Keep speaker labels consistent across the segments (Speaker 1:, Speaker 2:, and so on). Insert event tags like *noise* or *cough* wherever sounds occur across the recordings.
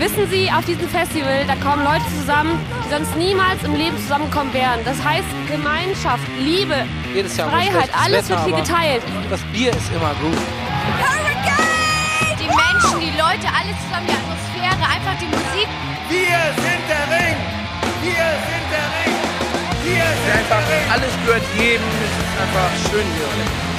Speaker 1: Wissen Sie, auf diesem Festival, da kommen Leute zusammen, die sonst niemals im Leben zusammenkommen wären. Das heißt Gemeinschaft, Liebe,
Speaker 2: Jedes Jahr
Speaker 1: Freiheit, alles
Speaker 2: Wetter,
Speaker 1: wird hier geteilt.
Speaker 2: Das Bier ist immer gut.
Speaker 3: Die Menschen, die Leute, alles zusammen, die Atmosphäre, einfach die Musik.
Speaker 4: Wir sind der Ring! Wir sind der Ring! Wir sind
Speaker 2: Einfach
Speaker 4: der Ring!
Speaker 2: alles gehört jedem. Es ist einfach schön hier.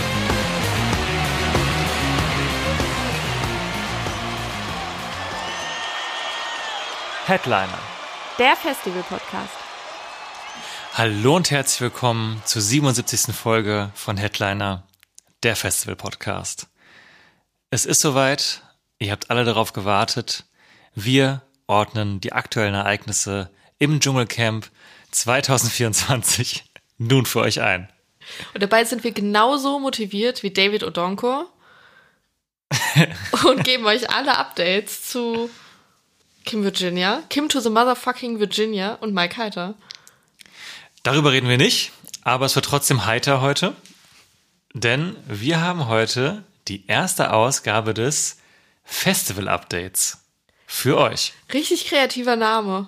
Speaker 5: Headliner.
Speaker 1: Der Festival-Podcast.
Speaker 5: Hallo und herzlich willkommen zur 77. Folge von Headliner, der Festival Podcast. Es ist soweit, ihr habt alle darauf gewartet. Wir ordnen die aktuellen Ereignisse im Dschungelcamp 2024 *laughs* nun für euch ein.
Speaker 6: Und dabei sind wir genauso motiviert wie David Odonko *laughs* und geben euch alle Updates zu Kim Virginia, Kim to the motherfucking Virginia und Mike Heiter.
Speaker 5: Darüber reden wir nicht, aber es wird trotzdem heiter heute, denn wir haben heute die erste Ausgabe des Festival Updates für euch.
Speaker 6: Richtig kreativer Name.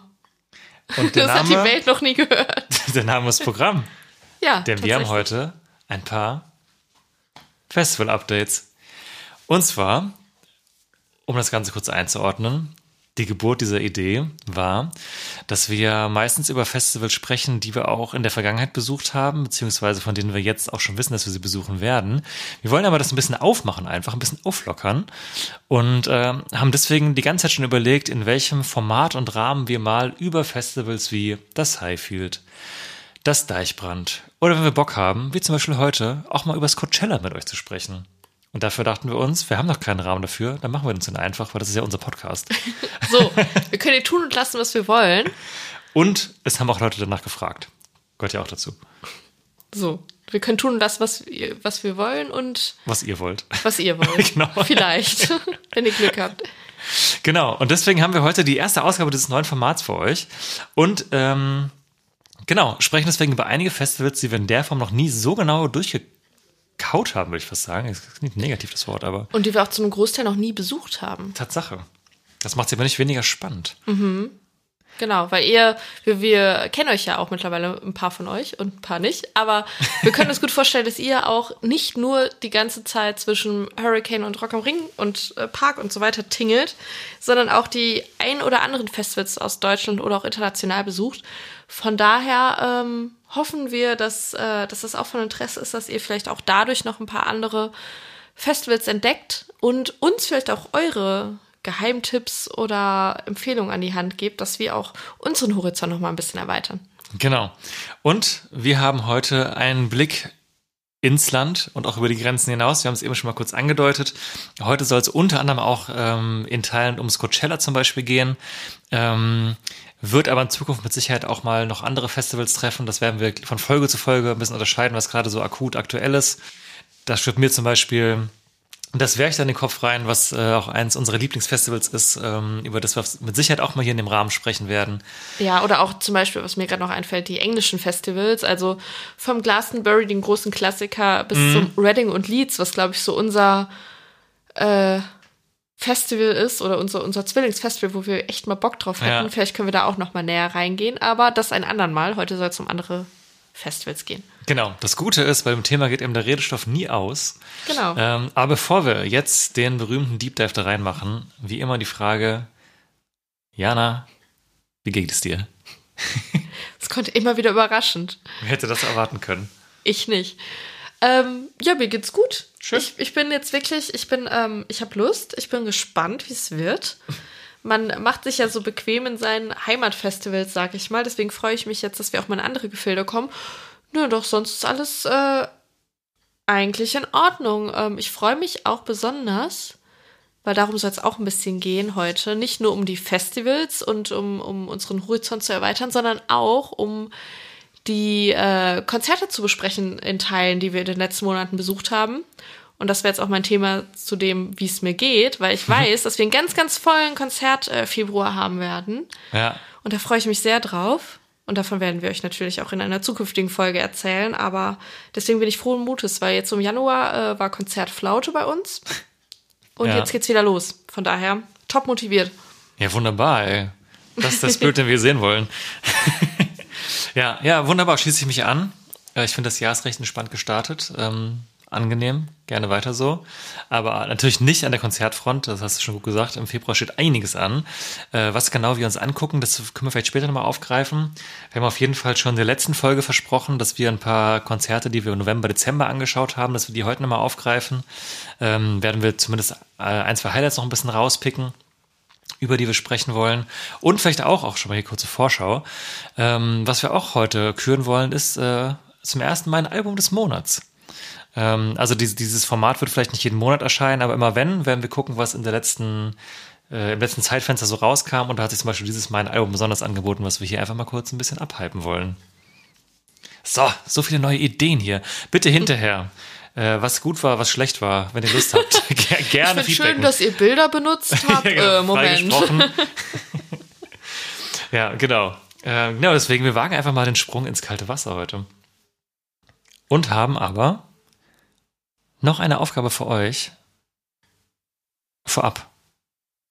Speaker 5: Und der
Speaker 6: Das hat die
Speaker 5: Name,
Speaker 6: Welt noch nie gehört. *laughs*
Speaker 5: der Name ist Programm.
Speaker 6: Ja,
Speaker 5: Denn wir haben heute ein paar Festival-Updates. Und zwar, um das Ganze kurz einzuordnen, die Geburt dieser Idee war, dass wir meistens über Festivals sprechen, die wir auch in der Vergangenheit besucht haben, beziehungsweise von denen wir jetzt auch schon wissen, dass wir sie besuchen werden. Wir wollen aber das ein bisschen aufmachen, einfach ein bisschen auflockern und äh, haben deswegen die ganze Zeit schon überlegt, in welchem Format und Rahmen wir mal über Festivals wie das Highfield, das Deichbrand oder wenn wir Bock haben, wie zum Beispiel heute, auch mal über das Coachella mit euch zu sprechen. Und dafür dachten wir uns, wir haben noch keinen Rahmen dafür, dann machen wir uns den einfach, weil das ist ja unser Podcast. *laughs*
Speaker 6: So, wir können hier tun und lassen, was wir wollen.
Speaker 5: Und es haben auch Leute danach gefragt. Gehört ja auch dazu,
Speaker 6: So, wir können tun und lassen, was, wir- was wir wollen und
Speaker 5: was ihr wollt.
Speaker 6: was ihr wollt. *laughs*
Speaker 5: Genau.
Speaker 6: Vielleicht, *laughs* wenn ihr Glück habt.
Speaker 5: Genau, und deswegen haben wir heute die erste Ausgabe dieses neuen Formats für euch. Und ähm, genau, sprechen deswegen über einige Festivals, die wir in der Form noch nie so genau durchgekaut haben, würde ich fast sagen. Das ist nicht negativ das Wort, aber
Speaker 6: Und die wir auch zu einem Großteil noch nie besucht haben.
Speaker 5: Tatsache. Das macht sie aber nicht weniger spannend.
Speaker 6: Genau, weil ihr, wir, wir kennen euch ja auch mittlerweile ein paar von euch und ein paar nicht, aber wir können uns gut vorstellen, dass ihr auch nicht nur die ganze Zeit zwischen Hurricane und Rock am Ring und äh, Park und so weiter tingelt, sondern auch die ein oder anderen Festivals aus Deutschland oder auch international besucht. Von daher ähm, hoffen wir, dass, äh, dass das auch von Interesse ist, dass ihr vielleicht auch dadurch noch ein paar andere Festivals entdeckt und uns vielleicht auch eure Geheimtipps oder Empfehlungen an die Hand gebt, dass wir auch unseren Horizont noch mal ein bisschen erweitern.
Speaker 5: Genau. Und wir haben heute einen Blick ins Land und auch über die Grenzen hinaus. Wir haben es eben schon mal kurz angedeutet. Heute soll es unter anderem auch ähm, in Teilen ums Coachella zum Beispiel gehen. Ähm, wird aber in Zukunft mit Sicherheit auch mal noch andere Festivals treffen. Das werden wir von Folge zu Folge ein bisschen unterscheiden, was gerade so akut aktuell ist. Da schwirrt mir zum Beispiel das wäre ich dann in den Kopf rein, was äh, auch eins unserer Lieblingsfestivals ist, ähm, über das wir mit Sicherheit auch mal hier in dem Rahmen sprechen werden.
Speaker 6: Ja, oder auch zum Beispiel, was mir gerade noch einfällt, die englischen Festivals, also vom Glastonbury, den großen Klassiker, bis zum Reading und Leeds, was glaube ich so unser äh, Festival ist oder unser, unser Zwillingsfestival, wo wir echt mal Bock drauf hätten.
Speaker 5: Ja.
Speaker 6: Vielleicht können wir da auch noch mal näher reingehen, aber das ein andern Mal. Heute soll es um andere Festivals gehen.
Speaker 5: Genau. Das Gute ist, bei dem Thema geht eben der Redestoff nie aus.
Speaker 6: Genau.
Speaker 5: Ähm, aber bevor wir jetzt den berühmten Deep Dive da reinmachen, wie immer die Frage, Jana, wie geht es dir? *laughs*
Speaker 6: Es konnte immer wieder überraschend.
Speaker 5: Wer hätte das erwarten können?
Speaker 6: Ich nicht. Ähm, ja, mir geht's gut.
Speaker 5: Schön.
Speaker 6: Ich, ich bin jetzt wirklich, ich bin, ähm, ich habe Lust, ich bin gespannt, wie es wird. Man macht sich ja so bequem in seinen Heimatfestivals, sag ich mal. Deswegen freue ich mich jetzt, dass wir auch mal in andere Gefilde kommen. Nö, doch sonst ist alles äh, eigentlich in Ordnung. Ähm, ich freue mich auch besonders, weil darum soll es auch ein bisschen gehen heute. Nicht nur um die Festivals und um, um unseren Horizont zu erweitern, sondern auch um die äh, Konzerte zu besprechen in Teilen, die wir in den letzten Monaten besucht haben. Und das wäre jetzt auch mein Thema zu dem, wie es mir geht, weil ich *laughs* weiß, dass wir einen ganz, ganz vollen Konzert äh, Februar haben werden.
Speaker 5: Ja.
Speaker 6: Und da freue ich mich sehr drauf. Und davon werden wir euch natürlich auch in einer zukünftigen Folge erzählen. Aber deswegen bin ich frohen Mutes, weil jetzt im Januar äh, war Konzert Flaute bei uns. Und
Speaker 5: Ja.
Speaker 6: jetzt geht's wieder los. Von daher top motiviert.
Speaker 5: Ja, wunderbar, ey. Das ist das Bild, den wir sehen wollen. *laughs* ja, ja, wunderbar, schließe ich mich an. Äh, Ich finde, das Jahr ist recht entspannt gestartet. Ähm, angenehm, gerne weiter so. Aber natürlich nicht an der Konzertfront, das hast du schon gut gesagt. Im Februar steht einiges an. Äh, was genau wir uns angucken, das können wir vielleicht später nochmal aufgreifen. Wir haben auf jeden Fall schon in der letzten Folge versprochen, dass wir ein paar Konzerte, die wir im November, Dezember angeschaut haben, dass wir die heute nochmal aufgreifen. Ähm, werden wir zumindest äh, ein, zwei Highlights noch ein bisschen rauspicken über die wir sprechen wollen. Und vielleicht auch, auch schon mal hier kurze Vorschau. Ähm, was wir auch heute küren wollen, ist äh, zum ersten Mal ein Album des Monats. Ähm, also dieses, dieses Format wird vielleicht nicht jeden Monat erscheinen, aber immer wenn, werden wir gucken, was in der letzten, äh, im letzten Zeitfenster so rauskam. Und da hat sich zum Beispiel dieses Mal ein Album besonders angeboten, was wir hier einfach mal kurz ein bisschen abhypen wollen. So, so viele neue Ideen hier. Bitte hinterher. Äh, was gut war, was schlecht war, wenn ihr Lust habt. *laughs* Ger
Speaker 6: Ich
Speaker 5: gerne
Speaker 6: finde schön,
Speaker 5: feedbacken.
Speaker 6: dass ihr Bilder benutzt *laughs* habt.
Speaker 5: Ja, genau,
Speaker 6: äh, Moment. *laughs*
Speaker 5: ja, genau. Äh, genau, deswegen, wir wagen einfach mal den Sprung ins kalte Wasser heute. Und haben aber noch eine Aufgabe für euch. Vorab.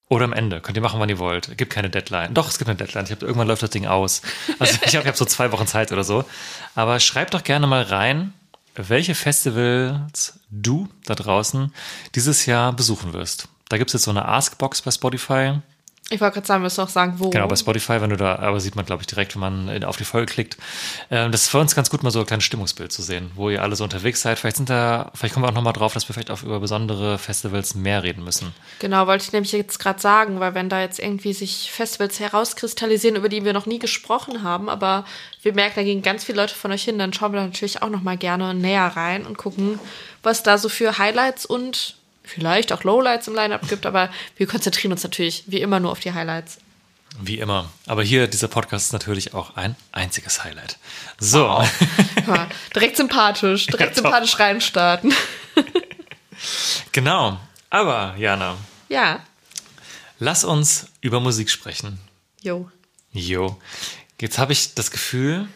Speaker 5: Oder am Ende. Könnt ihr machen, wann ihr wollt. Es gibt keine Deadline. Doch, es gibt eine Deadline. Ich hab, irgendwann läuft das Ding aus. Also ich habe hab so zwei Wochen Zeit oder so. Aber schreibt doch gerne mal rein, welche Festivals du da draußen dieses Jahr besuchen wirst. Da gibt es jetzt so eine Askbox bei Spotify.
Speaker 6: Ich wollte gerade sagen, wir müssen auch sagen, wo.
Speaker 5: Genau, bei Spotify, wenn du da, aber sieht man, glaube ich, direkt, wenn man äh, auf die Folge klickt. Ähm, das ist für uns ganz gut, mal so ein kleines Stimmungsbild zu sehen, wo ihr alle so unterwegs seid. Vielleicht sind da, vielleicht kommen wir auch nochmal drauf, dass wir vielleicht auch über besondere Festivals mehr reden müssen.
Speaker 6: Genau, wollte ich nämlich jetzt gerade sagen, weil wenn da jetzt irgendwie sich Festivals herauskristallisieren, über die wir noch nie gesprochen haben, aber wir merken, da gehen ganz viele Leute von euch hin, dann schauen wir da natürlich auch noch mal gerne näher rein und gucken, was da so für Highlights und vielleicht auch Lowlights im Lineup gibt, aber wir konzentrieren uns natürlich wie immer nur auf die Highlights.
Speaker 5: Wie immer. Aber hier, dieser Podcast ist natürlich auch ein einziges Highlight. So. *laughs*
Speaker 6: Ja, direkt sympathisch, direkt
Speaker 5: Ja,
Speaker 6: sympathisch reinstarten. *laughs*
Speaker 5: genau. Aber, Jana,
Speaker 6: Ja,
Speaker 5: lass uns über Musik sprechen.
Speaker 6: jo.
Speaker 5: Jo. Jetzt habe ich das Gefühl,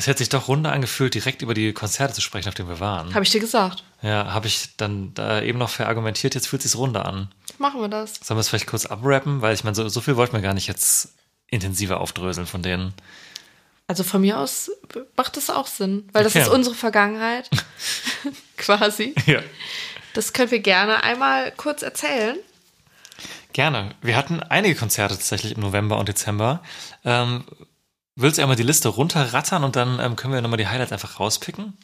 Speaker 5: es hätte sich doch runder angefühlt, direkt über die Konzerte zu sprechen, auf denen wir waren.
Speaker 6: Habe ich dir gesagt.
Speaker 5: Ja, habe ich dann da eben noch verargumentiert, jetzt fühlt es sich runder an.
Speaker 6: Machen wir das.
Speaker 5: Sollen wir es vielleicht kurz abrappen? Weil ich meine, so, so viel wollten wir gar nicht jetzt intensiver aufdröseln von denen.
Speaker 6: Also von mir aus macht das auch Sinn, weil das
Speaker 5: Okay.
Speaker 6: ist unsere Vergangenheit. *laughs* Quasi.
Speaker 5: Ja.
Speaker 6: Das können wir gerne einmal kurz erzählen.
Speaker 5: Gerne. Wir hatten einige Konzerte tatsächlich im November und Dezember. Ähm, willst du einmal die Liste runterrattern und dann ähm, können wir nochmal die Highlights einfach rauspicken?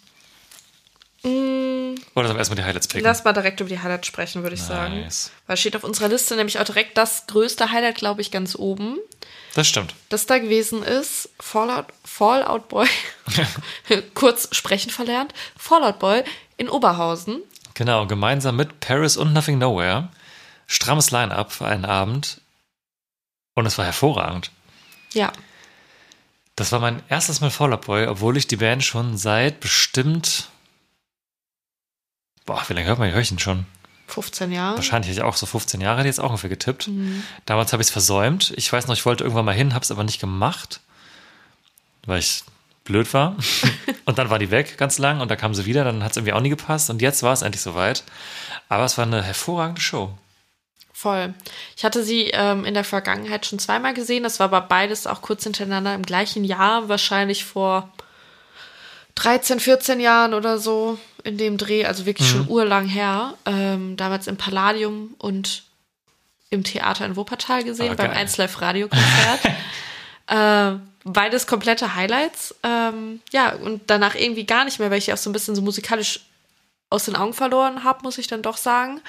Speaker 5: Oder sollen wir erstmal die Highlights picken?
Speaker 6: Mm. Lass mal direkt über die Highlights sprechen, würde ich sagen.
Speaker 5: Nice.
Speaker 6: Weil steht auf unserer Liste nämlich auch direkt das größte Highlight, glaube ich, ganz oben.
Speaker 5: Das stimmt.
Speaker 6: Das da gewesen ist Fallout, Fallout Boy, *laughs* *laughs* kurz sprechen verlernt, Fallout Boy in Oberhausen.
Speaker 5: Genau, gemeinsam mit Paris und Nothing Nowhere. Strammes Line-Up für einen Abend. Und es war hervorragend.
Speaker 6: Ja,
Speaker 5: Das war mein erstes Mal Fall Out Boy, obwohl ich die Band schon seit bestimmt. Boah, wie lange hört man die Hörchen schon?
Speaker 6: 15 Jahre.
Speaker 5: Wahrscheinlich hätte ich auch so 15 Jahre hätte jetzt auch ungefähr getippt. Damals habe ich es versäumt. Ich weiß noch, ich wollte irgendwann mal hin, habe es aber nicht gemacht, weil ich blöd war. *laughs* und dann war die weg ganz lang und da kam sie wieder, dann hat es irgendwie auch nie gepasst und jetzt war es endlich soweit. Aber es war eine hervorragende Show.
Speaker 6: Voll. Ich hatte sie ähm, in der Vergangenheit schon zweimal gesehen. Das war aber beides auch kurz hintereinander im gleichen Jahr, wahrscheinlich vor 13, 14 Jahren oder so in dem Dreh, also wirklich schon urlang her. Ähm, damals im Palladium und im Theater in Wuppertal gesehen,
Speaker 5: Ah,
Speaker 6: beim
Speaker 5: geil.
Speaker 6: 1 Live Radio-Konzert. *laughs* äh, beides komplette Highlights. Ähm, ja, und danach irgendwie gar nicht mehr, weil ich auch so ein bisschen so musikalisch aus den Augen verloren habe, muss ich dann doch sagen.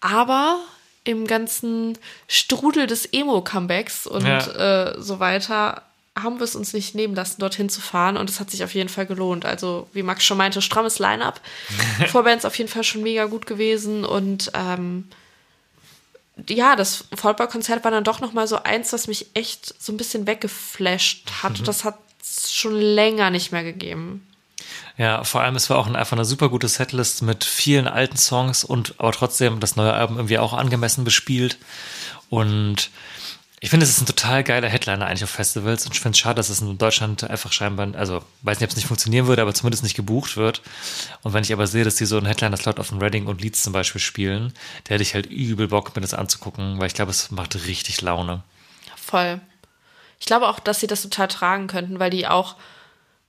Speaker 6: Aber im ganzen Strudel des Emo-Comebacks und
Speaker 5: Ja.
Speaker 6: äh, so weiter haben wir es uns nicht nehmen lassen, dorthin zu fahren. Und es hat sich auf jeden Fall gelohnt. Also, wie Max schon meinte, strammes Line-Up. *laughs* Vorbands auf jeden Fall schon mega gut gewesen. Und ähm, ja, das Vollbau-Konzert war dann doch noch mal so eins, was mich echt so ein bisschen weggeflasht hat. Und das hat es schon länger nicht mehr gegeben.
Speaker 5: Ja, vor allem, es war auch ein, einfach eine super gute Setlist mit vielen alten Songs und aber trotzdem das neue Album irgendwie auch angemessen bespielt. Und Ich finde, es ist ein total geiler Headliner eigentlich auf Festivals und ich finde es schade, dass es in Deutschland einfach scheinbar, also weiß nicht, ob es nicht funktionieren würde, aber zumindest nicht gebucht wird. Und wenn ich aber sehe, dass die so einen Headliner-Slot auf dem Reading und Leeds zum Beispiel spielen, der hätte ich halt übel Bock, mir das anzugucken, weil ich glaube, es macht richtig Laune.
Speaker 6: Voll. Ich glaube auch, dass sie das total tragen könnten, weil die auch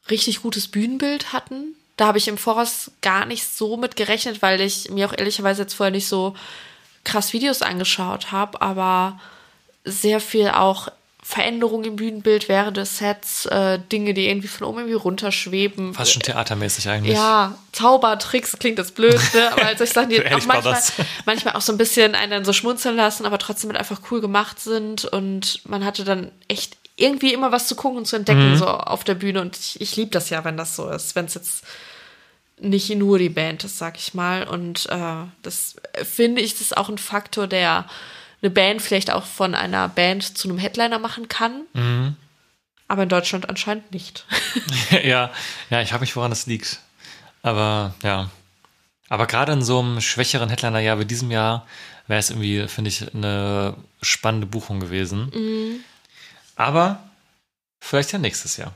Speaker 6: richtig gutes Bühnenbild hatten. Da habe ich im Voraus gar nicht so mit gerechnet, weil ich mir auch ehrlicherweise jetzt vorher nicht so krass Videos angeschaut habe, aber sehr viel auch Veränderungen im Bühnenbild während des Sets, äh, Dinge, die irgendwie von oben irgendwie runterschweben.
Speaker 5: Fast schon theatermäßig eigentlich.
Speaker 6: Ja, Zaubertricks klingt das blöd, ne? *laughs* aber halt solche Sachen, die auch manchmal, *laughs* manchmal auch so ein bisschen einen so schmunzeln lassen, aber trotzdem halt einfach cool gemacht sind und man hatte dann echt irgendwie immer was zu gucken und zu entdecken, so auf der Bühne und ich, ich liebe das ja, wenn das so ist, wenn es jetzt nicht nur die Band ist, sag ich mal und äh, das äh, finde ich, das ist auch ein Faktor, der eine Band vielleicht auch von einer Band zu einem Headliner machen kann, aber in Deutschland anscheinend nicht. *laughs* *laughs*
Speaker 5: ja, ja, ich habe mich, woran das liegt. Aber ja. Aber gerade in so einem schwächeren Headliner-Jahr wie diesem Jahr wäre es irgendwie, finde ich, eine spannende Buchung gewesen. Aber vielleicht ja nächstes Jahr.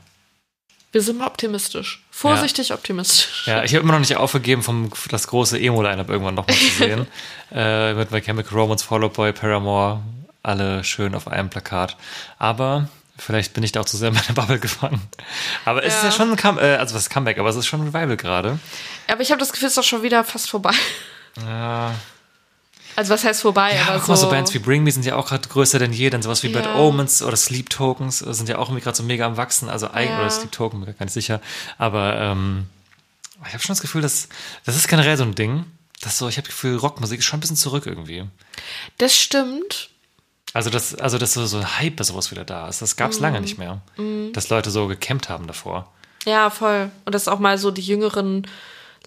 Speaker 6: Wir sind mal optimistisch. Vorsichtig optimistisch.
Speaker 5: Ja, ich habe immer noch nicht aufgegeben, vom, das große Emo-Line-Up irgendwann nochmal zu *laughs* sehen. äh, mit My Chemical Romance, Fall Out Boy, Paramore, alle schön auf einem Plakat. Aber vielleicht bin ich da auch zu sehr in meine *laughs* Bubble gefangen. Aber es ist
Speaker 6: Ja.
Speaker 5: ja schon ein Come äh, also was Comeback, aber es ist schon ein Revival gerade.
Speaker 6: Aber ich habe das Gefühl, es ist doch schon wieder fast vorbei.
Speaker 5: Ja,
Speaker 6: Also was heißt vorbei?
Speaker 5: Ja,
Speaker 6: aber
Speaker 5: guck mal,
Speaker 6: so,
Speaker 5: so Bands wie Bring Me sind ja auch gerade größer denn je, denn sowas wie Bad
Speaker 6: Ja.
Speaker 5: Omens oder Sleep Tokens sind ja auch irgendwie gerade so mega am Wachsen. Also eigentlich,
Speaker 6: Ja.
Speaker 5: oder Sleep Token, bin mir gar nicht sicher. Aber ähm, ich habe schon das Gefühl, dass das ist generell so ein Ding, dass so, ich habe das Gefühl, Rockmusik ist schon ein bisschen zurück irgendwie.
Speaker 6: Das stimmt.
Speaker 5: Also, dass, also, dass so, so ein Hype bei sowas wieder da ist. Das gab es
Speaker 6: Mhm.
Speaker 5: lange nicht mehr. Dass Leute so gecampt haben davor.
Speaker 6: Ja, voll. Und das auch mal so die jüngeren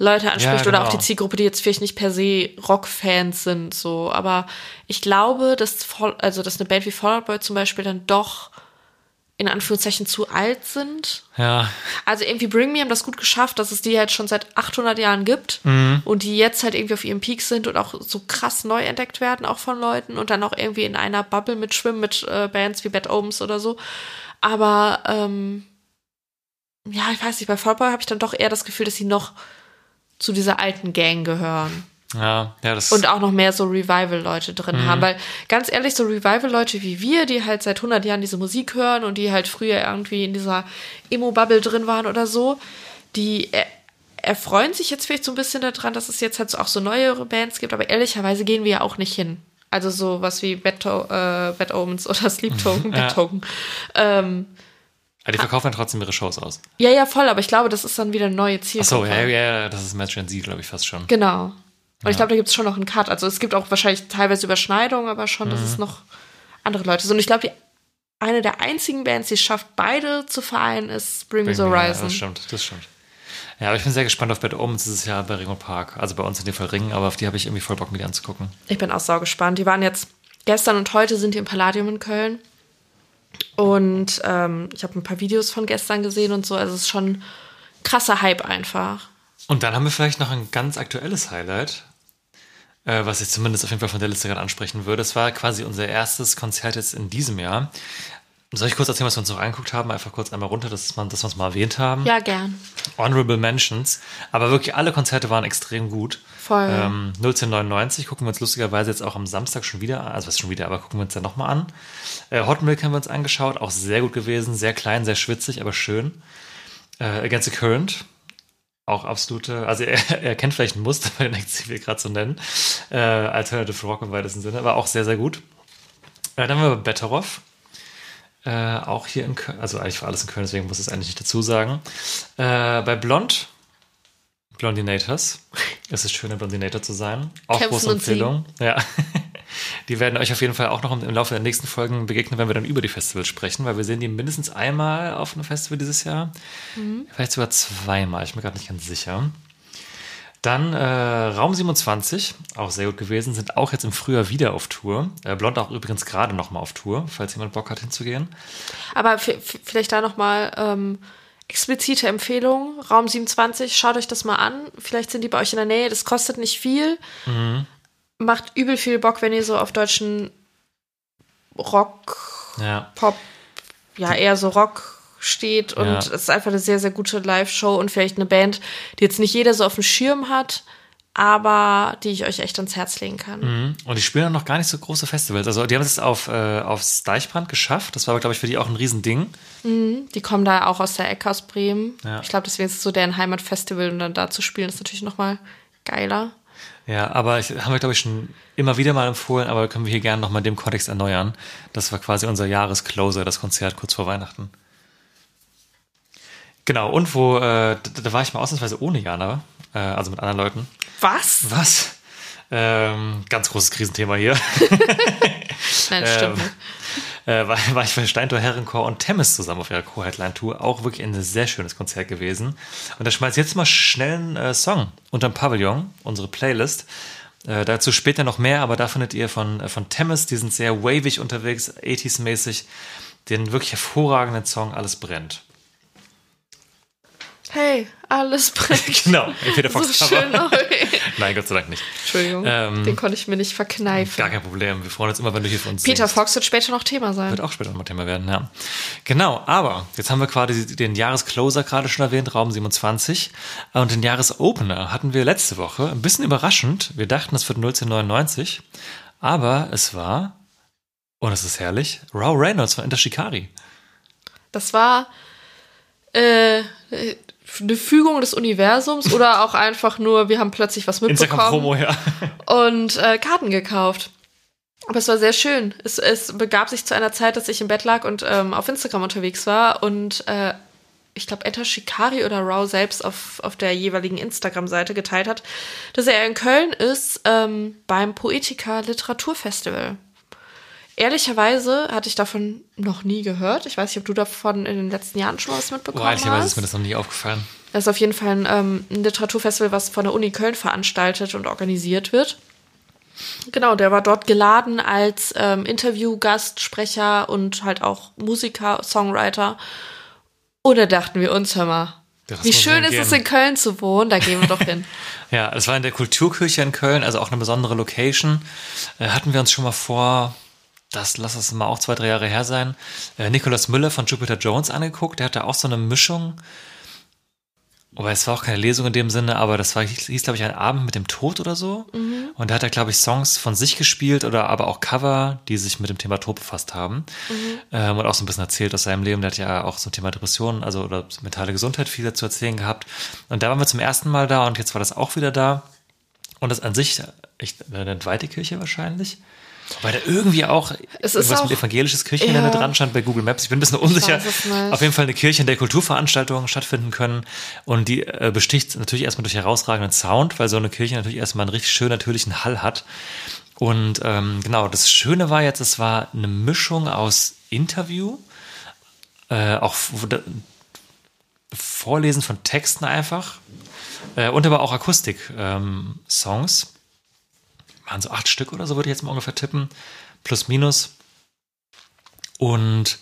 Speaker 6: Leute anspricht
Speaker 5: Ja,
Speaker 6: oder auch
Speaker 5: genau.
Speaker 6: die Zielgruppe, die jetzt vielleicht nicht per se Rockfans sind, so. Aber ich glaube, dass, also, dass eine Band wie Fall Out Boy zum Beispiel dann doch in Anführungszeichen zu alt sind.
Speaker 5: Ja,
Speaker 6: Also irgendwie Bring Me haben das gut geschafft, dass es die halt schon seit 800 Jahren gibt
Speaker 5: Mhm.
Speaker 6: und die jetzt halt irgendwie auf ihrem Peak sind und auch so krass neu entdeckt werden, auch von Leuten und dann auch irgendwie in einer Bubble mitschwimmen mit äh, Bands wie Bad Omens oder so. Aber ähm, ja, ich weiß nicht, bei Fall Out Boy habe ich dann doch eher das Gefühl, dass sie noch zu dieser alten Gang gehören
Speaker 5: ja, ja, das
Speaker 6: und auch noch mehr so Revival-Leute drin
Speaker 5: Mhm.
Speaker 6: haben. Weil ganz ehrlich, so Revival-Leute wie wir, die halt seit 100 Jahren diese Musik hören und die halt früher irgendwie in dieser Emo-Bubble drin waren oder so, die er erfreuen sich jetzt vielleicht so ein bisschen daran, dass es jetzt halt so auch so neuere Bands gibt, aber ehrlicherweise gehen wir ja auch nicht hin. Also so was wie Bad, äh, Bad Omens oder Sleep *laughs* Token,
Speaker 5: Ja.
Speaker 6: Bad Token. Ähm,
Speaker 5: aber die verkaufen dann trotzdem ihre Shows aus.
Speaker 6: ja, ja, voll, aber ich glaube, das ist dann wieder eine neue
Speaker 5: Ach
Speaker 6: Zielgruppe.
Speaker 5: so, ja, ja, das ist Match and Z, glaube ich, fast schon.
Speaker 6: Genau. Und ich glaube, da gibt es schon noch einen Cut. Also es gibt auch wahrscheinlich teilweise Überschneidungen, aber schon, dass
Speaker 5: Mhm.
Speaker 6: es noch andere Leute sind. Und ich glaube, die eine der einzigen Bands, die es schafft, beide zu vereinen, ist Bring Me the
Speaker 5: Ja,
Speaker 6: Horizon.
Speaker 5: das stimmt, das stimmt. Ja, aber ich bin sehr gespannt auf Bad Omens dieses Jahr bei Ring und Park. Also bei uns in dem Fall Ring, aber auf die habe ich irgendwie voll Bock, mir die anzugucken.
Speaker 6: Ich bin auch sau gespannt. Die waren jetzt gestern und heute sind die im Palladium in Köln. Und ähm, ich habe ein paar Videos von gestern gesehen und so. Also es ist schon krasser Hype einfach.
Speaker 5: Und dann haben wir vielleicht noch ein ganz aktuelles Highlight, äh, was ich zumindest auf jeden Fall von der Liste gerade ansprechen würde. Es war quasi unser erstes Konzert jetzt in diesem Jahr. Soll ich kurz erzählen, was wir uns noch angeguckt haben? Einfach kurz einmal runter, dass, man, dass wir es mal erwähnt haben.
Speaker 6: Ja, gern.
Speaker 5: Honorable Mentions. Aber wirklich alle Konzerte waren extrem gut.
Speaker 6: Voll.
Speaker 5: Ähm, 01099 gucken wir uns lustigerweise jetzt auch am Samstag schon wieder an. Also was schon wieder, aber gucken wir uns ja nochmal an. Äh, Hot Milk haben wir uns angeschaut. Auch sehr gut gewesen. Sehr klein, sehr schwitzig, aber schön. Äh, Against the Current. Auch absolute, also er, *laughs* er kennt vielleicht ein Muster, bei den Acts, die wir gerade so nennen. Äh, Alternative Rock im weitesten Sinne, aber auch sehr, sehr gut. Äh, dann haben wir Betteroff. Äh, auch hier in Köln, also eigentlich war alles in Köln, deswegen muss ich es eigentlich nicht dazu sagen. Äh, bei Blond, Blondinators. Es ist schön, ein Blondinator zu sein. Auch
Speaker 6: Kämpfen
Speaker 5: große Empfehlung. Ja. *laughs* Die werden euch auf jeden Fall auch noch im Laufe der nächsten Folgen begegnen, wenn wir dann über die Festivals sprechen, weil wir sehen die mindestens einmal auf einem Festival dieses Jahr. Vielleicht sogar zweimal, ich bin mir gerade nicht ganz sicher. Dann äh, Raum 27, auch sehr gut gewesen, sind auch jetzt im Frühjahr wieder auf Tour. Äh, Blond auch übrigens gerade noch mal auf Tour, falls jemand Bock hat hinzugehen.
Speaker 6: Aber vielleicht da nochmal ähm, explizite Empfehlung. Raum 27, schaut euch das mal an. Vielleicht sind die bei euch in der Nähe. Das kostet nicht viel. Macht übel viel Bock, wenn ihr so auf deutschen Rock,
Speaker 5: Ja.
Speaker 6: Pop, ja, eher so Rock steht und
Speaker 5: Ja.
Speaker 6: es ist einfach eine sehr, sehr gute Live-Show und vielleicht eine Band, die jetzt nicht jeder so auf dem Schirm hat, aber die ich euch echt ans Herz legen kann.
Speaker 5: Mhm. Und die spielen auch noch gar nicht so große Festivals. Also die haben es auf, äh, aufs Deichbrand geschafft. Das war aber, glaube ich, für die auch ein Riesending.
Speaker 6: Die kommen da auch aus der Ecke aus Bremen.
Speaker 5: Ja.
Speaker 6: Ich glaube, deswegen ist es so deren Heimatfestival und dann da zu spielen ist natürlich nochmal geiler.
Speaker 5: Ja, aber ich, haben wir, glaube ich, schon immer wieder mal empfohlen, aber können wir hier gerne nochmal dem Kontext erneuern. Das war quasi unser Jahrescloser, das Konzert kurz vor Weihnachten. Genau, und wo, äh, da, da war ich mal ausnahmsweise ohne Jana, äh, also mit anderen Leuten.
Speaker 6: Was?
Speaker 5: Was? Ähm, ganz großes Krisenthema hier. *laughs*
Speaker 6: Nein, stimmt
Speaker 5: Ähm, äh, war, war ich bei Steintor Herrenchor und Temmes zusammen auf ihrer Co-Headline-Tour. Auch wirklich ein sehr schönes Konzert gewesen. Und da schmeiß ich jetzt mal schnell einen äh, Song unterm Pavillon, unsere Playlist. Äh, dazu später noch mehr, aber da findet ihr von, äh, von Temmes, die sind sehr wavig unterwegs, 80s-mäßig, den wirklich hervorragenden Song Alles brennt.
Speaker 6: Hey, alles *laughs* brennt.
Speaker 5: Genau, Peter
Speaker 6: so
Speaker 5: Fox
Speaker 6: schön. *laughs*
Speaker 5: Cover.
Speaker 6: Okay.
Speaker 5: Nein, Gott sei Dank nicht.
Speaker 6: Entschuldigung,
Speaker 5: Ähm,
Speaker 6: den konnte ich mir nicht verkneifen.
Speaker 5: Gar kein Problem. Wir freuen uns immer, wenn du hier für uns
Speaker 6: Peter
Speaker 5: singst.
Speaker 6: Fox wird später noch Thema sein.
Speaker 5: Wird auch später nochmal Thema werden, ja. Genau, aber jetzt haben wir quasi den Jahrescloser gerade schon erwähnt, Raum 27. Und den Jahresopener hatten wir letzte Woche. Ein bisschen überraschend. Wir dachten, das wird 1999. Aber es war, und es ist herrlich, Raw Reynolds von Enter Shikari.
Speaker 6: Das war äh, eine Fügung des Universums oder auch einfach nur, wir haben plötzlich was mitbekommen
Speaker 5: ja.
Speaker 6: und äh, Karten gekauft. Aber es war sehr schön. Es, es begab sich zu einer Zeit, dass ich im Bett lag und ähm, auf Instagram unterwegs war und äh, ich glaube, Etta Shikari oder Rao selbst auf, auf der jeweiligen Instagram-Seite geteilt hat, dass er in Köln ist ähm, beim Poetica Literaturfestival. Ehrlicherweise hatte ich davon noch nie gehört. Ich weiß nicht, ob du davon in den letzten Jahren schon was mitbekommen
Speaker 5: Boah, ehrlicherweise
Speaker 6: hast.
Speaker 5: ist mir das noch nie aufgefallen.
Speaker 6: Das ist auf jeden Fall ein, ähm, ein Literaturfestival, was von der Uni Köln veranstaltet und organisiert wird. Genau, der war dort geladen als ähm, Interviewgast, Sprecher und halt auch Musiker, Songwriter. Und da dachten wir uns, hör mal,
Speaker 5: Das
Speaker 6: wie schön ist es in Köln zu wohnen, da gehen wir doch hin. *laughs*
Speaker 5: Ja, es war in der Kulturkirche in Köln, also auch eine besondere Location. Äh, hatten wir uns schon mal vor, das lass es mal auch zwei, drei Jahre her sein, äh, Nicholas Müller von Jupiter Jones angeguckt. Der hatte auch so eine Mischung. Wobei es war auch keine Lesung in dem Sinne, aber das war, hieß, glaube ich, ein Abend mit dem Tod oder so. Und da hat er, glaube ich, Songs von sich gespielt oder aber auch Cover, die sich mit dem Thema Tod befasst haben. Ähm, und auch so ein bisschen erzählt aus seinem Leben. Der hat ja auch zum Thema Depressionen, also oder mentale Gesundheit viel zu erzählen gehabt. Und da waren wir zum ersten Mal da und jetzt war das auch wieder da. Und das an sich, ich, eine entweihte Kirche wahrscheinlich. Weil da irgendwie auch
Speaker 6: Es ist
Speaker 5: irgendwas mit
Speaker 6: auch-
Speaker 5: evangelisches Kirchengelände
Speaker 6: Ja.
Speaker 5: dran stand bei Google Maps. Ich bin ein bisschen unsicher. Auf jeden Fall eine Kirche, in der Kulturveranstaltungen stattfinden können. Und die äh, besticht natürlich erstmal durch herausragenden Sound, weil so eine Kirche natürlich erstmal einen richtig schön natürlichen Hall hat. Und ähm, genau, das Schöne war jetzt, es war eine Mischung aus Interview, äh, auch Vorlesen von Texten einfach äh, und aber auch Akustik-Songs. Ähm. Waren so acht Stück oder so, würde ich jetzt mal ungefähr tippen. Plus, minus. Und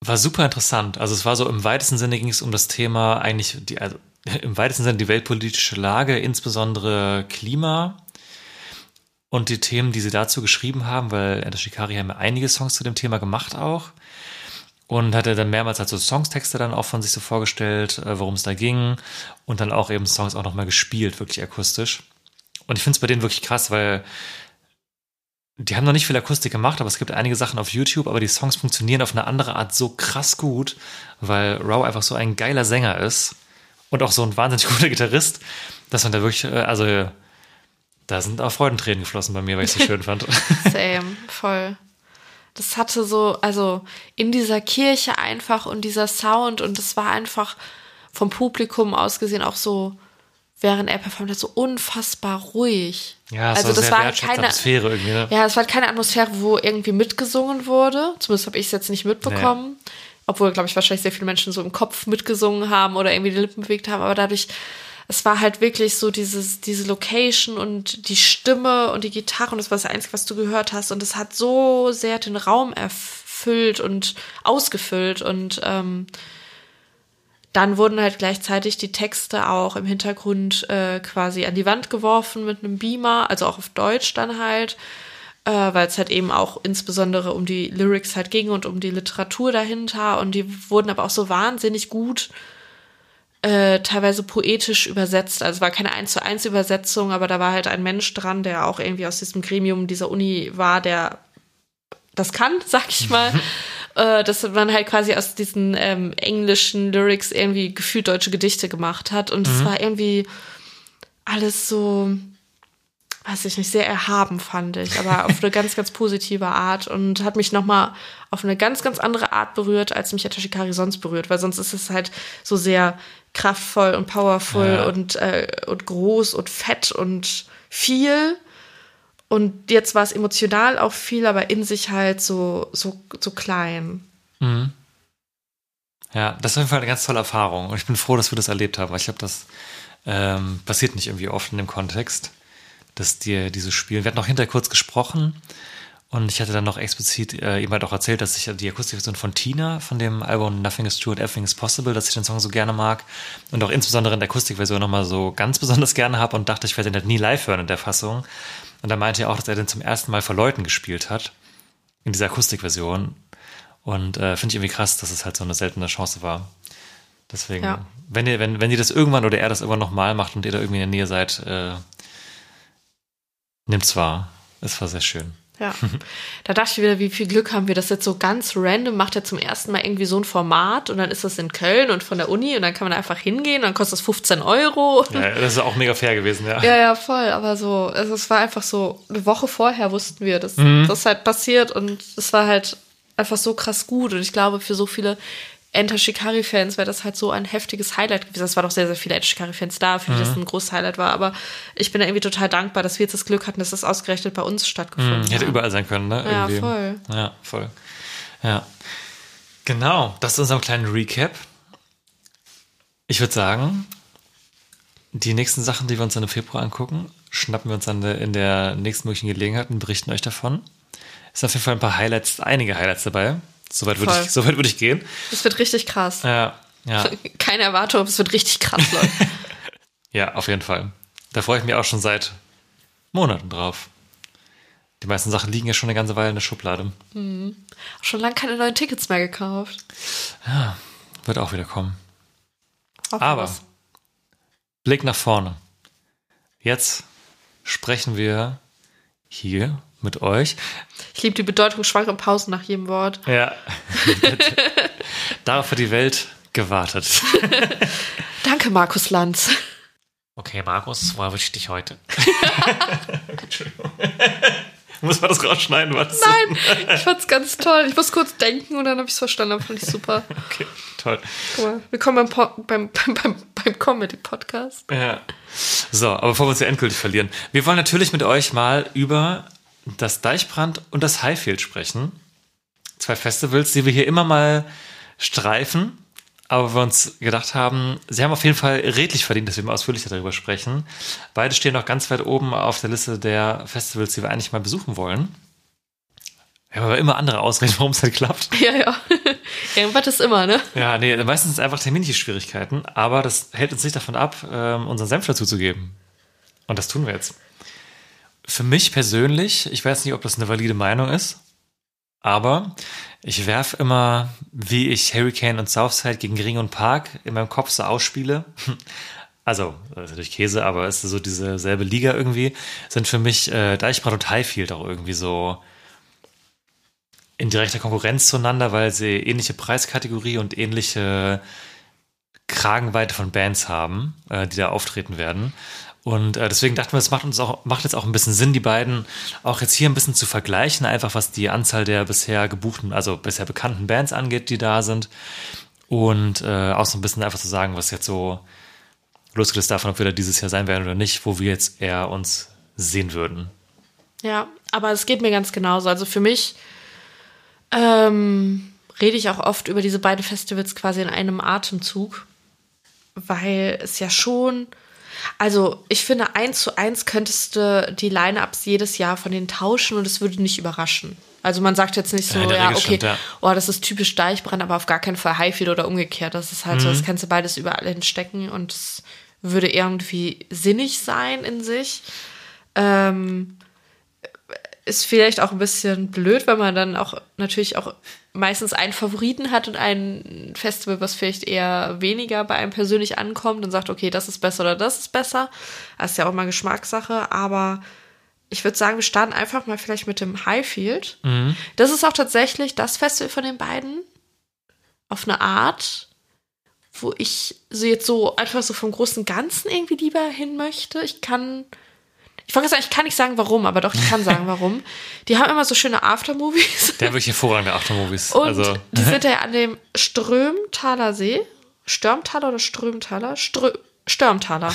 Speaker 5: war super interessant. Also es war so im weitesten Sinne ging es um das Thema eigentlich, die, also *laughs* im weitesten Sinne die weltpolitische Lage, insbesondere Klima und die Themen, die sie dazu geschrieben haben, weil Enda Shikari haben ja einige Songs zu dem Thema gemacht auch. Und hat er dann mehrmals halt so Songstexte dann auch von sich so vorgestellt, äh, worum es da ging. Und dann auch eben Songs auch nochmal gespielt, wirklich akustisch. Und ich finde es bei denen wirklich krass, weil die haben noch nicht viel Akustik gemacht, aber es gibt einige Sachen auf YouTube, aber die Songs funktionieren auf eine andere Art so krass gut, weil Raw einfach so ein geiler Sänger ist und auch so ein wahnsinnig *laughs* guter Gitarrist, dass man da wirklich, äh, also da sind auch Freudentränen geflossen bei mir, weil ich es so *laughs* schön fand.
Speaker 6: Same, voll. Das hatte so, also in dieser Kirche einfach und dieser Sound und es war einfach vom Publikum aus gesehen auch so, während er performt hat, so unfassbar ruhig.
Speaker 5: Ja, es
Speaker 6: also
Speaker 5: war
Speaker 6: das war halt keine,
Speaker 5: Atmosphäre irgendwie, ne?
Speaker 6: ja, es war keine Atmosphäre, wo irgendwie mitgesungen wurde. Zumindest habe ich es jetzt nicht mitbekommen. Obwohl, glaube ich, wahrscheinlich sehr viele Menschen so im Kopf mitgesungen haben oder irgendwie die Lippen bewegt haben. Aber dadurch, es war halt wirklich so dieses, diese Location und die Stimme und die Gitarre und das war das Einzige, was du gehört hast. Und es hat so sehr den Raum erfüllt und ausgefüllt und ähm, dann wurden halt gleichzeitig die Texte auch im Hintergrund äh, quasi an die Wand geworfen mit einem Beamer, also auch auf Deutsch dann halt. äh, weil es halt eben auch insbesondere um die Lyrics halt ging und um die Literatur dahinter und die wurden aber auch so wahnsinnig gut äh, teilweise poetisch übersetzt. Also es war keine eins zu eins Übersetzung, aber da war halt ein Mensch dran, der auch irgendwie aus diesem Gremium dieser Uni war, der das kann, *laughs* sag ich mal. *laughs* äh, dass man halt quasi aus diesen ähm, englischen Lyrics irgendwie gefühlt deutsche Gedichte gemacht hat. Und es
Speaker 5: Mhm.
Speaker 6: war irgendwie alles so, weiß ich nicht, sehr erhaben fand ich, aber auf eine ganz, ganz positive Art und hat mich nochmal auf eine ganz, ganz andere Art berührt, als mich Atashikari sonst berührt, weil sonst ist es halt so sehr kraftvoll und powerful
Speaker 5: Ja.
Speaker 6: und, äh, und groß und fett und viel. Und jetzt war es emotional auch viel, aber in sich halt so, so, so klein.
Speaker 5: Mhm. Ja, das ist auf jeden Fall eine ganz tolle Erfahrung. Und ich bin froh, dass wir das erlebt haben, ich glaube, das ähm, passiert nicht irgendwie oft in dem Kontext, dass dir dieses Spiel. Wir hatten noch hinterher kurz gesprochen und ich hatte dann noch explizit äh, ihm halt auch erzählt, dass ich die Akustikversion von Tina, von dem Album Nothing is True and Everything is Possible, dass ich den Song so gerne mag und auch insbesondere in der Akustikversion nochmal so ganz besonders gerne habe und dachte, ich werde den halt nie live hören in der Fassung. Und da meinte er auch, dass er den zum ersten Mal vor Leuten gespielt hat, in dieser Akustikversion. Und äh, finde ich irgendwie krass, dass es halt so eine seltene Chance war. Deswegen,
Speaker 6: Ja.
Speaker 5: wenn ihr, wenn, wenn ihr das irgendwann oder er das irgendwann nochmal macht und ihr da irgendwie in der Nähe seid, äh, nimmt's wahr. Es war sehr schön.
Speaker 6: Ja. Da dachte ich wieder, wie viel Glück haben wir, das jetzt so ganz random macht er zum ersten Mal irgendwie so ein Format und dann ist das in Köln und von der Uni und dann kann man einfach hingehen und dann kostet das 15 Euro.
Speaker 5: Ja, das ist auch mega fair gewesen, ja.
Speaker 6: Ja, ja, voll. Aber so, also es war einfach so, eine Woche vorher wussten wir, dass
Speaker 5: Mhm.
Speaker 6: das halt passiert und es war halt einfach so krass gut. Und ich glaube, für so viele Enter Shikari-Fans wäre das halt so ein heftiges Highlight gewesen. Es waren doch sehr, sehr viele Enter Shikari-Fans da, für die
Speaker 5: Mhm.
Speaker 6: das ein großes Highlight war. Aber ich bin da irgendwie total dankbar, dass wir jetzt das Glück hatten, dass das ausgerechnet bei uns stattgefunden
Speaker 5: Hätte
Speaker 6: hat.
Speaker 5: überall sein können, ne?
Speaker 6: Ja,
Speaker 5: Irgendwie.
Speaker 6: voll.
Speaker 5: Ja, voll. Ja. Genau, das ist unser kleiner Recap. Ich würde sagen, die nächsten Sachen, die wir uns dann im Februar angucken, schnappen wir uns dann in der nächsten möglichen Gelegenheit und berichten euch davon. Es sind auf jeden Fall ein paar Highlights, einige Highlights dabei. Soweit würde ich, soweit würde ich gehen.
Speaker 6: Es wird richtig krass.
Speaker 5: Ja, ja,
Speaker 6: Keine Erwartung, es wird richtig krass, Leute. *laughs*
Speaker 5: ja, auf jeden Fall. Da freue ich mich auch schon seit Monaten drauf. Die meisten Sachen liegen ja schon eine ganze Weile in der Schublade.
Speaker 6: Schon lange keine neuen Tickets mehr gekauft.
Speaker 5: Wird auch wieder kommen.
Speaker 6: Auch
Speaker 5: Aber
Speaker 6: was.
Speaker 5: Blick nach vorne. Jetzt sprechen wir hier mit euch.
Speaker 6: Ich liebe die bedeutungsschwache Pausen nach jedem Wort.
Speaker 5: Ja. *laughs* Darauf hat die Welt gewartet. *laughs*
Speaker 6: Danke, Markus Lanz.
Speaker 5: Okay, Markus, wo erwische ich dich heute? Entschuldigung. *laughs* Muss man das rausschneiden? Was?
Speaker 6: Nein, ich fand's ganz toll. Ich muss kurz denken und dann habe ich es verstanden. Fand ich super.
Speaker 5: Okay, toll.
Speaker 6: Guck mal, willkommen beim, beim, beim, beim Comedy-Podcast.
Speaker 5: Ja. So, aber bevor wir uns hier endgültig verlieren. Wir wollen natürlich mit euch mal über das Deichbrand und das Highfield sprechen. Zwei Festivals, die wir hier immer mal streifen, aber wir uns gedacht haben, sie haben auf jeden Fall redlich verdient, dass wir mal ausführlicher darüber sprechen. Beide stehen noch ganz weit oben auf der Liste der Festivals, die wir eigentlich mal besuchen wollen. Wir haben aber immer andere Ausreden, warum es halt klappt. *laughs*
Speaker 6: Ja, ja. Irgendwas ist immer, ne?
Speaker 5: Ja, nee, meistens sind es einfach terminliche Schwierigkeiten, aber das hält uns nicht davon ab, ähm, unseren Senf dazuzugeben. Und das tun wir jetzt. Für mich persönlich, ich weiß nicht, ob das eine valide Meinung ist, aber ich werf immer, wie ich Hurricane und Southside gegen Ring und Park in meinem Kopf so ausspiele. *laughs* Also, das ist natürlich Käse, aber es ist so diese selbe Liga irgendwie, sind für mich äh, Deichbrand und Highfield auch irgendwie so in direkter Konkurrenz zueinander, weil sie ähnliche Preiskategorie und ähnliche Kragenweite von Bands haben, äh, die da auftreten werden. Und äh, deswegen dachten wir, es macht uns auch, macht jetzt auch ein bisschen Sinn, die beiden auch jetzt hier ein bisschen zu vergleichen, einfach was die Anzahl der bisher gebuchten, also bisher bekannten Bands angeht, die da sind. Und äh, auch so ein bisschen einfach zu sagen, was jetzt so losgelöst davon, ob wir da dieses Jahr sein werden oder nicht, wo wir jetzt eher uns sehen würden.
Speaker 6: Ja, aber es geht mir ganz genauso. Also für mich ähm, rede ich auch oft über diese beiden Festivals quasi in einem Atemzug, weil es ja schon, also ich finde, eins zu eins könntest du die Line-Ups jedes Jahr von denen tauschen und es würde nicht überraschen. Also man sagt jetzt nicht so,
Speaker 5: Ja,
Speaker 6: ja, okay,
Speaker 5: stimmt, ja.
Speaker 6: oh, das ist typisch Deichbrand, aber auf gar keinen Fall Highfield oder umgekehrt. Das ist halt so,
Speaker 5: Mhm.
Speaker 6: das kannst du beides überall hinstecken und es würde irgendwie sinnig sein in sich. Ähm, ist vielleicht auch ein bisschen blöd, weil man dann auch natürlich auch meistens einen Favoriten hat und ein Festival, was vielleicht eher weniger bei einem persönlich ankommt und sagt, okay, das ist besser oder das ist besser. Das ist ja auch mal Geschmackssache, aber ich würde sagen, wir starten einfach mal vielleicht mit dem Highfield.
Speaker 5: Mhm.
Speaker 6: Das ist auch tatsächlich das Festival von den beiden auf eine Art, wo ich so jetzt so einfach so vom großen Ganzen irgendwie lieber hin möchte. Ich kann ich wollte sagen, ich kann nicht sagen, warum, aber doch, ich kann sagen, warum. Die haben immer so schöne Aftermovies.
Speaker 5: Der hat wirklich hervorragende Aftermovies.
Speaker 6: Und
Speaker 5: also,
Speaker 6: die *laughs* sind ja an dem Strömtaler See. Stürmtaler oder Strömtaler? Strö Stürmtaler.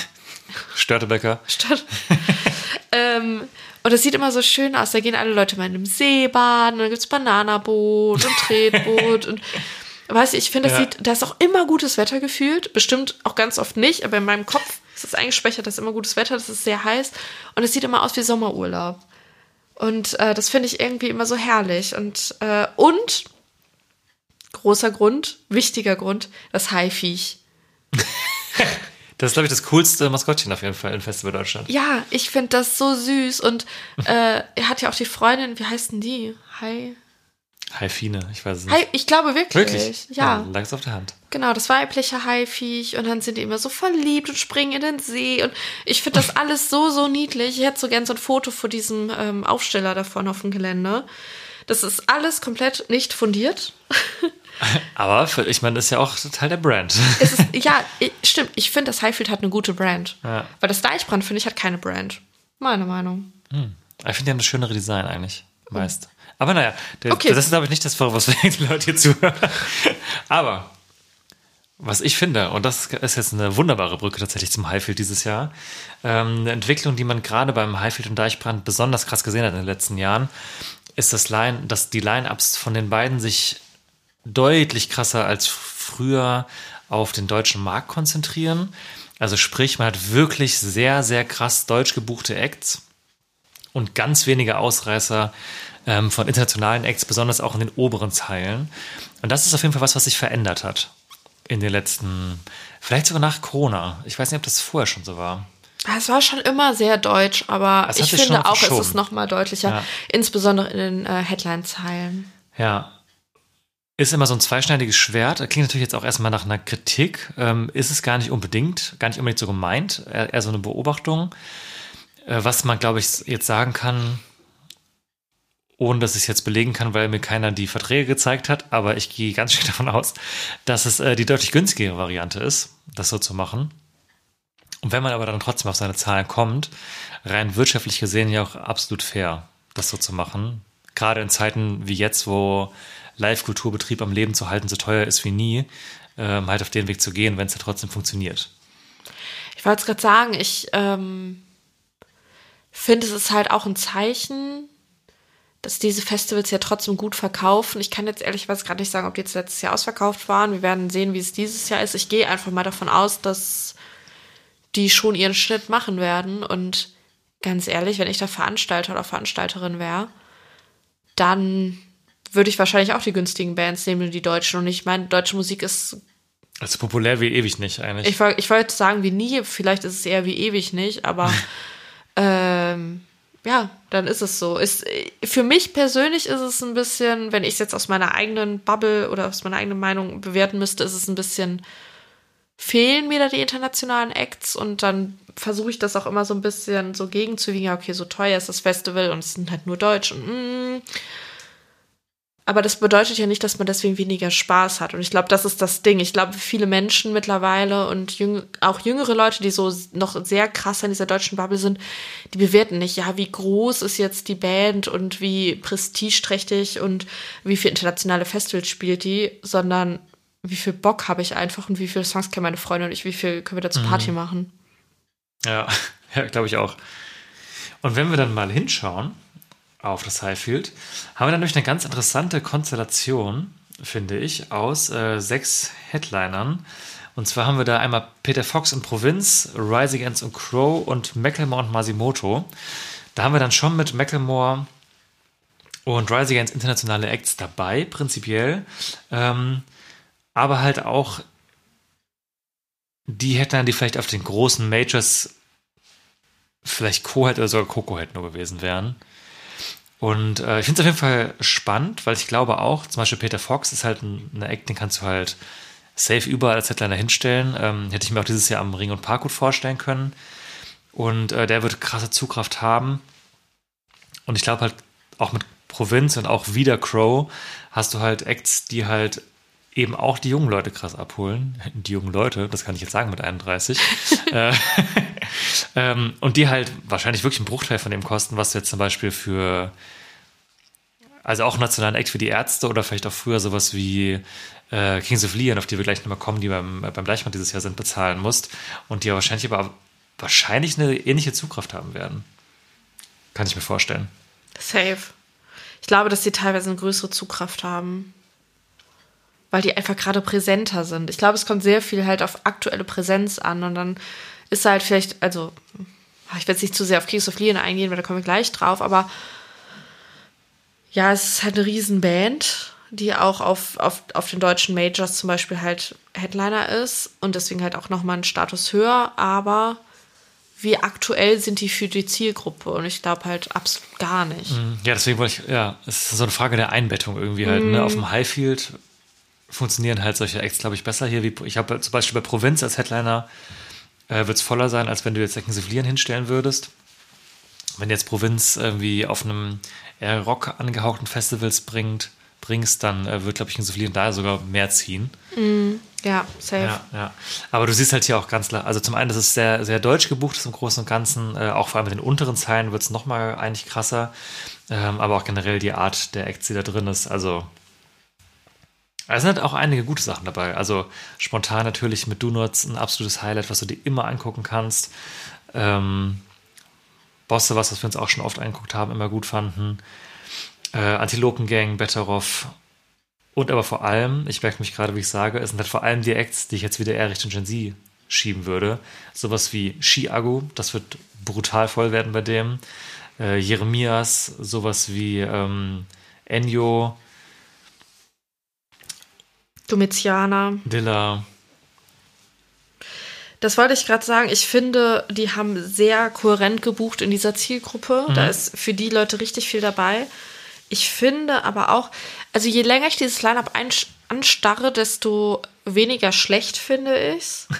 Speaker 5: Störtebecker.
Speaker 6: Stadt. *laughs* ähm, und das sieht immer so schön aus. Da gehen alle Leute mal in einem See baden, und dann gibt's Bananaboot und Tretboot und weißt du, ich finde, das
Speaker 5: Ja.
Speaker 6: sieht, da ist auch immer gutes Wetter gefühlt. Bestimmt auch ganz oft nicht, aber in meinem Kopf ist es eingespeichert, dass immer gutes Wetter, das ist sehr heiß und es sieht immer aus wie Sommerurlaub. Und äh, das finde ich irgendwie immer so herrlich. Und, äh, und großer Grund, wichtiger Grund, das Haifiech. *laughs*
Speaker 5: Das ist, glaube ich, das coolste Maskottchen auf jeden Fall im Festival Deutschland.
Speaker 6: Ja, ich finde das so süß. Und äh, er hat ja auch die Freundin, wie heißt denn die? Hi.
Speaker 5: Haifine, ich weiß es nicht.
Speaker 6: Hi, ich glaube wirklich.
Speaker 5: Wirklich?
Speaker 6: Ja,
Speaker 5: lag es auf der Hand.
Speaker 6: genau, das weibliche Haifiech. Und dann sind die immer so verliebt und springen in den See. Und ich finde das *laughs* alles so, so niedlich. Ich hätte so gern so ein Foto vor diesem ähm, Aufsteller da vorne auf dem Gelände. Das ist alles komplett nicht fundiert. *laughs*
Speaker 5: Aber für, ich meine, das ist ja auch Teil der Brand. *laughs*
Speaker 6: Ist, ja, ich, stimmt. Ich finde, das Highfield hat eine gute Brand.
Speaker 5: Ja.
Speaker 6: Weil das Deichbrand, finde ich, hat keine Brand. Meine Meinung.
Speaker 5: Ich finde ja eine schönere Design eigentlich. Meist. Aber naja, der,
Speaker 6: Okay.
Speaker 5: das ist, glaube ich, nicht das, was *laughs* die Leute hier zuhören. Aber was ich finde, und das ist jetzt eine wunderbare Brücke tatsächlich zum Highfield dieses Jahr, ähm, eine Entwicklung, die man gerade beim Highfield und Deichbrand besonders krass gesehen hat in den letzten Jahren, ist das Line, dass die Line-Ups von den beiden sich deutlich krasser als früher auf den deutschen Markt konzentrieren. Also sprich, man hat wirklich sehr, sehr krass deutsch gebuchte Acts und ganz wenige Ausreißer ähm, von internationalen Acts, besonders auch in den oberen Zeilen. Und das ist auf jeden Fall was, was sich verändert hat in den letzten, vielleicht sogar nach Corona. Ich weiß nicht, ob das vorher schon so war.
Speaker 6: Ah, Es war schon immer sehr deutsch, aber
Speaker 5: Es
Speaker 6: ich finde auch, es
Speaker 5: verschoben.
Speaker 6: ist noch mal deutlicher.
Speaker 5: Ja.
Speaker 6: Insbesondere in den äh, Headline-Zeilen.
Speaker 5: Ja. Ist immer so ein zweischneidiges Schwert. Klingt natürlich jetzt auch erstmal nach einer Kritik. Ähm, ist es gar nicht unbedingt, gar nicht unbedingt so gemeint. Eher, eher so eine Beobachtung. Äh, was man, glaube ich, jetzt sagen kann, ohne dass ich es jetzt belegen kann, weil mir keiner die Verträge gezeigt hat, aber ich gehe ganz *laughs* stark davon aus, dass es äh, die deutlich günstigere Variante ist, das so zu machen. Und wenn man aber dann trotzdem auf seine Zahlen kommt, rein wirtschaftlich gesehen ja auch absolut fair, das so zu machen. Gerade in Zeiten wie jetzt, wo Live-Kulturbetrieb am Leben zu halten so teuer ist wie nie, ähm, halt auf den Weg zu gehen, wenn es ja trotzdem funktioniert.
Speaker 6: Ich wollte es gerade sagen, ich ähm, finde, es ist halt auch ein Zeichen, dass diese Festivals ja trotzdem gut verkaufen. Ich kann jetzt ehrlicherweise gerade nicht sagen, ob die jetzt letztes Jahr ausverkauft waren. Wir werden sehen, wie es dieses Jahr ist. Ich gehe einfach mal davon aus, dass die schon ihren Schnitt machen werden. Und ganz ehrlich, wenn ich da Veranstalter oder Veranstalterin wäre, dann würde ich wahrscheinlich auch die günstigen Bands nehmen, die deutschen. Und ich meine, deutsche Musik ist
Speaker 5: Also populär wie ewig nicht eigentlich.
Speaker 6: ich, ich wollte sagen wie nie, vielleicht ist es eher wie ewig nicht, aber *laughs* ähm, ja, dann ist es so. Ist, für mich persönlich ist es ein bisschen, wenn ich es jetzt aus meiner eigenen Bubble oder aus meiner eigenen Meinung bewerten müsste, ist es ein bisschen, fehlen mir da die internationalen Acts und dann versuche ich das auch immer so ein bisschen so gegenzuwiegen. Okay, so teuer ist das Festival und es sind halt nur Deutsch und mm, aber das bedeutet ja nicht, dass man deswegen weniger Spaß hat. Und ich glaube, das ist das Ding. Ich glaube, viele Menschen mittlerweile und jüng auch jüngere Leute, die so noch sehr krass in dieser deutschen Bubble sind, die bewerten nicht, ja, wie groß ist jetzt die Band und wie prestigeträchtig und wie viel internationale Festivals spielt die, sondern wie viel Bock habe ich einfach und wie viele Songs kennen meine Freunde und ich, wie viel können wir da zur Party machen.
Speaker 5: Ja, *laughs* ja glaube ich auch. Und wenn wir dann mal hinschauen auf das Highfield, haben wir dann nämlich eine ganz interessante Konstellation, finde ich, aus äh, sechs Headlinern. Und zwar haben wir da einmal Peter Fox in Provinz, Rise Against und Crow und Macklemore und Masimoto. Da haben wir dann schon mit Macklemore und Rise Against internationale Acts dabei, prinzipiell. Ähm, aber halt auch die Headliner, die vielleicht auf den großen Majors vielleicht Co-Head oder sogar Coco-Head nur gewesen wären. Und äh, ich finde es auf jeden Fall spannend, weil ich glaube auch, zum Beispiel Peter Fox ist halt ein, eine Act, den kannst du halt safe überall als Headliner hinstellen. Ähm, hätte ich mir auch dieses Jahr am Ring und Park gut vorstellen können. Und äh, der wird krasse Zugkraft haben. Und ich glaube halt auch mit Provinz und auch wieder Crow hast du halt Acts, die halt eben auch die jungen Leute krass abholen. Die jungen Leute, das kann ich jetzt sagen mit 31. *laughs* Äh, ähm, und die halt wahrscheinlich wirklich einen Bruchteil von dem kosten, was du jetzt zum Beispiel für, also auch nationalen Act für die Ärzte oder vielleicht auch früher sowas wie äh, Kings of Leon, auf die wir gleich nochmal kommen, die beim, beim Gleichmann dieses Jahr sind, bezahlen musst. Und die wahrscheinlich aber wahrscheinlich eine ähnliche Zugkraft haben werden. Kann ich mir vorstellen.
Speaker 6: Safe. Ich glaube, dass die teilweise eine größere Zugkraft haben. Weil die einfach gerade präsenter sind. Ich glaube, es kommt sehr viel halt auf aktuelle Präsenz an und dann ist halt vielleicht, also, ich werde jetzt nicht zu sehr auf Kings of Leon eingehen, weil da kommen wir gleich drauf, aber ja, es ist halt eine Riesenband, die auch auf, auf, auf den deutschen Majors zum Beispiel halt Headliner ist und deswegen halt auch nochmal einen Status höher, aber wie aktuell sind die für die Zielgruppe? Und ich glaube halt absolut gar nicht.
Speaker 5: Ja, deswegen wollte ich, ja, es ist so eine Frage der Einbettung irgendwie halt. Ne? Auf dem Highfield funktionieren halt solche Acts, glaube ich, besser hier. Wie, ich habe zum Beispiel bei Provinz als Headliner äh, wird es voller sein, als wenn du jetzt Second hinstellen würdest. Wenn jetzt Provinz irgendwie auf einem eher Rock angehauchten Festivals bringt, bringst, dann äh, wird, glaube ich, Insuflieren da sogar mehr ziehen.
Speaker 6: Ja, safe.
Speaker 5: Ja, ja. Aber du siehst halt hier auch ganz klar, also zum einen, dass es sehr, sehr deutsch gebucht ist im Großen und Ganzen, äh, auch vor allem mit den unteren Zeilen wird es nochmal eigentlich krasser, ähm, aber auch generell die Art der Acts, die da drin ist, also es sind halt auch einige gute Sachen dabei. Also spontan natürlich mit Donuts ein absolutes Highlight, was du dir immer angucken kannst. Ähm, Bosse, was wir uns auch schon oft angeguckt haben, immer gut fanden. Äh, Antilopengang, Betteroff und aber vor allem, ich merke mich gerade, wie ich sage, es sind halt vor allem die Acts, die ich jetzt wieder eher Richtung Gen Z schieben würde. Sowas wie Chiago, das wird brutal voll werden bei dem. Äh, Jeremias, sowas wie ähm, Enyo,
Speaker 6: Domitianer.
Speaker 5: Dilla.
Speaker 6: Das wollte ich gerade sagen. Ich finde, die haben sehr kohärent gebucht in dieser Zielgruppe. Da ist für die Leute richtig viel dabei. Ich finde aber auch, also je länger ich dieses Line-Up anstarre, desto weniger schlecht finde ich es. *laughs*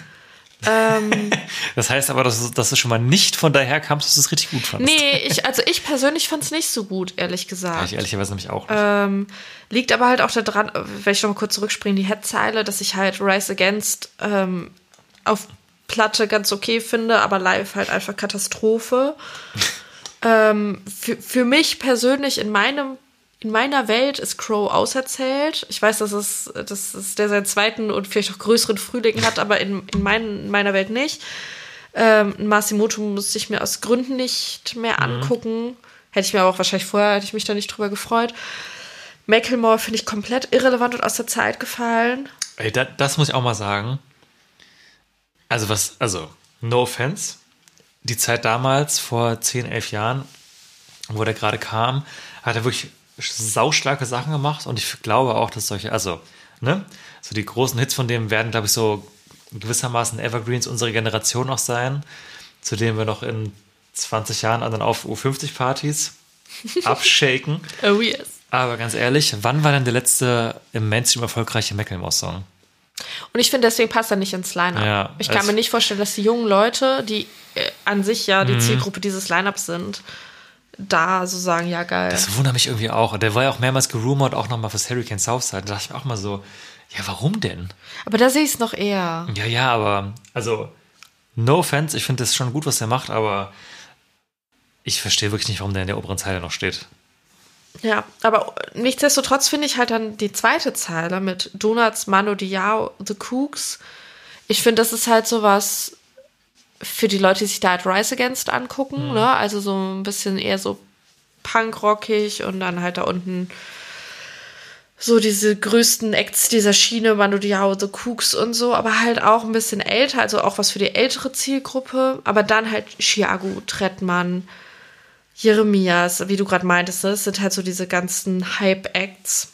Speaker 6: ähm, *laughs*
Speaker 5: Das heißt aber, dass, du- dass du schon mal nicht von daher kamst, dass du es richtig gut fandest.
Speaker 6: nee, ich, also ich persönlich fand es nicht so gut, ehrlich
Speaker 5: Ja,
Speaker 6: gesagt.
Speaker 5: ich ehrlicherweise nämlich auch nicht.
Speaker 6: Ähm, liegt aber halt auch daran, wenn ich noch mal kurz zurückspringe, die Headzeile, dass ich halt Rise Against ähm, auf Platte ganz okay finde, aber live halt einfach Katastrophe. *laughs* ähm, für, für mich persönlich in meinem in meiner Welt ist Crow auserzählt. Ich weiß, dass es, dass es der seinen zweiten und vielleicht auch größeren Frühling hat, aber in, in, mein, in meiner Welt nicht. Ähm, Masimoto musste ich mir aus Gründen nicht mehr angucken. Hätte ich mir aber auch wahrscheinlich vorher, hätte ich mich da nicht drüber gefreut. Macklemore finde ich komplett irrelevant und aus der Zeit gefallen.
Speaker 5: Ey, da, das muss ich auch mal sagen. Also was, also, no offense. Die Zeit damals, vor 10, 11 Jahren, wo der gerade kam, hat er wirklich saustarke Sachen gemacht und ich glaube auch, dass solche, also, ne, so die großen Hits von dem werden, glaube ich, so gewissermaßen Evergreens unserer Generation auch sein, zu denen wir noch in 20 Jahren dann auf U50-Partys *laughs* abshaken.
Speaker 6: Oh yes.
Speaker 5: Aber ganz ehrlich, wann war denn der letzte im Mainstream erfolgreiche Macklemore-Song?
Speaker 6: Und ich finde, deswegen passt er nicht ins Line-Up.
Speaker 5: Ja,
Speaker 6: ich kann mir nicht vorstellen, dass die jungen Leute, die äh, an sich ja
Speaker 5: Mhm.
Speaker 6: die Zielgruppe dieses Line-Ups sind, da so sagen, ja geil.
Speaker 5: Das wundert mich irgendwie auch. Und Der war ja auch mehrmals gerumort, auch nochmal fürs Hurricane Southside. Da dachte ich mir auch mal so, ja, warum denn?
Speaker 6: Aber da sehe ich es noch eher.
Speaker 5: Ja, ja, aber, also, no offense, ich finde das schon gut, was er macht, aber ich verstehe wirklich nicht, warum der in der oberen Zeile noch steht.
Speaker 6: Ja, aber nichtsdestotrotz finde ich halt dann die zweite Zeile mit Donuts, Mano Diao, The Cooks. Ich finde, das ist halt sowas für die Leute, die sich da halt Rise Against angucken, ne? Also so ein bisschen eher so punkrockig und dann halt da unten so diese größten Acts dieser Schiene, Mano Diao, The Cooks und so, aber halt auch ein bisschen älter, also auch was für die ältere Zielgruppe, aber dann halt Chiago, Trettmann, Jeremias, wie du gerade meintest, das sind halt so diese ganzen Hype-Acts.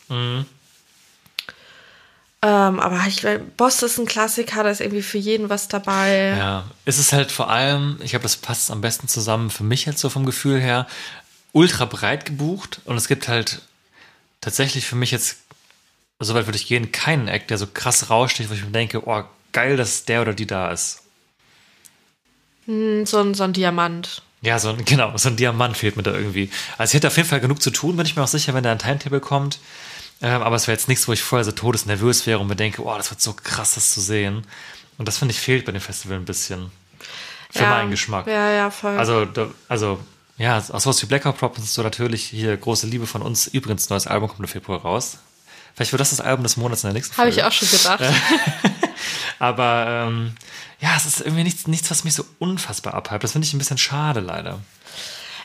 Speaker 6: Ähm, aber ich Boss ist ein Klassiker, da ist irgendwie für jeden was dabei.
Speaker 5: Ja, es ist halt vor allem, ich glaube, das passt am besten zusammen für mich jetzt so vom Gefühl her. ultra breit gebucht und es gibt halt tatsächlich für mich jetzt, soweit würde ich gehen, keinen Act, der so krass raussticht, wo ich mir denke, oh, geil, dass der oder die da ist.
Speaker 6: Hm, So ein, so ein Diamant.
Speaker 5: Ja, so ein, *laughs* genau, so ein Diamant fehlt mir da irgendwie. Also ich hätte auf jeden Fall genug zu tun, bin ich mir auch sicher, wenn da ein Timetable kommt. Ähm, aber es wäre jetzt nichts, wo ich vorher so todesnervös wäre und mir denke, oh, das wird so krass, das zu sehen. Und das finde ich fehlt bei dem Festival ein bisschen. Für
Speaker 6: ja,
Speaker 5: meinen Geschmack.
Speaker 6: Ja, ja, voll.
Speaker 5: Also, da, also, ja, auch sowas wie Blackout Problems so natürlich hier große Liebe von uns. Übrigens, neues Album kommt im Februar raus. Vielleicht wird das das Album des Monats in der nächsten
Speaker 6: Habe
Speaker 5: Folge.
Speaker 6: ich auch schon gedacht. *laughs*
Speaker 5: Aber ähm, ja, es ist irgendwie nichts, nichts, was mich so unfassbar abhypt. Das finde ich ein bisschen schade, leider.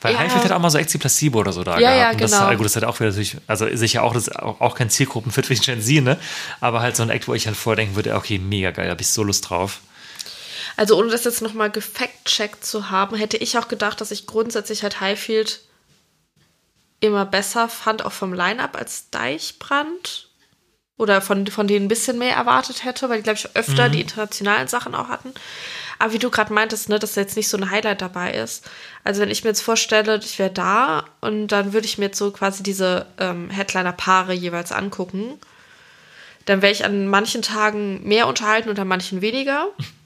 Speaker 5: Weil
Speaker 6: Ja.
Speaker 5: Highfield hat auch mal so Exi Placebo oder so da
Speaker 6: Ja,
Speaker 5: gehabt.
Speaker 6: ja,
Speaker 5: Und das,
Speaker 6: genau.
Speaker 5: gut, das hat auch wieder natürlich, also sicher auch, das ist auch, auch kein Zielgruppenfit wie Gen Z, ne? Aber halt so ein Act, wo ich halt vordenken würde, okay, mega geil, da hab ich so Lust drauf.
Speaker 6: Also ohne das jetzt nochmal gefact-checkt zu haben, hätte ich auch gedacht, dass ich grundsätzlich halt Highfield immer besser fand, auch vom Line-Up als Deichbrand. Oder von, von denen ein bisschen mehr erwartet hätte, weil die, glaube ich, öfter die internationalen Sachen auch hatten. Aber wie du gerade meintest, ne, dass da jetzt nicht so ein Highlight dabei ist. Also wenn ich mir jetzt vorstelle, ich wäre da und dann würde ich mir jetzt so quasi diese ähm, Headliner-Paare jeweils angucken, dann wäre ich an manchen Tagen mehr unterhalten und an manchen weniger. *laughs*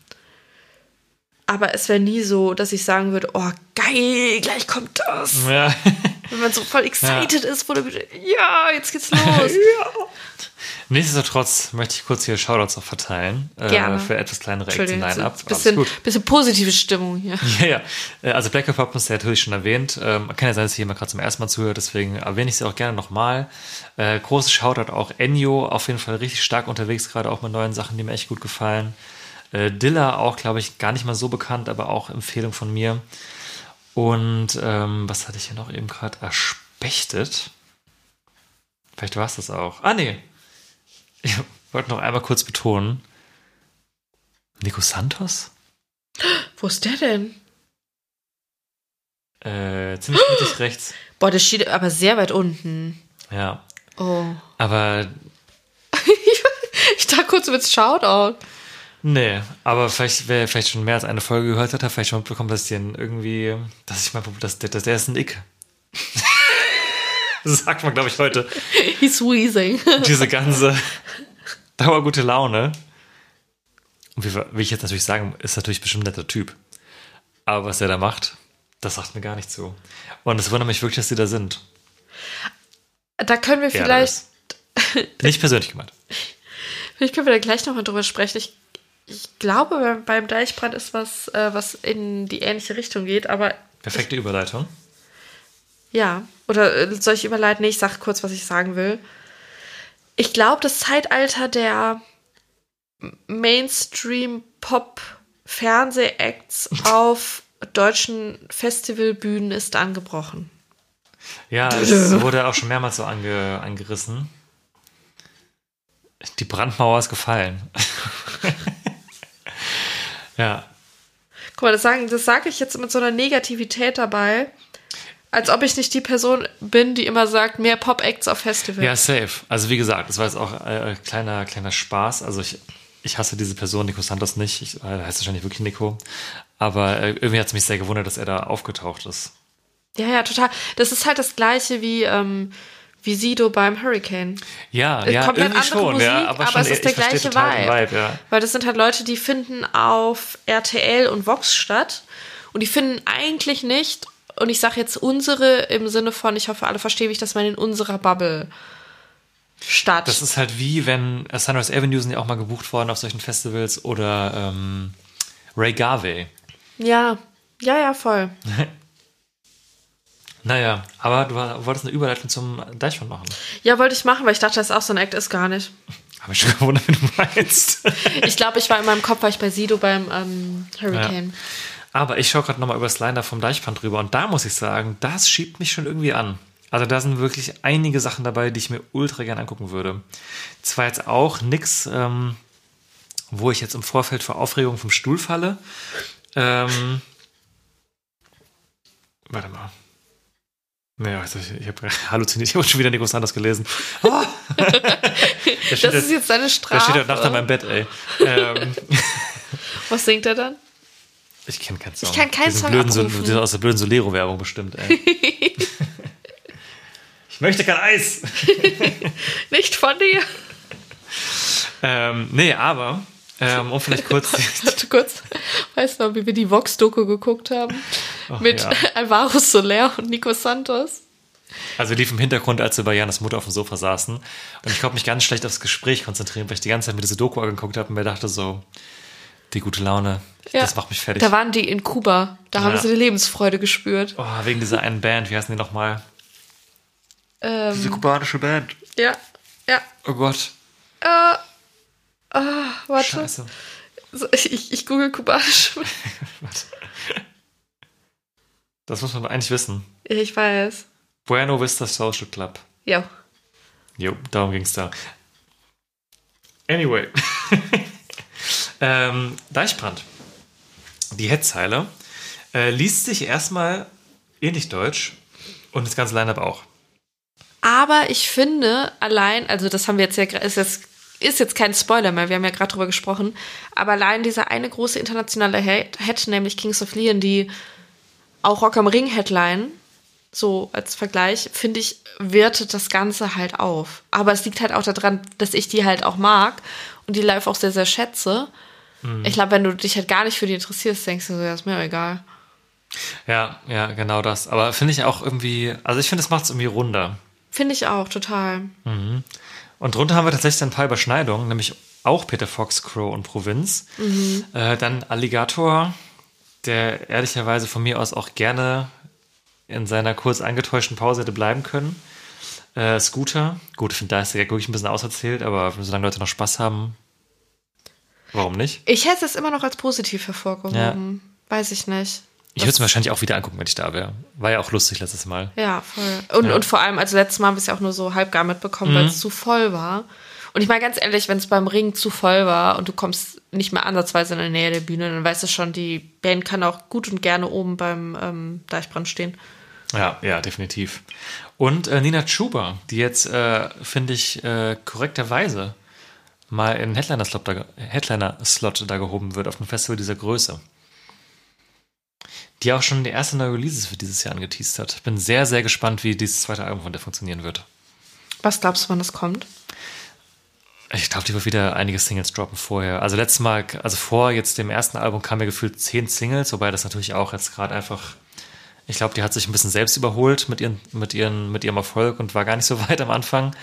Speaker 6: Aber es wäre nie so, dass ich sagen würde, oh geil, gleich kommt das.
Speaker 5: Ja. *laughs*
Speaker 6: Wenn man so voll excited ist, wo du ja, jetzt geht's los. *laughs*
Speaker 5: Nichtsdestotrotz möchte ich kurz hier Shoutouts auch verteilen.
Speaker 6: Gerne.
Speaker 5: Äh, für etwas kleinere Acts im
Speaker 6: Entschuldigung, so
Speaker 5: Line-Up.
Speaker 6: ein
Speaker 5: Alles
Speaker 6: bisschen, bisschen positive Stimmung hier. *laughs*
Speaker 5: Ja, ja. Äh, Also Black Hip Hop ist ja natürlich schon erwähnt. Ähm, kann ja sein, dass hier jemand gerade zum ersten Mal zuhört, deswegen erwähne ich sie auch gerne nochmal. Äh, großes Shoutout auch Enyo, auf jeden Fall richtig stark unterwegs, gerade auch mit neuen Sachen, die mir echt gut gefallen. Äh, Dilla auch, glaube ich, gar nicht mal so bekannt, aber auch Empfehlung von mir. Und ähm, was hatte ich hier noch eben gerade erspechtet? Vielleicht war es das auch. Ah, nee. *laughs* Ich wollte noch einmal kurz betonen. Nico Santos? *gasps*
Speaker 6: Wo ist der denn?
Speaker 5: Äh, ziemlich mittig *gasps* rechts.
Speaker 6: Boah, der steht aber sehr weit unten.
Speaker 5: Ja.
Speaker 6: Oh.
Speaker 5: Aber *laughs*
Speaker 6: Ich dachte kurz, du willst Shoutout.
Speaker 5: Nee, aber vielleicht, wer vielleicht schon mehr als eine Folge gehört hat, hat vielleicht schon mitbekommen, dass den irgendwie, dass ich mal, dass der, dass der ist ein Ick. *laughs* das sagt man, glaube ich, heute.
Speaker 6: He's wheezing. *laughs*
Speaker 5: Diese ganze dauergute Laune. Und wie, wie ich jetzt natürlich sagen, ist natürlich bestimmt ein netter Typ. Aber was er da macht, das sagt mir gar nicht zu. Und es wundert mich wirklich, dass die da sind.
Speaker 6: Da können wir vielleicht,
Speaker 5: Nicht persönlich gemeint. *laughs*
Speaker 6: vielleicht können wir da gleich nochmal drüber sprechen. Ich, ich glaube, beim, Deichbrand ist was, äh, was in die ähnliche Richtung geht, aber
Speaker 5: Perfekte Überleitung.
Speaker 6: Ja, oder äh, soll ich überleiten? Nee, ich sag kurz, was ich sagen will. Ich glaube, das Zeitalter der Mainstream-Pop-Fernseh-Acts *laughs* auf deutschen Festivalbühnen ist angebrochen.
Speaker 5: Ja, *laughs* es wurde auch schon mehrmals so ange, angerissen. Die Brandmauer ist gefallen. *laughs* ja,
Speaker 6: Guck mal, das sage das sag ich jetzt mit so einer Negativität dabei, als ob ich nicht die Person bin, die immer sagt, mehr Pop-Acts auf Festivals.
Speaker 5: ja, safe. Also wie gesagt, das war jetzt auch äh, kleiner, kleiner Spaß. Also ich, ich hasse diese Person, Nico Santos nicht. Ich, äh, er heißt wahrscheinlich wirklich Nico. Aber äh, irgendwie hat es mich sehr gewundert, dass er da aufgetaucht ist.
Speaker 6: Ja, ja, total. Das ist halt das gleiche wie, ähm, wie Sido beim Hurricane.
Speaker 5: Ja,
Speaker 6: Äh,
Speaker 5: ja,
Speaker 6: komplett
Speaker 5: irgendwie
Speaker 6: andere
Speaker 5: schon,
Speaker 6: Musik,
Speaker 5: ja, aber,
Speaker 6: aber es ist
Speaker 5: ich
Speaker 6: der gleiche
Speaker 5: den
Speaker 6: Vibe.
Speaker 5: ja.
Speaker 6: Weil das sind halt Leute, die finden auf RTL und Vox statt. Und die finden eigentlich nicht, und ich sage jetzt unsere im Sinne von, ich hoffe, alle verstehen, wie ich das meine, in unserer Bubble statt.
Speaker 5: Das ist halt wie, wenn äh, Sunrise Avenue sind ja auch mal gebucht worden auf solchen Festivals oder ähm, Ray Garvey.
Speaker 6: ja, ja, ja, voll. *laughs*
Speaker 5: Naja, aber du wolltest eine Überleitung zum Deichmann machen.
Speaker 6: Ja, wollte ich machen, weil ich dachte, das ist auch so ein Act ist gar nicht.
Speaker 5: Habe ich schon gewundert, wie du meinst. *laughs*
Speaker 6: Ich glaube, ich war in meinem Kopf, war ich bei Sido beim ähm, Hurricane.
Speaker 5: aber ich schaue gerade nochmal über das Line vom Deichmann drüber und da muss ich sagen, das schiebt mich schon irgendwie an. Also da sind wirklich einige Sachen dabei, die ich mir ultra gern angucken würde. Zwar jetzt auch nix, ähm, wo ich jetzt im Vorfeld vor Aufregung vom Stuhl falle. Ähm, warte mal. Naja, also ich, ich habe *laughs* halluziniert. Ich habe schon wieder Nico Sanders gelesen. Ah. *laughs*
Speaker 6: Das ist jetzt deine
Speaker 5: da
Speaker 6: Strafe.
Speaker 5: steht heute Nacht an meinem Bett, ey. Ähm, *laughs*
Speaker 6: Was singt er dann?
Speaker 5: ich kenne keinen Song.
Speaker 6: Ich kann keinen Song
Speaker 5: blöden Sol-
Speaker 6: abrufen.
Speaker 5: diesen aus der blöden Solero-Werbung bestimmt, ey. möchte kein Eis.
Speaker 6: Nicht von dir.
Speaker 5: ähm, nee, aber, ähm, um vielleicht kurz. *laughs*
Speaker 6: Warte kurz. Weißt du noch, wie wir die Vox-Doku geguckt haben? Mit
Speaker 5: ja. *laughs*
Speaker 6: Alvaro Soler und Nico Santos.
Speaker 5: Also lief im Hintergrund, als wir bei Janas Mutter auf dem Sofa saßen. Und ich konnte mich ganz schlecht aufs Gespräch konzentrieren, weil ich die ganze Zeit mir diese Doku angeguckt habe und mir dachte so, die gute Laune,
Speaker 6: Ja.
Speaker 5: das macht mich fertig.
Speaker 6: Da waren die in Kuba. Da haben
Speaker 5: Ja.
Speaker 6: sie die Lebensfreude gespürt.
Speaker 5: oh, wegen dieser einen Band, wie heißen die nochmal?
Speaker 6: Ähm,
Speaker 5: Diese kubanische Band.
Speaker 6: ja, ja.
Speaker 5: Oh Gott,
Speaker 6: Äh, ah, warte.
Speaker 5: scheiße.
Speaker 6: Ich, ich google kubanisch. *laughs*
Speaker 5: Das muss man eigentlich wissen.
Speaker 6: ich weiß.
Speaker 5: Bueno Vista Social Club.
Speaker 6: Ja.
Speaker 5: Jo, darum ging es da. Anyway. *laughs* ähm, Deichbrand. Die Headzeile äh, liest sich erstmal ähnlich deutsch und das ganze Line-Up auch.
Speaker 6: Aber ich finde allein, also das haben wir jetzt ja, ist jetzt, ist jetzt kein Spoiler mehr, wir haben ja gerade drüber gesprochen, aber allein dieser eine große internationale Head, nämlich Kings of Leon, die auch Rock am Ring Headline, so als Vergleich, finde ich, wertet das Ganze halt auf. Aber es liegt halt auch daran, dass ich die halt auch mag und die live auch sehr, sehr schätze. Ich glaube, wenn du dich halt gar nicht für die interessierst, denkst du so, ja, ist mir egal.
Speaker 5: Ja, ja, genau das. Aber finde ich auch irgendwie, also ich finde, es macht es irgendwie runder.
Speaker 6: Finde ich auch, total.
Speaker 5: Und drunter haben wir tatsächlich ein paar Überschneidungen, nämlich auch Peter Fox, Crow und Provinz. Äh, dann Alligator, der ehrlicherweise von mir aus auch gerne in seiner kurz angetäuschten Pause hätte bleiben können. Äh, Scooter, gut, ich finde, da ist der Gag wirklich ein bisschen auserzählt, aber solange Leute noch Spaß haben, warum nicht?
Speaker 6: Ich hätte es immer noch als positiv hervorgehoben. Weiß ich nicht.
Speaker 5: Ich würde es mir wahrscheinlich auch wieder angucken, wenn ich da wäre. War ja auch lustig letztes Mal.
Speaker 6: Ja, voll. Und, und vor allem, also letztes Mal haben wir es ja auch nur so halb gar mitbekommen, weil es zu voll war. Und ich meine ganz ehrlich, wenn es beim Ring zu voll war und du kommst nicht mehr ansatzweise in der Nähe der Bühne, dann weißt du schon, die Band kann auch gut und gerne oben beim ähm, Deichbrand stehen.
Speaker 5: Ja, ja, definitiv. Und äh, Nina Chuba, die jetzt, äh, finde ich, äh, korrekterweise mal in Headliner-Slot da, Headliner-Slot da gehoben wird auf einem Festival dieser Größe. Die auch schon die erste neue Releases für dieses Jahr angeteased hat. Ich bin sehr, sehr gespannt, wie dieses zweite Album von der funktionieren wird.
Speaker 6: Was glaubst du, wann das kommt?
Speaker 5: Ich glaube, die wird wieder einige Singles droppen vorher. Also letztes Mal, also vor jetzt dem ersten Album kamen mir gefühlt zehn Singles, wobei das natürlich auch jetzt gerade einfach, ich glaube, die hat sich ein bisschen selbst überholt mit, ihren, mit, ihren, mit ihrem Erfolg und war gar nicht so *laughs* weit am Anfang.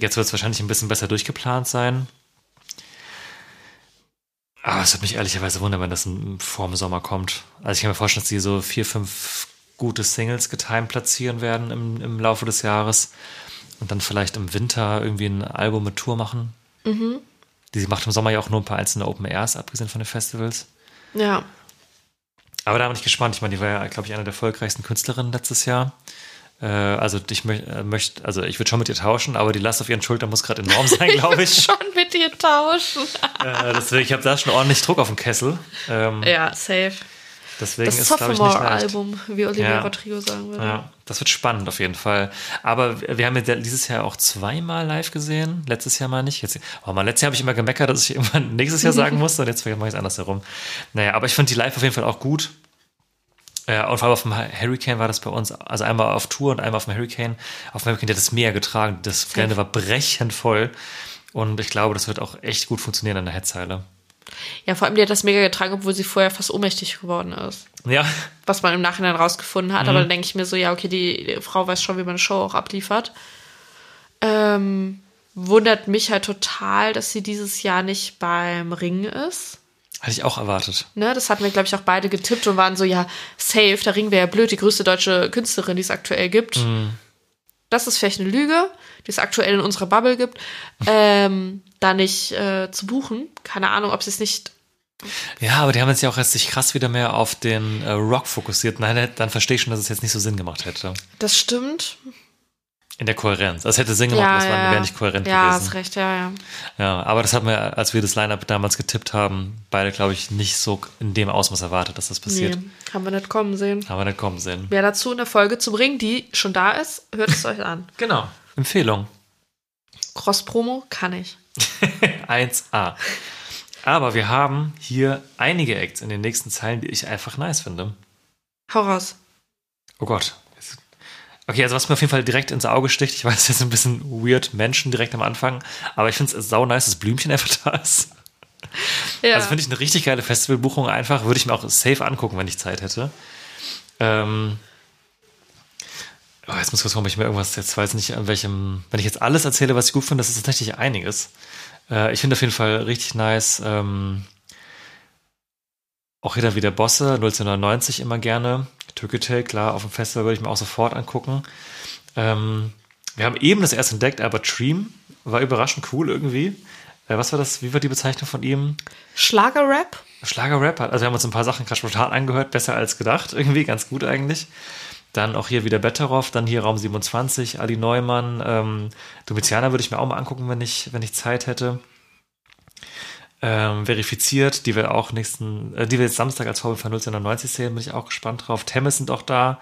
Speaker 5: Jetzt wird es wahrscheinlich ein bisschen besser durchgeplant sein. Aber es würde mich ehrlicherweise wundern, wenn das im- vor dem Sommer kommt. Also ich kann mir vorstellen, dass die so vier, fünf gute Singles getimed platzieren werden im, im Laufe des Jahres und dann vielleicht im Winter irgendwie ein Album mit Tour machen. Die macht im Sommer ja auch nur ein paar einzelne Open Airs, abgesehen von den Festivals.
Speaker 6: Ja.
Speaker 5: Aber da bin ich gespannt. Ich meine, die war ja, glaube ich, eine der erfolgreichsten Künstlerinnen letztes Jahr. Äh, also ich äh, möchte, also ich würde schon mit ihr tauschen, aber die Last auf ihren Schultern muss gerade enorm sein, *laughs* glaube ich.
Speaker 6: Schon mit dir tauschen.
Speaker 5: äh, deswegen, ich habe da schon ordentlich Druck auf dem Kessel. Ähm,
Speaker 6: Ja, safe.
Speaker 5: deswegen
Speaker 6: Das
Speaker 5: ist ich.
Speaker 6: Sophomore-Album, wie Olivia
Speaker 5: Ja.
Speaker 6: Rodrigo sagen würde.
Speaker 5: Ja, das wird spannend auf jeden Fall. Aber wir haben ja dieses Jahr auch zweimal live gesehen. Letztes Jahr mal nicht. Jetzt, oh man, letztes Jahr habe ich immer gemeckert, dass ich *laughs* irgendwann nächstes Jahr sagen *laughs* musste und jetzt mache ich es andersherum. Naja, aber ich finde die live auf jeden Fall auch gut. Äh, und vor allem auf dem Hurricane war das bei uns, also einmal auf Tour und einmal auf dem Hurricane. Auf dem Hurricane, der hat das Meer getragen. Das Gelände war brechend voll. Und ich glaube, das wird auch echt gut funktionieren an der Headzeile.
Speaker 6: Ja, vor allem die hat das mega getragen, obwohl sie vorher fast ohnmächtig geworden ist.
Speaker 5: Ja,
Speaker 6: was man im Nachhinein rausgefunden
Speaker 5: Mhm.
Speaker 6: hat. Aber dann denke ich mir so, ja, okay, die, die Frau weiß schon, wie man eine Show auch abliefert. Ähm, wundert mich halt total, dass sie dieses Jahr nicht beim Ring ist.
Speaker 5: Hatte ich auch erwartet.
Speaker 6: Ne, das hatten wir, glaube ich, auch beide getippt und waren so, ja, safe, der Ring wäre ja blöd, die größte deutsche Künstlerin, die es aktuell gibt.
Speaker 5: Mhm.
Speaker 6: Das ist vielleicht eine Lüge, die es aktuell in unserer Bubble gibt, ähm, da nicht äh, zu buchen. Keine Ahnung, ob sie es nicht
Speaker 5: Ja, aber die haben jetzt ja auch erst sich krass wieder mehr auf den äh, Rock fokussiert. Nein, dann verstehe ich schon, dass es jetzt nicht so Sinn gemacht hätte.
Speaker 6: Das stimmt.
Speaker 5: In der Kohärenz. Das hätte Sinn gemacht,
Speaker 6: Ja,
Speaker 5: das
Speaker 6: ja.
Speaker 5: wäre nicht kohärent
Speaker 6: ja,
Speaker 5: gewesen.
Speaker 6: hast recht, ja, ja.
Speaker 5: Ja, aber das haben wir, als wir das Line-Up damals getippt haben, beide, glaube ich, nicht so in dem Ausmaß erwartet, dass das passiert.
Speaker 6: Nee, haben wir nicht kommen sehen.
Speaker 5: Haben wir nicht kommen sehen.
Speaker 6: Wer dazu eine Folge zu bringen, die schon da ist, hört es euch an. *laughs*
Speaker 5: Genau. Empfehlung.
Speaker 6: Cross-Promo kann ich. *laughs*
Speaker 5: 1a. Aber wir haben hier einige Acts in den nächsten Zeilen, die ich einfach nice finde.
Speaker 6: Hau raus.
Speaker 5: Oh Gott. Okay, also was mir auf jeden Fall direkt ins Auge sticht, ich weiß, das ist ein bisschen weird Menschen direkt am Anfang, aber ich finde es sau nice, dass Blümchen einfach *laughs* da ist.
Speaker 6: Ja.
Speaker 5: Also finde ich eine richtig geile Festivalbuchung einfach, würde ich mir auch safe angucken, wenn ich Zeit hätte. Ähm, oh, jetzt muss ich kurz gucken, ob ich mir irgendwas jetzt weiß nicht, an welchem, wenn ich jetzt alles erzähle, was ich gut finde, das ist tatsächlich einiges. Äh, ich finde auf jeden Fall richtig nice. Ähm, auch wieder wieder Bosse, 1999 immer gerne. Tokyo klar, auf dem Festival würde ich mir auch sofort angucken. Ähm, wir haben eben das erst entdeckt, aber Dream war überraschend cool irgendwie. Äh, was war das? Wie war die Bezeichnung von ihm?
Speaker 6: Schlagerrap?
Speaker 5: Schlagerrap. Also wir haben uns ein paar Sachen gerade spontan angehört, besser als gedacht, *laughs* irgendwie, ganz gut eigentlich. Dann auch hier wieder Betteroff, dann hier Raum 27, Ali Neumann, ähm, Domitianer würde ich mir auch mal angucken, wenn ich, wenn ich Zeit hätte. Ähm, verifiziert, die wir auch nächsten, äh, die wir jetzt Samstag als VfL 1990 sehen, bin ich auch gespannt drauf. Temmes sind auch da.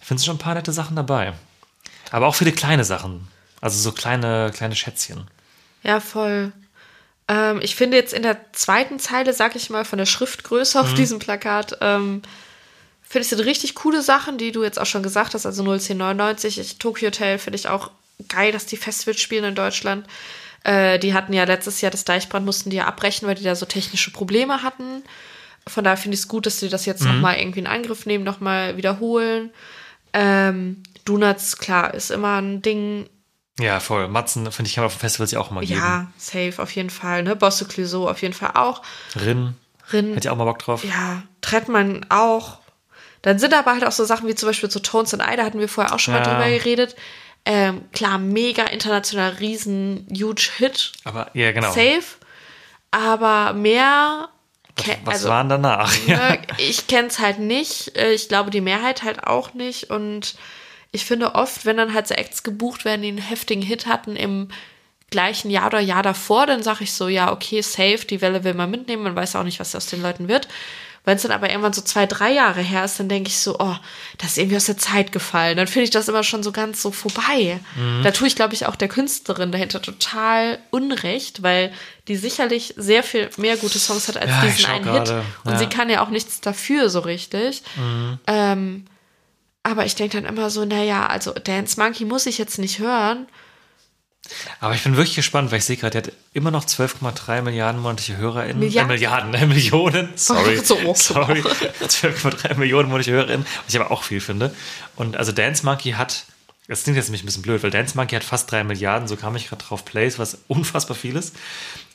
Speaker 5: Ich finde schon ein paar nette Sachen dabei. Aber auch viele kleine Sachen. Also so kleine, kleine Schätzchen.
Speaker 6: Ja, voll. Ähm, ich finde jetzt in der zweiten Zeile, sag ich mal, von der Schriftgröße auf diesem Plakat, ähm, finde ich sind richtig coole Sachen, die du jetzt auch schon gesagt hast. Also 01099, ich, Tokyo Hotel finde ich auch geil, dass die Festivals spielen in Deutschland. Äh, die hatten ja letztes Jahr das Deichbrand, mussten die ja abbrechen, weil die da so technische Probleme hatten. Von daher finde ich es gut, dass sie das jetzt noch nochmal irgendwie in Angriff nehmen, nochmal wiederholen. Ähm, Donuts, klar, ist immer ein Ding.
Speaker 5: Ja, voll. Matzen, finde ich, kann man auf Festivals ja auch immer geben.
Speaker 6: Ja, safe auf jeden Fall. Ne? Bosse Clouseau auf jeden Fall auch.
Speaker 5: Rin,
Speaker 6: Rin,
Speaker 5: hätte ich auch mal Bock drauf.
Speaker 6: ja, Trettmann auch. Dann sind aber halt auch so Sachen wie zum Beispiel so Tones and I, da hatten wir vorher auch schon mal
Speaker 5: Ja.
Speaker 6: drüber geredet. Ähm, klar, mega international, riesen, huge Hit,
Speaker 5: Aber, ja, genau.
Speaker 6: safe. Aber mehr, ke-
Speaker 5: Was
Speaker 6: also,
Speaker 5: waren danach?
Speaker 6: ne, ich kenn's halt nicht. Äh, Ich glaube, die Mehrheit halt auch nicht. Und ich finde oft, wenn dann halt so Acts gebucht werden, die einen heftigen Hit hatten im gleichen Jahr oder Jahr davor, dann sage ich so, ja, okay, safe, die Welle will man mitnehmen, man weiß auch nicht, was aus den Leuten wird. Wenn es dann aber irgendwann so zwei, drei Jahre her ist, dann denke ich so, oh, das ist irgendwie aus der Zeit gefallen. Dann finde ich das immer schon so ganz so vorbei. Da tue ich, glaube ich, auch der Künstlerin dahinter total Unrecht, weil die sicherlich sehr viel mehr gute Songs hat als
Speaker 5: Ja,
Speaker 6: diesen einen
Speaker 5: gerade,
Speaker 6: Hit. Und
Speaker 5: ja.
Speaker 6: sie kann ja auch nichts dafür so richtig. Ähm, aber ich denke dann immer so, naja, also Dance Monkey muss ich jetzt nicht hören.
Speaker 5: Aber ich bin wirklich gespannt, weil ich sehe gerade, der hat immer noch 12,3 Milliarden monatliche HörerInnen.
Speaker 6: Milliarden?
Speaker 5: Äh, Milliarden, äh, Millionen. *laughs* Sorry.
Speaker 6: So.
Speaker 5: Sorry. *laughs* 12,3 Millionen monatliche HörerInnen, was ich aber auch viel finde. Und also Dance Monkey hat, das klingt jetzt nämlich ein bisschen blöd, weil Dance Monkey hat fast 3 Milliarden, so kam ich gerade drauf, Plays, was *laughs* unfassbar viel ist.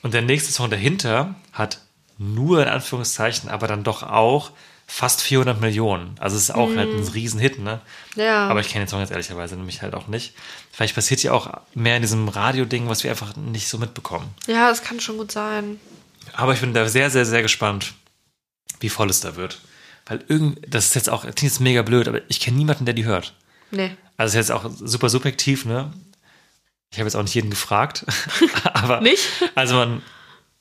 Speaker 5: Und der nächste Song dahinter hat nur in Anführungszeichen, aber dann doch auch fast 400 Millionen. Also es ist auch halt ein Riesenhit, ne?
Speaker 6: Ja.
Speaker 5: Aber ich kenne den Song jetzt ehrlicherweise nämlich halt auch nicht. Vielleicht passiert ja auch mehr in diesem Radio-Ding, was wir einfach nicht so mitbekommen.
Speaker 6: Ja, das kann schon gut sein.
Speaker 5: Aber ich bin da sehr, sehr, sehr gespannt, wie voll es da wird. Weil irgend, das ist jetzt auch, das klingt jetzt mega blöd, aber ich kenne niemanden, der die hört.
Speaker 6: Nee.
Speaker 5: Also ist jetzt auch super subjektiv, ne? Ich habe jetzt auch nicht jeden gefragt. *laughs* aber
Speaker 6: Nicht?
Speaker 5: Also man,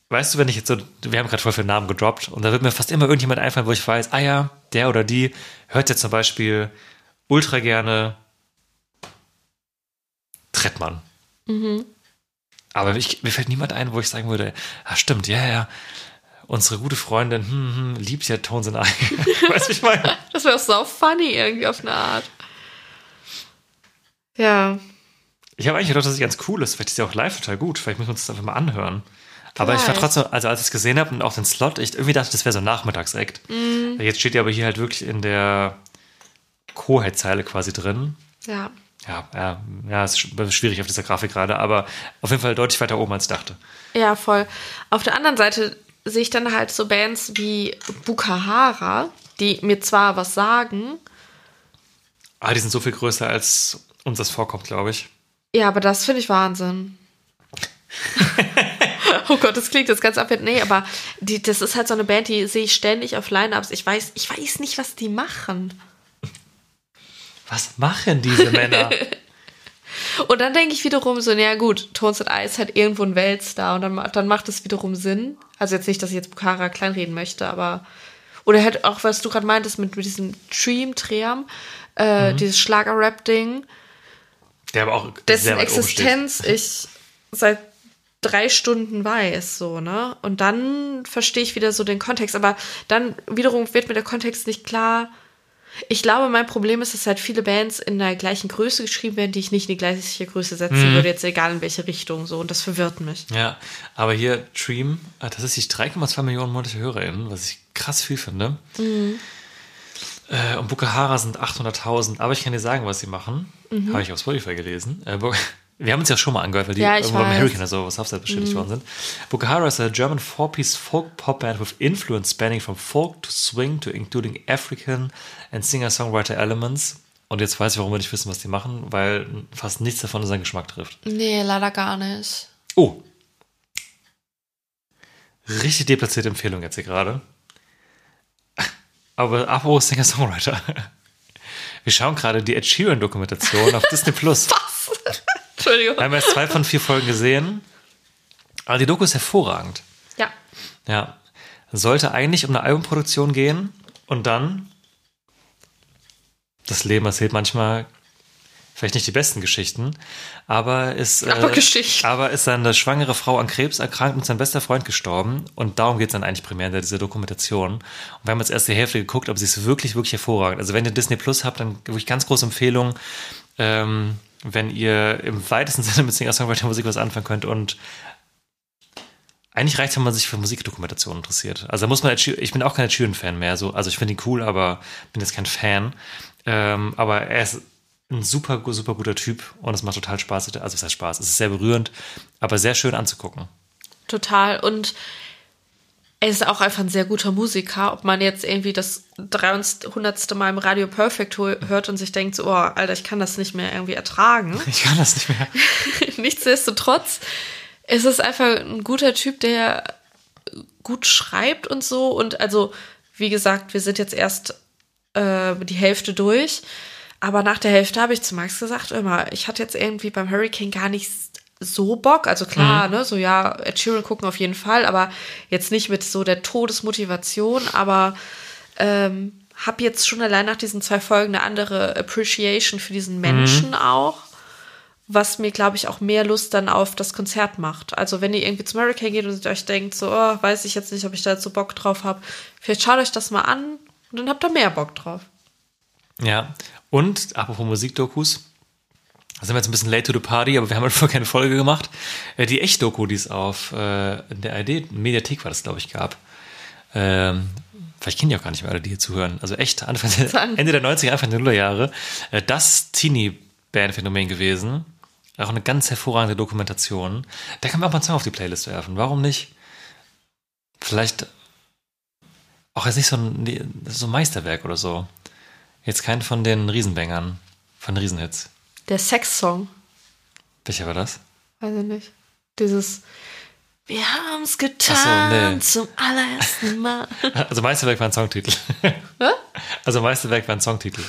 Speaker 5: weißt du, wenn ich jetzt so, wir haben gerade voll viele Namen gedroppt und da wird mir fast immer irgendjemand einfallen, wo ich weiß, ah ja, der oder die hört jetzt zum Beispiel ultra gerne Trettmann. Aber ich, mir fällt niemand ein, wo ich sagen würde, ah stimmt, ja, ja, unsere gute Freundin hm, hm, liebt ja Tones and *laughs* I. weißt du, wie ich meine?
Speaker 6: Das wäre so funny irgendwie auf eine Art. Ja.
Speaker 5: Ich habe eigentlich gedacht, dass es ganz cool ist. Vielleicht ist ja auch live total gut. Vielleicht müssen wir uns das einfach mal anhören. Aber ich war trotzdem, also als ich es gesehen habe und auch den Slot, ich irgendwie dachte, das wäre so ein Nachmittagsakt. Jetzt steht ja aber hier halt wirklich in der Co-Head-Zeile quasi drin.
Speaker 6: Ja.
Speaker 5: Ja, ja, ja, ist sch- schwierig auf dieser Grafik gerade, aber auf jeden Fall deutlich weiter oben als ich dachte.
Speaker 6: Ja, voll. Auf der anderen Seite sehe ich dann halt so Bands wie Bukahara, die mir zwar was sagen,
Speaker 5: Ah, die sind so viel größer, als uns das vorkommt, glaube ich.
Speaker 6: ja, aber das finde ich Wahnsinn. *laughs* *laughs* oh Gott, das klingt jetzt ganz abwertend. Nee, aber die, das ist halt so eine Band, die sehe ich ständig auf Line-Ups. Ich weiß, ich weiß nicht, was die machen.
Speaker 5: Was machen diese Männer? *laughs*
Speaker 6: Und dann denke ich wiederum so, naja gut, Tones and I ist halt irgendwo ein Weltstar und dann, dann macht es wiederum Sinn. Also jetzt nicht, dass ich jetzt Bukhara kleinreden möchte, aber oder halt auch, was du gerade meintest mit, mit diesem Dream, Tream, äh, dieses Schlager-Rap-Ding,
Speaker 5: Der aber auch
Speaker 6: dessen
Speaker 5: sehr weit oben steht.
Speaker 6: Existenz *laughs* ich seit drei Stunden weiß, so, ne? Und dann verstehe ich wieder so den Kontext, aber dann wiederum wird mir der Kontext nicht klar. Ich glaube, mein Problem ist, dass halt viele Bands in der gleichen Größe geschrieben werden, die ich nicht in die gleiche Größe setzen würde, jetzt egal in welche Richtung so. Und das verwirrt mich.
Speaker 5: Ja, aber hier Dream hat tatsächlich 3,2 Millionen monatliche HörerInnen, was ich krass viel finde. Äh, und Bukahara sind 800.000. Aber ich kann dir sagen, was sie machen. Habe ich auf Spotify gelesen. Äh, wir haben uns ja schon mal angehört, weil die
Speaker 6: Ja,
Speaker 5: irgendwo
Speaker 6: weiß.
Speaker 5: Hurricane oder so was Offset bestätigt worden sind. Bukahara is a German four-piece folk pop band with influence spanning from folk to swing to including African and singer-songwriter elements. Und jetzt weiß ich, warum wir nicht wissen, was die machen, weil fast nichts davon unseren Geschmack trifft.
Speaker 6: Nee, leider gar nicht.
Speaker 5: Oh. Richtig deplatzierte Empfehlung jetzt hier gerade. *laughs* Aber apropos Singer-Songwriter. Wir schauen gerade die Ed Sheeran-Dokumentation auf Disney Plus. *laughs*
Speaker 6: Was? Entschuldigung.
Speaker 5: Wir haben erst zwei von vier Folgen gesehen. Aber die Doku ist hervorragend.
Speaker 6: Ja.
Speaker 5: Ja. Sollte eigentlich um eine Albumproduktion gehen und dann. Das Leben erzählt manchmal vielleicht nicht die besten Geschichten, aber ist, äh,
Speaker 6: Aber Geschichten.
Speaker 5: aber ist seine schwangere Frau an Krebs erkrankt und sein bester Freund gestorben. Und darum geht es dann eigentlich primär in dieser Dokumentation. Und wir haben jetzt erst die Hälfte geguckt, aber sie ist wirklich, wirklich hervorragend. Also wenn ihr Disney Plus habt, dann wirklich ganz große Empfehlung, ähm, wenn ihr im weitesten Sinne mit Singer-Songwriter-Musik was anfangen könnt und eigentlich reicht es, wenn man sich für Musikdokumentationen interessiert. Also da muss man, ich bin auch kein Sheeran-Fan mehr. So. Also ich finde ihn cool, aber bin jetzt kein Fan. Ähm, aber er ist ein super, super guter Typ und es macht total Spaß. Also es heißt Spaß, es ist sehr berührend, aber sehr schön anzugucken.
Speaker 6: Total. Und er ist auch einfach ein sehr guter Musiker. Ob man jetzt irgendwie das 300. Mal im Radio Perfect hört und sich denkt, so, oh, Alter, ich kann das nicht mehr irgendwie ertragen. *laughs*
Speaker 5: Ich kann das nicht mehr. *laughs*
Speaker 6: Nichtsdestotrotz ist es einfach ein guter Typ, der gut schreibt und so. Und also, wie gesagt, wir sind jetzt erst äh, die Hälfte durch. Aber nach der Hälfte habe ich zu Max gesagt, immer, ich hatte jetzt irgendwie beim Hurricane gar nicht so Bock. Also klar, ne, so ja, Ed Sheeran gucken auf jeden Fall, aber jetzt nicht mit so der Todesmotivation, aber ähm, habe jetzt schon allein nach diesen zwei Folgen eine andere Appreciation für diesen Menschen auch was mir, glaube ich, auch mehr Lust dann auf das Konzert macht. Also wenn ihr irgendwie zum Hurricane geht und euch denkt, so, oh, weiß ich jetzt nicht, ob ich da jetzt so Bock drauf habe, vielleicht schaut euch das mal an und dann habt ihr mehr Bock drauf.
Speaker 5: Ja, und apropos Musikdokus, da sind wir jetzt ein bisschen late to the party, aber wir haben halt vorher keine Folge gemacht. Äh, Die Echt-Doku, die es auf äh, der ARD, Mediathek war das, glaube ich, gab. Ähm, vielleicht kennen die auch gar nicht mehr alle, die hier zuhören. Also echt, Anfang,
Speaker 6: Sagen.
Speaker 5: Ende der 90er, Anfang der Nullerjahre. Äh, das Teenie-Band-Phänomen gewesen. Auch eine ganz hervorragende Dokumentation. Da kann man auch mal einen Song auf die Playlist werfen. Warum nicht? Vielleicht auch jetzt nicht so ein, so ein Meisterwerk oder so. Jetzt kein von den Riesenbängern, von den Riesenhits.
Speaker 6: Der Sex-Song,
Speaker 5: Welcher war das?
Speaker 6: weiß ich nicht. Dieses Wir haben's
Speaker 5: Ach so,
Speaker 6: getan
Speaker 5: nee.
Speaker 6: zum allerersten Mal. *laughs*
Speaker 5: Also Meisterwerk war ein Songtitel. *laughs* Also Meisterwerk war ein Songtitel.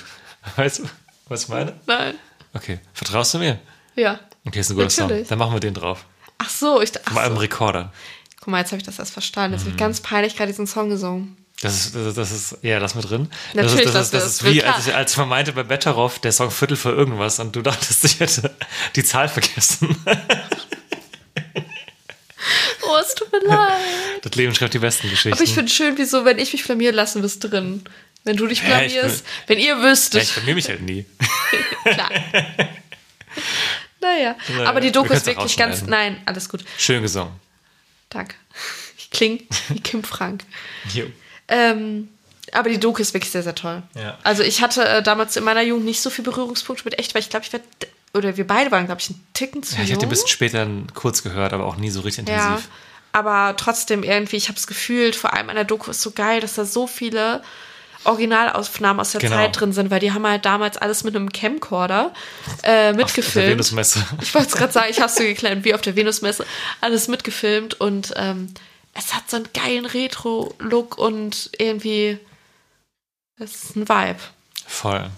Speaker 5: Weißt du, was ich meine?
Speaker 6: Nein.
Speaker 5: Okay, vertraust du mir?
Speaker 6: Ja.
Speaker 5: Okay, ist ein guter Song. Dann machen wir den drauf.
Speaker 6: Ach so, ich dachte.
Speaker 5: Mal einem
Speaker 6: so.
Speaker 5: Rekorder.
Speaker 6: Guck mal, jetzt habe ich das erst verstanden. Jetzt
Speaker 5: Mhm.
Speaker 6: wird ganz peinlich gerade diesen Song gesungen.
Speaker 5: Das ist, das ist, das ist ja, das mit drin.
Speaker 6: Natürlich,
Speaker 5: das ist, das,
Speaker 6: das-
Speaker 5: ist, das ist wie, als ich, als man meinte bei Betteroff, der Song Viertel für irgendwas und du dachtest, ich hätte die Zahl vergessen.
Speaker 6: Oh, es tut mir leid.
Speaker 5: Das Leben schreibt die besten Geschichten.
Speaker 6: Aber ich finde schön, wieso, wenn ich mich blamieren lassen, bist drin. Wenn du dich
Speaker 5: Ja, ich
Speaker 6: blamierst, wenn ihr wüsstet.
Speaker 5: ja, ich vermisse mich halt nie. *laughs*
Speaker 6: Klar. naja.
Speaker 5: Naja,
Speaker 6: aber die Doku ist wirklich ganz. Nein, alles gut.
Speaker 5: Schön gesungen.
Speaker 6: Danke. Ich klinge wie Kim Frank.
Speaker 5: Jo.
Speaker 6: Ähm, aber die Doku ist wirklich sehr, sehr toll.
Speaker 5: Ja.
Speaker 6: Also ich hatte äh, damals in meiner Jugend nicht so viel Berührungspunkte mit echt, weil ich glaube, ich werde, oder wir beide waren, glaube ich, ein Ticken zu
Speaker 5: Ja, ich
Speaker 6: jung.
Speaker 5: habe die ein bisschen später kurz gehört, aber auch nie so richtig
Speaker 6: Ja,
Speaker 5: intensiv.
Speaker 6: aber trotzdem irgendwie, ich habe es gefühlt, vor allem an der Doku ist so geil, dass da so viele Originalaufnahmen aus der
Speaker 5: Genau.
Speaker 6: Zeit drin sind, weil die haben halt damals alles mit einem Camcorder äh,
Speaker 5: Auf der
Speaker 6: mitgefilmt.
Speaker 5: Venusmesse.
Speaker 6: Ich wollte es gerade sagen, ich habe so geklemmt, wie auf der Venusmesse, alles mitgefilmt und ähm, es hat so einen geilen Retro-Look und irgendwie, es ist ein Vibe.
Speaker 5: Voll.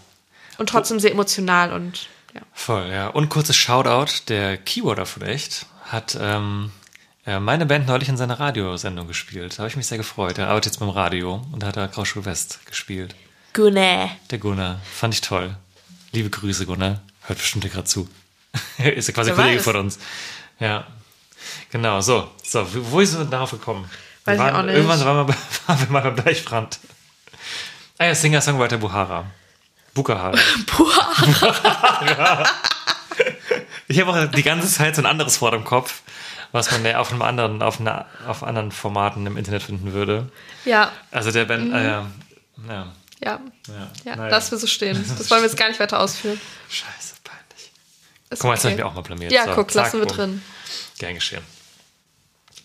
Speaker 6: Und trotzdem sehr emotional und ja.
Speaker 5: Voll, ja. Und kurzes Shoutout, der Keyboarder von Echt hat ähm, äh, meine Band neulich in seiner Radiosendung gespielt. Da habe ich mich sehr gefreut. Er arbeitet jetzt beim Radio und da hat er Grauschul West gespielt.
Speaker 6: Gunnar.
Speaker 5: Der Gunnar. Fand ich toll. Liebe Grüße, Gunnar. Hört bestimmt hier gerade zu. *laughs* ist ja quasi
Speaker 6: Wer
Speaker 5: Kollege von uns. Ja. Genau, so. So, wo ist es darauf gekommen? Wir
Speaker 6: Weiß ich
Speaker 5: waren,
Speaker 6: auch nicht.
Speaker 5: Irgendwann waren wir, *laughs* waren wir mal beim Deichbrand. Ah ja, Singer-Songwriter Buhara. Bukahaare. *laughs*
Speaker 6: Puh, *laughs*
Speaker 5: Ich habe auch die ganze Zeit so ein anderes Wort im Kopf, was man ja auf einem anderen, auf, einer, auf anderen Formaten im Internet finden würde.
Speaker 6: ja,
Speaker 5: Also der Ben, äh, ja,
Speaker 6: ja,
Speaker 5: ja,
Speaker 6: ja,
Speaker 5: naja.
Speaker 6: lass wir so stehen. Das wollen wir jetzt gar nicht weiter ausführen.
Speaker 5: Scheiße.
Speaker 6: Ist
Speaker 5: Guck mal, jetzt habe
Speaker 6: okay.
Speaker 5: ich mich auch mal blamiert.
Speaker 6: Ja,
Speaker 5: So,
Speaker 6: guck,
Speaker 5: zack,
Speaker 6: lassen wir
Speaker 5: bumm.
Speaker 6: drin.
Speaker 5: Gern geschehen.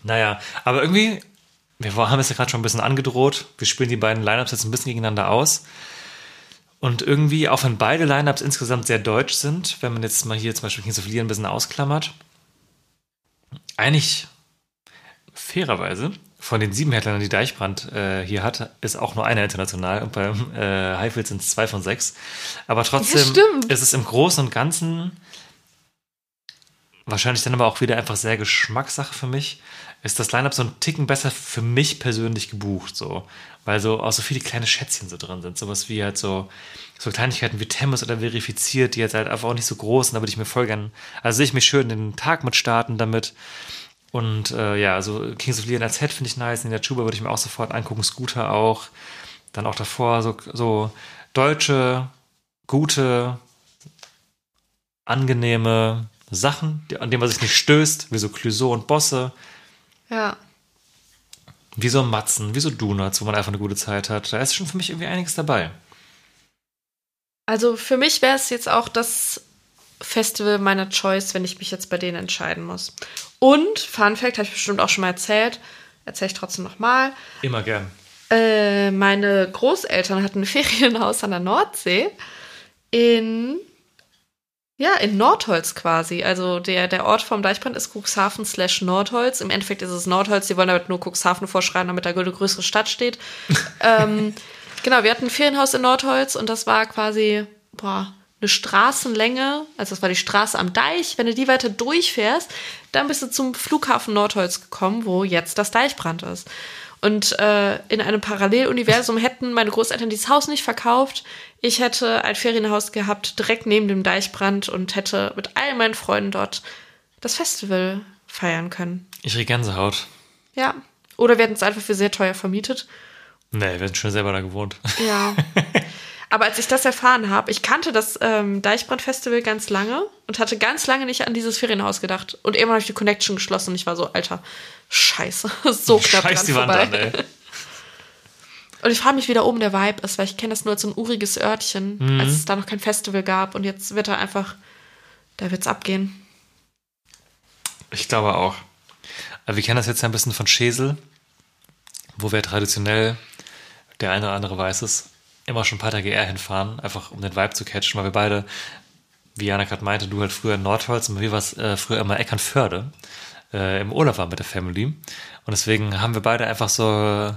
Speaker 5: Naja, aber irgendwie, wir haben es ja gerade schon ein bisschen angedroht. Wir spielen die beiden Lineups jetzt ein bisschen gegeneinander aus. Und irgendwie, auch wenn beide Lineups insgesamt sehr deutsch sind, wenn man jetzt mal hier zum Beispiel Kings of Leon ein bisschen ausklammert, eigentlich fairerweise von den sieben Headlinern, die Deichbrand äh, hier hat, ist auch nur einer international und beim äh, Highfield sind es zwei von sechs. Aber trotzdem ist es im Großen und Ganzen wahrscheinlich dann aber auch wieder einfach sehr Geschmackssache für mich, ist das Line-Up so ein Ticken besser für mich persönlich gebucht, so. Weil so auch so viele kleine Schätzchen so drin sind. Sowas wie halt so, so Kleinigkeiten wie Temmuz oder verifiziert, die jetzt halt einfach auch nicht so groß sind, da würde ich mir voll gern, also sehe ich mich schön den Tag mit starten damit. Und äh, ja, also Kings of Leon als Head finde ich nice, in der Chuba würde ich mir auch sofort angucken, Scooter auch. Dann auch davor so, so deutsche, gute, angenehme Sachen, an denen man sich nicht stößt, wie so Clouseau und Bosse,
Speaker 6: Ja.
Speaker 5: wie so Matzen, wie so Donuts, wo man einfach eine gute Zeit hat. Da ist schon für mich irgendwie einiges dabei.
Speaker 6: Also für mich wäre es jetzt auch das Festival meiner Choice, wenn ich mich jetzt bei denen entscheiden muss. Und, Fun Fact, habe ich bestimmt auch schon mal erzählt, erzähle ich trotzdem nochmal.
Speaker 5: Immer gern.
Speaker 6: Äh, meine Großeltern hatten ein Ferienhaus an der Nordsee in, ja, in Nordholz quasi. Also der, der Ort vom Deichbrand ist Cuxhaven slash Nordholz. Im Endeffekt ist es Nordholz. Die wollen damit nur Cuxhaven vorschreiben, damit da eine größere Stadt steht. *laughs* ähm, genau, wir hatten ein Ferienhaus in Nordholz und das war quasi, boah, eine Straßenlänge, also das war die Straße am Deich. Wenn du die weiter durchfährst, dann bist du zum Flughafen Nordholz gekommen, wo jetzt das Deichbrand ist. Und äh, in einem Paralleluniversum hätten meine Großeltern dieses Haus nicht verkauft. Ich hätte ein Ferienhaus gehabt, direkt neben dem Deichbrand und hätte mit all meinen Freunden dort das Festival feiern können.
Speaker 5: Ich riech Gänsehaut.
Speaker 6: Ja. Oder wir hätten es einfach für sehr teuer vermietet.
Speaker 5: Nee, wir sind schon selber da gewohnt.
Speaker 6: Ja. *laughs* Aber als ich das erfahren habe, ich kannte das ähm, Deichbrand-Festival ganz lange und hatte ganz lange nicht an dieses Ferienhaus gedacht. Und irgendwann habe ich die Connection geschlossen und ich war so, Alter, scheiße, *laughs* so *laughs* knapp
Speaker 5: Scheiß
Speaker 6: dran
Speaker 5: die Wand
Speaker 6: vorbei.
Speaker 5: an, ey. *laughs*
Speaker 6: Und ich frage mich, wie da oben der Vibe ist, weil ich kenne das nur als so ein uriges Örtchen,
Speaker 5: Mhm.
Speaker 6: als es da noch kein Festival gab. Und jetzt wird er einfach, da wird's abgehen.
Speaker 5: Ich glaube auch. Aber wir kennen das jetzt ja ein bisschen von Schesel, wo wir traditionell, der eine oder andere weiß es, immer schon ein paar Tage eher hinfahren, einfach um den Vibe zu catchen, weil wir beide, wie Jana gerade meinte, du halt früher in Nordholz und wir war äh, früher immer Eckernförde, äh, im Urlaub waren mit der Family. Und deswegen haben wir beide einfach so,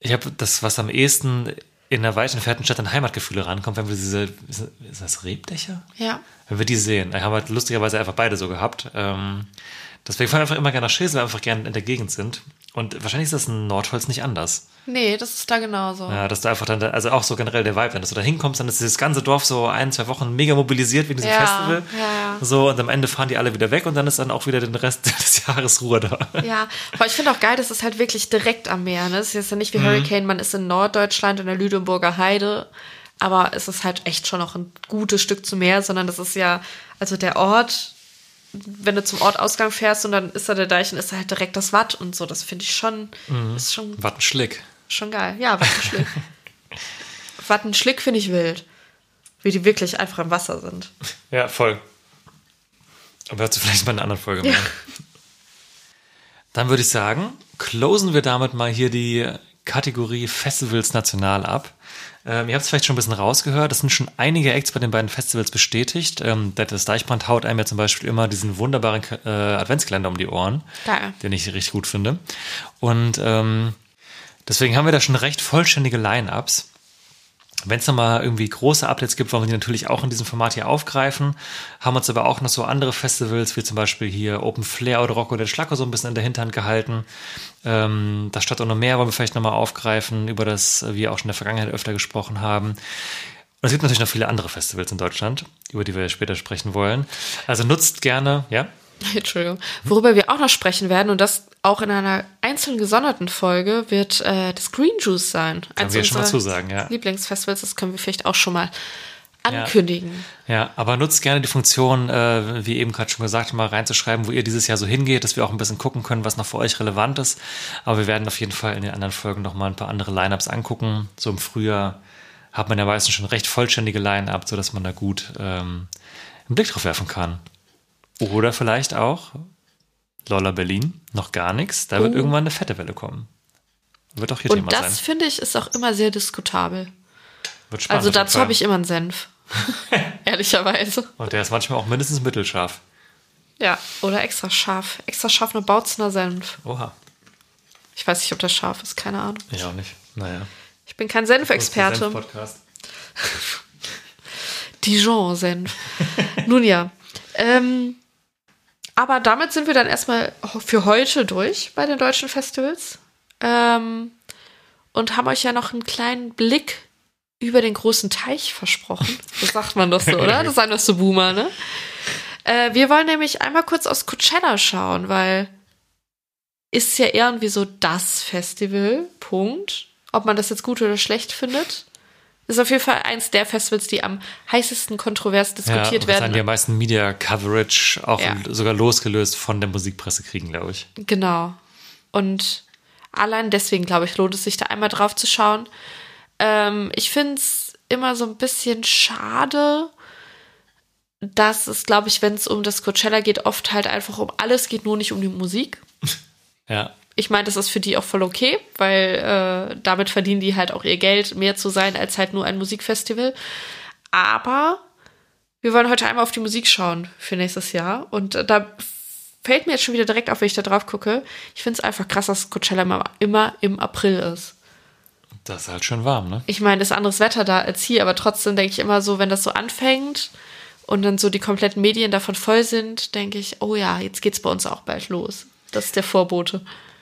Speaker 5: ich habe das, was am ehesten in einer weit entfernten Stadt an Heimatgefühle rankommt, wenn wir diese, ist das Rebdächer?
Speaker 6: Ja.
Speaker 5: wenn wir die sehen. Wir haben halt lustigerweise einfach beide so gehabt. Ähm, deswegen fahren wir einfach immer gerne nach Schesel, weil wir einfach gerne in der Gegend sind. Und wahrscheinlich ist das in Nordholz nicht anders.
Speaker 6: Nee, das ist da genauso.
Speaker 5: Ja, dass da einfach dann, also auch so generell der Vibe, wenn du da hinkommst, dann ist dieses ganze Dorf so ein, zwei Wochen mega mobilisiert wegen diesem
Speaker 6: Ja,
Speaker 5: Festival.
Speaker 6: ja, ja.
Speaker 5: So, und am Ende fahren die alle wieder weg und dann ist dann auch wieder den Rest *laughs* des Jahres Ruhe da.
Speaker 6: Ja, aber ich finde auch geil, dass es halt wirklich direkt am Meer. Ne? Es ist jetzt ja nicht
Speaker 5: Mhm.
Speaker 6: wie Hurricane, man ist in Norddeutschland in der Lüneburger Heide, aber es ist halt echt schon noch ein gutes Stück zu Meer, sondern das ist ja, also der Ort, wenn du zum Ortausgang fährst und dann ist da der Deich und ist da halt direkt das Watt und so, das finde ich schon,
Speaker 5: Mhm.
Speaker 6: ist schon,
Speaker 5: Wattenschlick.
Speaker 6: schon geil. Ja, Wattenschlick. *laughs* Wattenschlick finde ich wild. Wie die wirklich einfach im Wasser sind.
Speaker 5: Ja, voll. Aber dazu vielleicht mal in einer anderen Folge
Speaker 6: Ja.
Speaker 5: mehr. Dann würde ich sagen, closen wir damit mal hier die Kategorie Festivals National ab. Ähm, ihr habt es vielleicht schon ein bisschen rausgehört, es sind schon einige Acts bei den beiden Festivals bestätigt. Ähm, das Deichbrand haut einem ja zum Beispiel immer diesen wunderbaren äh, Adventskalender um die Ohren,
Speaker 6: Geil.
Speaker 5: den ich richtig gut finde. Und ähm, deswegen haben wir da schon recht vollständige Line-Ups. Wenn es nochmal irgendwie große Updates gibt, wollen wir die natürlich auch in diesem Format hier aufgreifen. Haben uns aber auch noch so andere Festivals, wie zum Beispiel hier Open Flair oder Rocco der Schlacko so ein bisschen in der Hinterhand gehalten. Ähm, das Stadt auch noch mehr wollen wir vielleicht nochmal aufgreifen, über das wir auch schon in der Vergangenheit öfter gesprochen haben. Und es gibt natürlich noch viele andere Festivals in Deutschland, über die wir später sprechen wollen. Also nutzt gerne, ja? *laughs*
Speaker 6: Entschuldigung. Worüber wir auch noch sprechen werden, und das auch in einer einzelnen gesonderten Folge, wird äh, das Green Juice sein.
Speaker 5: Können wir schon mal zusagen, ja.
Speaker 6: Lieblingsfestivals, das können wir vielleicht auch schon mal ankündigen.
Speaker 5: Ja, aber nutzt gerne die Funktion, äh, wie eben gerade schon gesagt, mal reinzuschreiben, wo ihr dieses Jahr so hingeht, dass wir auch ein bisschen gucken können, was noch für euch relevant ist. Aber wir werden auf jeden Fall in den anderen Folgen noch mal ein paar andere Lineups angucken. So im Frühjahr hat man ja meistens schon recht vollständige Line-Up, sodass man da gut ähm, einen Blick drauf werfen kann. Oder vielleicht auch Lolla Berlin, noch gar nichts. Da wird
Speaker 6: Oh.
Speaker 5: irgendwann eine fette Welle kommen. Wird auch hier
Speaker 6: Und
Speaker 5: Thema
Speaker 6: das,
Speaker 5: sein.
Speaker 6: finde ich, ist auch immer sehr diskutabel.
Speaker 5: Wird spannend.
Speaker 6: Also dazu habe ich immer einen Senf. *laughs* Ehrlicherweise.
Speaker 5: Und der ist manchmal auch mindestens mittelscharf.
Speaker 6: Ja, oder extra scharf. Extra scharf eine Bautzener Senf.
Speaker 5: Oha.
Speaker 6: Ich weiß nicht, ob das scharf ist, keine Ahnung.
Speaker 5: Ich auch nicht. Naja.
Speaker 6: Ich bin kein Senfexperte.
Speaker 5: Podcast. *laughs*
Speaker 6: Dijon-Senf. Nun ja. *laughs* Ähm, aber damit sind wir dann erstmal für heute durch bei den deutschen Festivals. Ähm, und haben euch ja noch einen kleinen Blick über den großen Teich versprochen. Das sagt man doch so, oder? Das sagen doch so Boomer, ne? Äh, wir wollen nämlich einmal kurz aus Coachella schauen, weil ist ja irgendwie so das Festival, Punkt. Ob man das jetzt gut oder schlecht findet. Ist auf jeden Fall eins der Festivals, die am heißesten kontrovers diskutiert
Speaker 5: ja,
Speaker 6: werden.
Speaker 5: die am meisten Media Coverage auch
Speaker 6: Ja.
Speaker 5: sogar losgelöst von der Musikpresse kriegen, glaube ich.
Speaker 6: Genau. Und allein deswegen, glaube ich, lohnt es sich da einmal drauf zu schauen. Ähm, ich finde es immer so ein bisschen schade, dass es, glaube ich, wenn es um das Coachella geht, oft halt einfach um alles geht, nur nicht um die Musik. *laughs*
Speaker 5: Ja.
Speaker 6: Ich meine, das ist für die auch voll okay, weil äh, damit verdienen die halt auch ihr Geld, mehr zu sein als halt nur ein Musikfestival. Aber wir wollen heute einmal auf die Musik schauen für nächstes Jahr. Und äh, da fällt mir jetzt schon wieder direkt auf, wenn ich da drauf gucke. Ich finde es einfach krass, dass Coachella immer, immer im April ist.
Speaker 5: Das ist halt schön warm, ne?
Speaker 6: Ich meine, ist anderes Wetter da als hier, aber trotzdem denke ich immer so, wenn das so anfängt und dann so die kompletten Medien davon voll sind, denke ich, oh ja, jetzt geht's bei uns auch bald los. Das ist der Vorbote.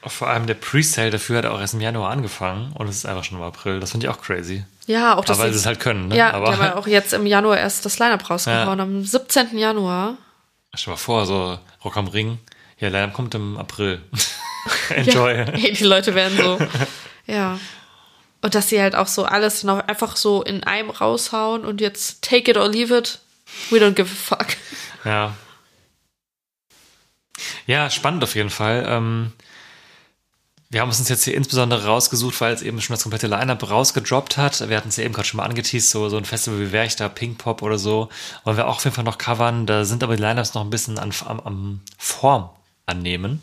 Speaker 5: Vor allem der Presale dafür hat auch erst im Januar angefangen und es ist einfach schon im April. Das finde ich auch crazy.
Speaker 6: Ja, auch das.
Speaker 5: Aber weil sie es halt können, ne?
Speaker 6: Ja,
Speaker 5: Aber
Speaker 6: die haben ja auch jetzt im Januar erst das Line-Up rausgehauen.
Speaker 5: Ja.
Speaker 6: Am 17. Januar.
Speaker 5: stell mal vor, so Rock am Ring. Ja, leider kommt im April. *laughs* Enjoy. *laughs*
Speaker 6: Ja. Hey, die Leute werden so. ja. Und dass sie halt auch so alles noch einfach so in einem raushauen und jetzt take it or leave it. We don't give a fuck.
Speaker 5: Ja. Ja, spannend auf jeden Fall. Ähm, wir haben es uns jetzt hier insbesondere rausgesucht, weil es eben schon das komplette Line-Up rausgedroppt hat. Wir hatten es ja eben gerade schon mal angeteased, so, so ein Festival wie Werchter, Pink Pop oder so. Wollen wir auch auf jeden Fall noch covern. Da sind aber die Line-Ups noch ein bisschen an, am, am Form annehmen.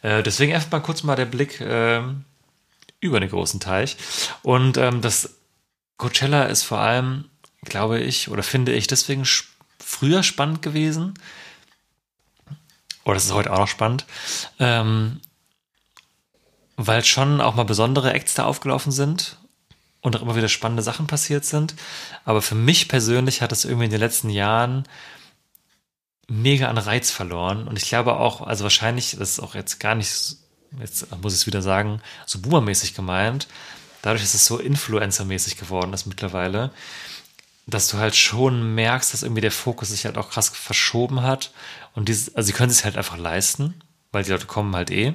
Speaker 5: Äh, deswegen einfach mal kurz mal der Blick ähm, über den großen Teich. Und ähm, das Coachella ist vor allem, glaube ich, oder finde ich, deswegen früher spannend gewesen. Oder das ist heute auch noch spannend. Ähm, weil schon auch mal besondere Acts da aufgelaufen sind und auch immer wieder spannende Sachen passiert sind. Aber für mich persönlich hat es irgendwie in den letzten Jahren mega an Reiz verloren. Und ich glaube auch, also wahrscheinlich, das ist auch jetzt gar nicht, jetzt muss ich es wieder sagen, so boomermäßig gemeint, dadurch, dass es so influencermäßig geworden ist mittlerweile, dass du halt schon merkst, dass irgendwie der Fokus sich halt auch krass verschoben hat. Und dieses, also sie können es halt einfach leisten, weil die Leute kommen halt eh.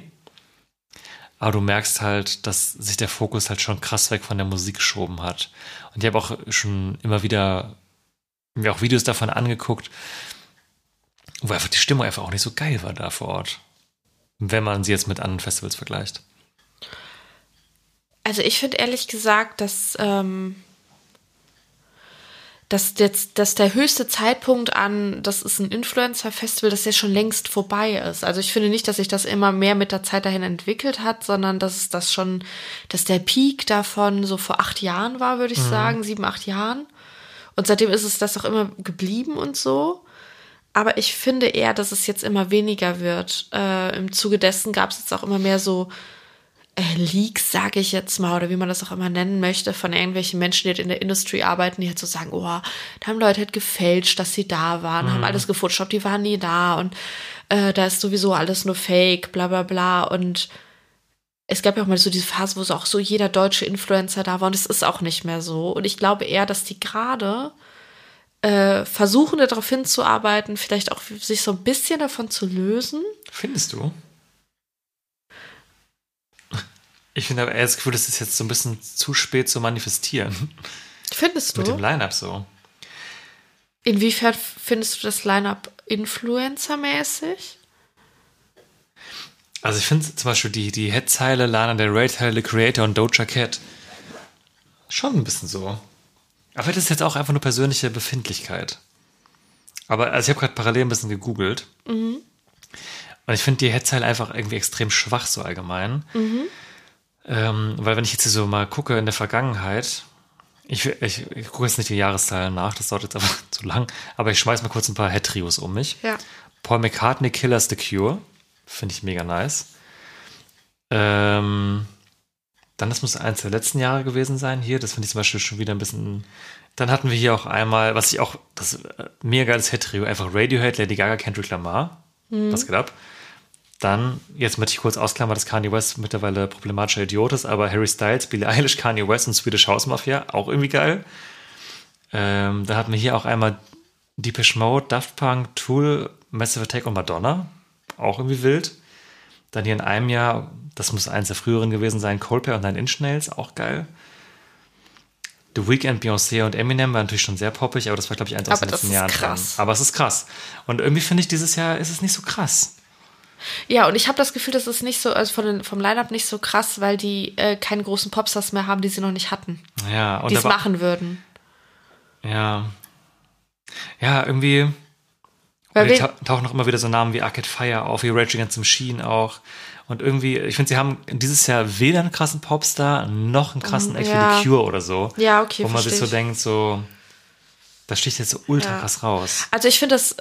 Speaker 5: Aber du merkst halt, dass sich der Fokus halt schon krass weg von der Musik geschoben hat. Und ich habe auch schon immer wieder mir auch Videos davon angeguckt, wo einfach die Stimmung einfach auch nicht so geil war da vor Ort. Wenn man sie jetzt mit anderen Festivals vergleicht.
Speaker 6: Also ich finde ehrlich gesagt, dass, ähm, dass, jetzt, dass der höchste Zeitpunkt an, das ist ein Influencer-Festival, das ja schon längst vorbei ist. Also ich finde nicht, dass sich das immer mehr mit der Zeit dahin entwickelt hat, sondern dass es das schon, dass der Peak davon so vor acht Jahren war, würde ich sagen, sieben, acht Jahren. Und seitdem ist es das auch immer geblieben und so. Aber ich finde eher, dass es jetzt immer weniger wird. Äh, Im Zuge dessen gab es jetzt auch immer mehr so Leaks, sage ich jetzt mal, oder wie man das auch immer nennen möchte, von irgendwelchen Menschen, die halt in der Industrie arbeiten, die halt so sagen, oh, da haben Leute halt gefälscht, dass sie da waren, haben alles gefotoshoppt, die waren nie da und äh, da ist sowieso alles nur Fake, bla bla bla. Und es gab ja auch mal so diese Phase, wo so auch so jeder deutsche Influencer da war und es ist auch nicht mehr so. Und ich glaube eher, dass die gerade äh, versuchen darauf hinzuarbeiten, vielleicht auch sich so ein bisschen davon zu lösen.
Speaker 5: Findest du? Ich finde aber eher das Gefühl, das ist jetzt so ein bisschen zu spät zu manifestieren.
Speaker 6: Findest du?
Speaker 5: Mit dem Line-Up so.
Speaker 6: Inwiefern findest du das Line-Up influencermäßig?
Speaker 5: Also ich finde zum Beispiel die, die Headzeile Lana Tyler, the Creator und Doja Cat schon ein bisschen so. Aber das ist jetzt auch einfach nur persönliche Befindlichkeit. Aber also ich habe gerade parallel ein bisschen gegoogelt. Und ich finde die Headzeile einfach irgendwie extrem schwach so allgemein. Ähm, weil wenn ich jetzt hier so mal gucke in der Vergangenheit, ich, ich, ich gucke jetzt nicht die Jahreszahlen nach, das dauert jetzt aber *laughs* zu lang, aber ich schmeiß mal kurz ein paar Head-Trios um mich.
Speaker 6: Ja.
Speaker 5: Paul McCartney, Killers The Cure. Finde ich mega nice. Ähm, dann, das muss eins der letzten Jahre gewesen sein hier. Das finde ich zum Beispiel schon wieder ein bisschen. Dann hatten wir hier auch einmal, was ich auch, das äh, mega geiles Hit-Trio, einfach Radiohead, Lady Gaga, Kendrick Lamar. Was geht ab? Dann, jetzt möchte ich kurz ausklammern, dass Kanye West mittlerweile problematischer Idiot ist, aber Harry Styles, Billie Eilish, Kanye West und Swedish House Mafia, auch irgendwie geil. Ähm, dann hatten wir hier auch einmal Deepish Mode, Daft Punk, Tool, Massive Attack und Madonna. Auch irgendwie wild. Dann hier in einem Jahr, das muss eins der früheren gewesen sein, Coldplay und Nine Inch Nails, auch geil. The Weeknd, Beyoncé und Eminem war natürlich schon sehr poppig, aber das war, glaube ich, eins aus den letzten Jahren.
Speaker 6: krass.
Speaker 5: Dran. Aber es ist krass. Und irgendwie finde ich, dieses Jahr ist es nicht so krass.
Speaker 6: Ja, und ich habe das Gefühl, das ist nicht so, also von den, vom Line-Up nicht so krass, weil die äh, keine großen Popstars mehr haben, die sie noch nicht hatten,
Speaker 5: Ja, und
Speaker 6: die es machen würden.
Speaker 5: Ja. Ja, irgendwie.
Speaker 6: Weil
Speaker 5: die tau- tauchen noch immer wieder so Namen wie Arcade Fire auf, wie Rage Against the Machine auch. Und irgendwie, ich finde, sie haben dieses Jahr weder einen krassen Popstar noch einen krassen Act
Speaker 6: ja.
Speaker 5: wie The Cure oder so.
Speaker 6: Ja, okay,
Speaker 5: Wo man sich so
Speaker 6: ich.
Speaker 5: denkt, so, das sticht jetzt so ultra
Speaker 6: Ja.
Speaker 5: krass raus.
Speaker 6: Also ich finde das,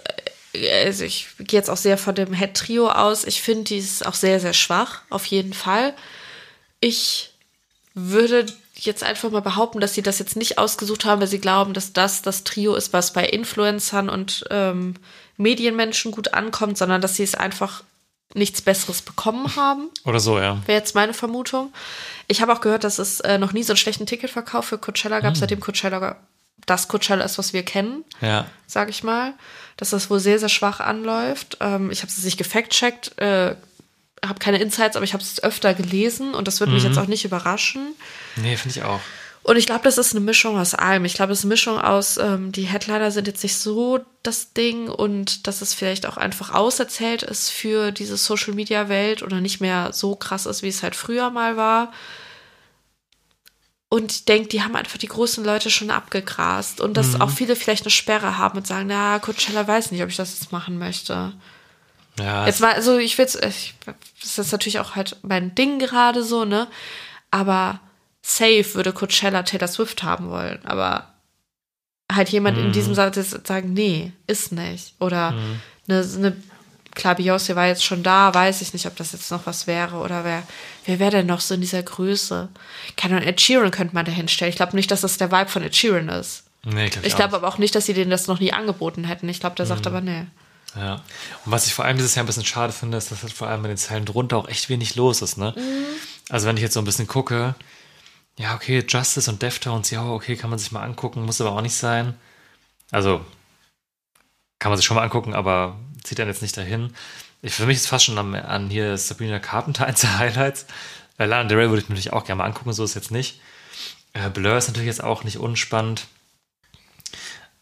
Speaker 6: also ich gehe jetzt auch sehr von dem Head-Trio aus. Ich finde dieses auch sehr, sehr schwach, auf jeden Fall. Ich würde jetzt einfach mal behaupten, dass sie das jetzt nicht ausgesucht haben, weil sie glauben, dass das das Trio ist, was bei Influencern und ähm, Medienmenschen gut ankommt, sondern dass sie es einfach nichts Besseres bekommen haben.
Speaker 5: Oder so, ja.
Speaker 6: Wäre jetzt meine Vermutung. Ich habe auch gehört, dass es äh, noch nie so einen schlechten Ticketverkauf für Coachella gab, seitdem Coachella das Coachella ist, was wir kennen
Speaker 5: Ja.
Speaker 6: sage ich mal, dass das wohl sehr, sehr schwach anläuft. Ähm, ich habe es nicht gefact-checkt, äh, habe keine Insights, aber ich habe es öfter gelesen und das würde mich jetzt auch nicht überraschen.
Speaker 5: Nee, finde ich auch.
Speaker 6: Und ich glaube, das ist eine Mischung aus allem. Ich glaube, es ist eine Mischung aus, ähm, die Headliner sind jetzt nicht so das Ding und dass es vielleicht auch einfach auserzählt ist für diese Social-Media-Welt oder nicht mehr so krass ist, wie es halt früher mal war. Und ich denke, die haben einfach die großen Leute schon abgegrast und dass auch viele vielleicht eine Sperre haben und sagen, na, Coachella weiß nicht, ob ich das jetzt machen möchte.
Speaker 5: Ja,
Speaker 6: Jetzt mal, also ich will ich, das ist natürlich auch halt mein Ding gerade so, ne? Aber safe würde Coachella Taylor Swift haben wollen, aber halt jemand in diesem Satz jetzt sagen, nee, ist nicht. Oder eine, eine, klar, Beyoncé war jetzt schon da, weiß ich nicht, ob das jetzt noch was wäre oder wer, wer wäre denn noch so in dieser Größe? Keine Ahnung, Ed Sheeran könnte man da hinstellen. Ich glaube nicht, dass das der Vibe von Ed Sheeran ist.
Speaker 5: nee, glaub
Speaker 6: Ich
Speaker 5: auch
Speaker 6: glaube aber auch nicht, dass sie denen das noch nie angeboten hätten. Ich glaube, der sagt aber nee.
Speaker 5: Ja. Und was ich vor allem dieses Jahr ein bisschen schade finde, ist, dass halt vor allem in den Zeilen drunter auch echt wenig los ist, ne? Also wenn ich jetzt so ein bisschen gucke, ja, okay, Justice und Deftones, ja, okay, kann man sich mal angucken, muss aber auch nicht sein. Also kann man sich schon mal angucken, aber zieht dann jetzt nicht dahin. Ich, für mich ist fast schon an, an hier Sabrina Carpenter eins der Highlights. Weil Lana Del Rey würde ich mir natürlich auch gerne mal angucken, so ist jetzt nicht. Äh, Blur ist natürlich jetzt auch nicht unspannend.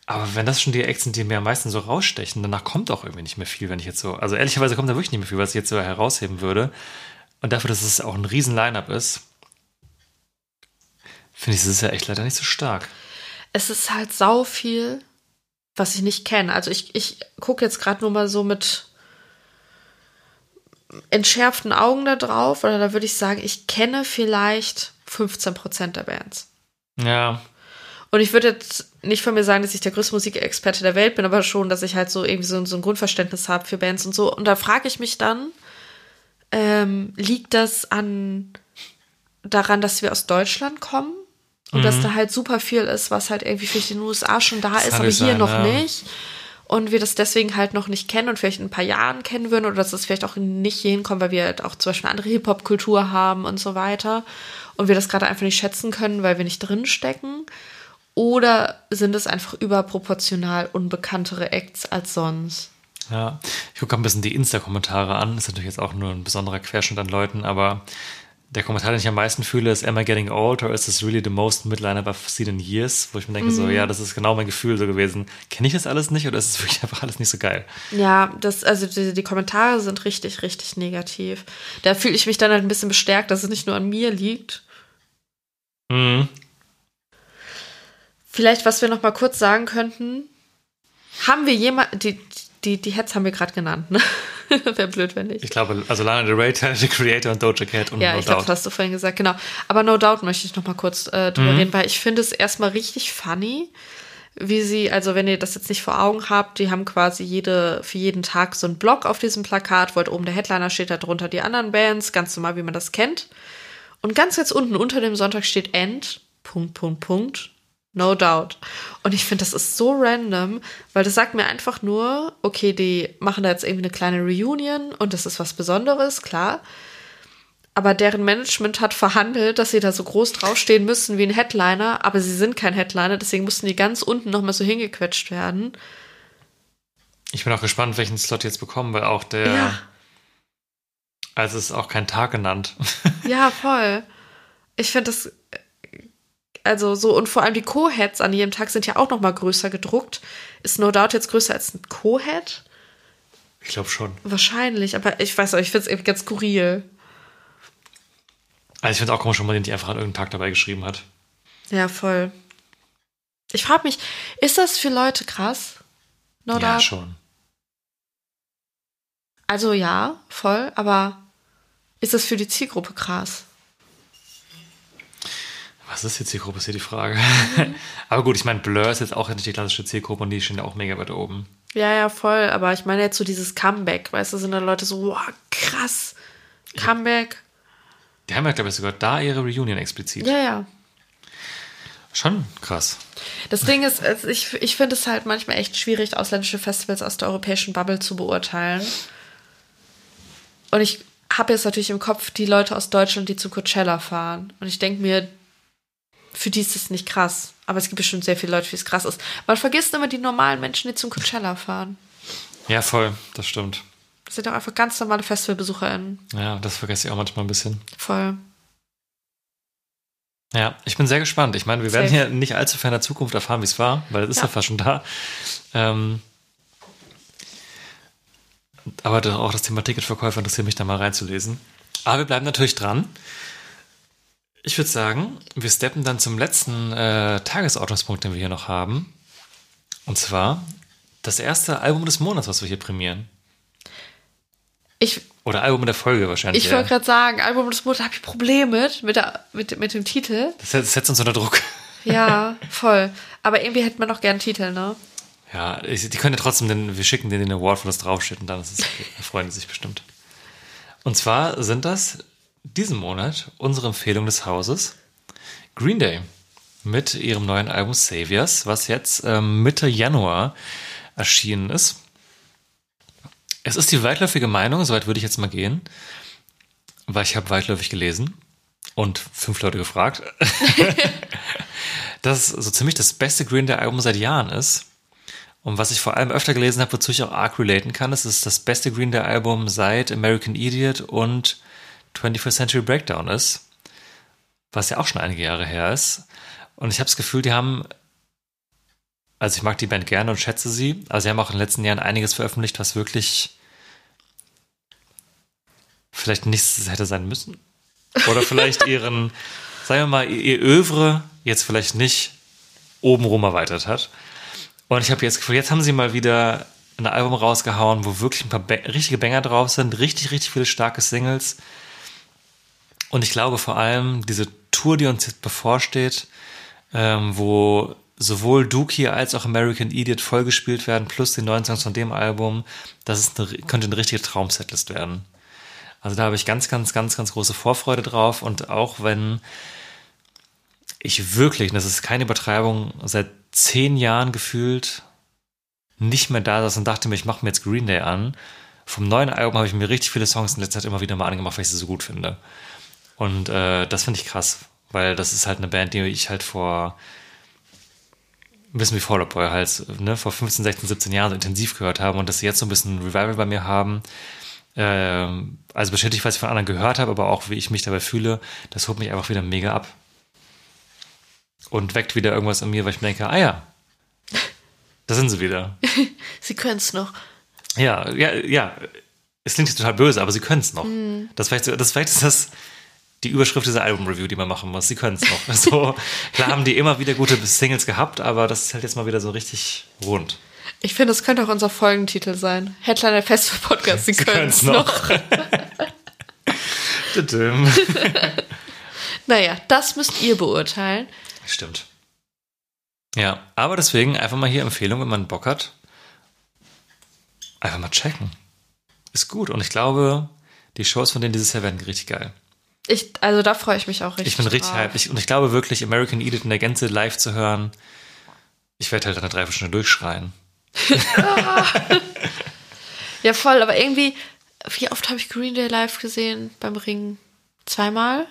Speaker 5: Aber wenn das schon die Acts sind, die mir am meisten so rausstechen, danach kommt auch irgendwie nicht mehr viel, wenn ich jetzt so. Also ehrlicherweise kommt da wirklich nicht mehr viel, was ich jetzt so herausheben würde. Und dafür, dass es auch ein riesen Line-Up ist, finde ich, es ist ja echt leider nicht so stark.
Speaker 6: es ist halt sau viel, was ich nicht kenne. Also ich, ich gucke jetzt gerade nur mal so mit entschärften Augen da drauf, oder da würde ich sagen, ich kenne vielleicht 15% der Bands.
Speaker 5: Ja,
Speaker 6: Und ich würde jetzt nicht von mir sagen, dass ich der größte Musikexperte der Welt bin, aber schon, dass ich halt so irgendwie so, so ein Grundverständnis habe für Bands und so. Und da frage ich mich dann, ähm, liegt das an daran, dass wir aus Deutschland kommen? Und dass da halt super viel ist, was halt irgendwie vielleicht in den USA schon da ist,
Speaker 5: Mhm. kann
Speaker 6: aber hier
Speaker 5: sein,
Speaker 6: noch
Speaker 5: ja.
Speaker 6: nicht. Und wir das deswegen halt noch nicht kennen und vielleicht in ein paar Jahren kennen würden oder dass es vielleicht auch nicht hier hinkommen, weil wir halt auch zum Beispiel eine andere Hip-Hop-Kultur haben und so weiter. Und wir das gerade einfach nicht schätzen können, weil wir nicht drinstecken. Oder sind es einfach überproportional unbekanntere Acts als sonst?
Speaker 5: Ja, ich gucke ein bisschen die Insta-Kommentare an. Ist natürlich jetzt auch nur ein besonderer Querschnitt an Leuten, aber der Kommentar, den ich am meisten fühle, ist Am I getting old or is this really the most midline I've seen in years? Wo ich mir denke, so, ja, das ist genau mein Gefühl so gewesen. Kenne ich das alles nicht oder ist es wirklich *laughs* einfach alles nicht so geil?
Speaker 6: Ja, das, also die, die Kommentare sind richtig, richtig negativ. Da fühle ich mich dann halt ein bisschen bestärkt, dass es nicht nur an mir liegt.
Speaker 5: Mhm.
Speaker 6: Vielleicht, was wir noch mal kurz sagen könnten, haben wir jemand, die, die, die Heads haben wir gerade genannt, ne? *laughs* Wäre blöd, wenn nicht.
Speaker 5: Ich glaube, also Lana Del Rey, Tyler, *laughs* the Creator und Doja Cat und
Speaker 6: Ja,
Speaker 5: No
Speaker 6: ich
Speaker 5: Doubt.
Speaker 6: das hast du vorhin gesagt, genau. Aber No Doubt möchte ich noch mal kurz äh, drüber
Speaker 5: Mhm.
Speaker 6: reden, weil ich finde es erstmal richtig funny, wie sie, also wenn ihr das jetzt nicht vor Augen habt, die haben quasi jede, für jeden Tag so einen Block auf diesem Plakat, wo halt oben der Headliner steht, da drunter die anderen Bands, ganz normal, wie man das kennt. Und ganz jetzt unten unter dem Sonntag steht End, Punkt, Punkt, Punkt, No doubt. Und ich finde, das ist so random, weil das sagt mir einfach nur, okay, die machen da jetzt irgendwie eine kleine Reunion und das ist was Besonderes, klar. Aber deren Management hat verhandelt, dass sie da so groß draufstehen müssen wie ein Headliner, aber sie sind kein Headliner, deswegen mussten die ganz unten nochmal so hingequetscht werden.
Speaker 5: Ich bin auch gespannt, welchen Slot jetzt bekommen, weil auch der.
Speaker 6: Ja.
Speaker 5: Also es ist auch kein Tag genannt.
Speaker 6: Ja, voll. Ich finde das, also so, und vor allem die Co-Heads an jedem Tag sind ja auch nochmal größer gedruckt. Ist No Doubt jetzt größer als ein Co-Head?
Speaker 5: Ich glaube schon.
Speaker 6: Wahrscheinlich, aber ich weiß auch, ich finde es irgendwie ganz skurril.
Speaker 5: Also ich finde es auch komisch, wenn man den nicht einfach an irgendeinem Tag dabei geschrieben hat.
Speaker 6: Ja, voll. Ich frage mich, ist das für Leute krass? No
Speaker 5: ja,
Speaker 6: Doubt?
Speaker 5: schon.
Speaker 6: Also ja, voll, aber ist das für die Zielgruppe krass?
Speaker 5: Was ist jetzt die Gruppe, ist hier die Frage. *laughs* Aber gut, ich meine, Blur ist jetzt auch nicht die klassische Zielgruppe und die stehen ja auch mega weit oben.
Speaker 6: Ja, ja, voll, aber ich meine jetzt so dieses Comeback, weißt du, sind dann Leute so, wow, krass, Comeback.
Speaker 5: Die haben ja, glaube ich, sogar da ihre Reunion explizit.
Speaker 6: Ja, ja.
Speaker 5: Schon krass.
Speaker 6: Das Ding ist, also ich, ich finde es halt manchmal echt schwierig, ausländische Festivals aus der europäischen Bubble zu beurteilen. Und ich habe jetzt natürlich im Kopf die Leute aus Deutschland, die zu Coachella fahren. Und ich denke mir, für die ist es nicht krass. Aber es gibt bestimmt sehr viele Leute, für die es krass ist. Man vergisst immer die normalen Menschen, die zum Coachella fahren.
Speaker 5: Ja, voll, das stimmt.
Speaker 6: Das sind doch einfach ganz normale FestivalbesucherInnen.
Speaker 5: Ja, das vergesse ich auch manchmal ein bisschen.
Speaker 6: Voll.
Speaker 5: Ja, ich bin sehr gespannt. Ich meine, wir werden
Speaker 6: Safe.
Speaker 5: hier nicht allzu ferner Zukunft erfahren, wie es war, weil es ist
Speaker 6: Ja.
Speaker 5: ja fast schon da. Ähm, aber auch das Thema Ticketverkäufer interessiert mich da mal reinzulesen. Aber wir bleiben natürlich dran. Ich würde sagen, wir steppen dann zum letzten äh, Tagesordnungspunkt, den wir hier noch haben. Und zwar das erste Album des Monats, was wir hier prämieren.
Speaker 6: Ich,
Speaker 5: Oder Album der Folge wahrscheinlich.
Speaker 6: ich wollte gerade sagen, Album des Monats habe ich Probleme mit, mit, der, mit, mit dem Titel.
Speaker 5: das setzt- setzt uns unter Druck. *laughs*
Speaker 6: Ja, *laughs* voll. Aber irgendwie hätte man noch gern einen Titel, ne?
Speaker 5: Ja, ich, die können ja trotzdem, den, wir schicken denen den Award, wo das draufsteht und dann ist es, okay. *laughs* da freuen die sich bestimmt. Und zwar sind das diesen Monat unsere Empfehlung des Hauses Green Day mit ihrem neuen Album Saviors, was jetzt ähm, Mitte Januar erschienen ist. Es ist die weitläufige Meinung, soweit würde ich jetzt mal gehen, weil ich habe weitläufig gelesen und fünf Leute gefragt, *laughs* dass es so ziemlich das beste Green Day Album seit Jahren ist. Und was ich vor allem öfter gelesen habe, wozu ich auch arg relaten kann, ist, es ist das beste Green Day Album seit American Idiot und 21st Century Breakdown ist. Was ja auch schon einige Jahre her ist. Und ich habe das Gefühl, die haben, also ich mag die Band gerne und schätze sie, aber sie haben auch in den letzten Jahren einiges veröffentlicht, was wirklich vielleicht nichts hätte sein müssen. Oder vielleicht *laughs* ihren, sagen wir mal, ihr Övre jetzt vielleicht nicht obenrum erweitert hat. Und ich habe jetzt Gefühl, jetzt haben sie mal wieder ein Album rausgehauen, wo wirklich ein paar ba richtige Banger drauf sind, richtig, richtig viele starke Singles. Und ich glaube vor allem, diese Tour, die uns jetzt bevorsteht, ähm, wo sowohl Dookie als auch American Idiot vollgespielt werden, plus die neuen Songs von dem Album, das ist eine, könnte eine richtige Traumsetlist werden. Also da habe ich ganz, ganz, ganz, ganz große Vorfreude drauf. Und auch wenn ich wirklich, und das ist keine Übertreibung, seit zehn Jahren gefühlt nicht mehr da saß und dachte mir, ich mache mir jetzt Green Day an. Vom neuen Album habe ich mir richtig viele Songs in letzter Zeit immer wieder mal angemacht, weil ich sie so gut finde. Und äh, das finde ich krass, weil das ist halt eine Band, die ich halt vor wissen, wie Fall Out Boy halt ne, vor 15, 16, 17 Jahren so intensiv gehört haben und dass sie jetzt so ein bisschen ein Revival bei mir haben. Ähm, also bestätigt, was ich von anderen gehört habe, aber auch wie ich mich dabei fühle, das holt mich einfach wieder mega ab. Und weckt wieder irgendwas in mir, weil ich mir denke, ah ja, da sind sie wieder. *laughs*
Speaker 6: Sie können es noch.
Speaker 5: Ja, ja, ja. Es klingt jetzt total böse, aber sie können es noch. Das, vielleicht, das vielleicht ist das die Überschrift dieser Album-Review, die man machen muss. Sie können es noch. So, klar haben die immer wieder gute Singles gehabt, aber das ist halt jetzt mal wieder so richtig rund.
Speaker 6: Ich finde, das könnte auch unser Folgentitel sein. Headliner Festival Podcast, Sie, können es noch. *laughs* *laughs* Naja, das müsst ihr beurteilen.
Speaker 5: Stimmt. Ja, aber deswegen einfach mal hier Empfehlung, wenn man Bock hat. Einfach mal checken. Ist gut. Und ich glaube, die Shows von denen dieses Jahr werden richtig geil.
Speaker 6: Ich, also da freue ich mich auch richtig.
Speaker 5: Ich bin richtig hyped. Ich, und ich glaube wirklich, American Edith in der Gänze live zu hören, ich werde halt eine Dreiviertelstunde durchschreien. *laughs*
Speaker 6: Ja, voll, aber irgendwie, wie oft habe ich Green Day live gesehen beim Ring? Zweimal?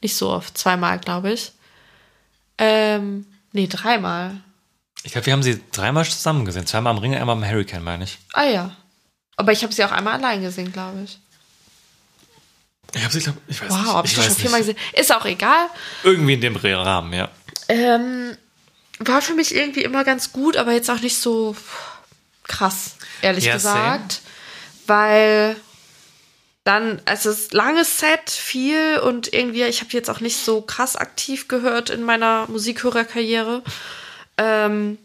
Speaker 6: Nicht so oft, zweimal, glaube ich. Ähm, nee, dreimal.
Speaker 5: Ich glaube, wir haben sie dreimal zusammen gesehen. Zweimal am Ring, einmal am Hurricane, meine ich.
Speaker 6: Ah ja. Aber ich habe sie auch einmal allein gesehen, glaube ich.
Speaker 5: Ich habe sie, glaube ich, weiß
Speaker 6: Wow, habe ich,
Speaker 5: ich
Speaker 6: das schon viermal
Speaker 5: nicht.
Speaker 6: gesehen. Ist auch egal.
Speaker 5: Irgendwie in dem Rahmen, ja.
Speaker 6: Ähm, war für mich irgendwie immer ganz gut, aber jetzt auch nicht so krass, ehrlich
Speaker 5: Ja,
Speaker 6: gesagt. Weil dann, also es ist langes Set, viel und irgendwie, ich habe jetzt auch nicht so krass aktiv gehört in meiner Musikhörerkarriere. Ähm,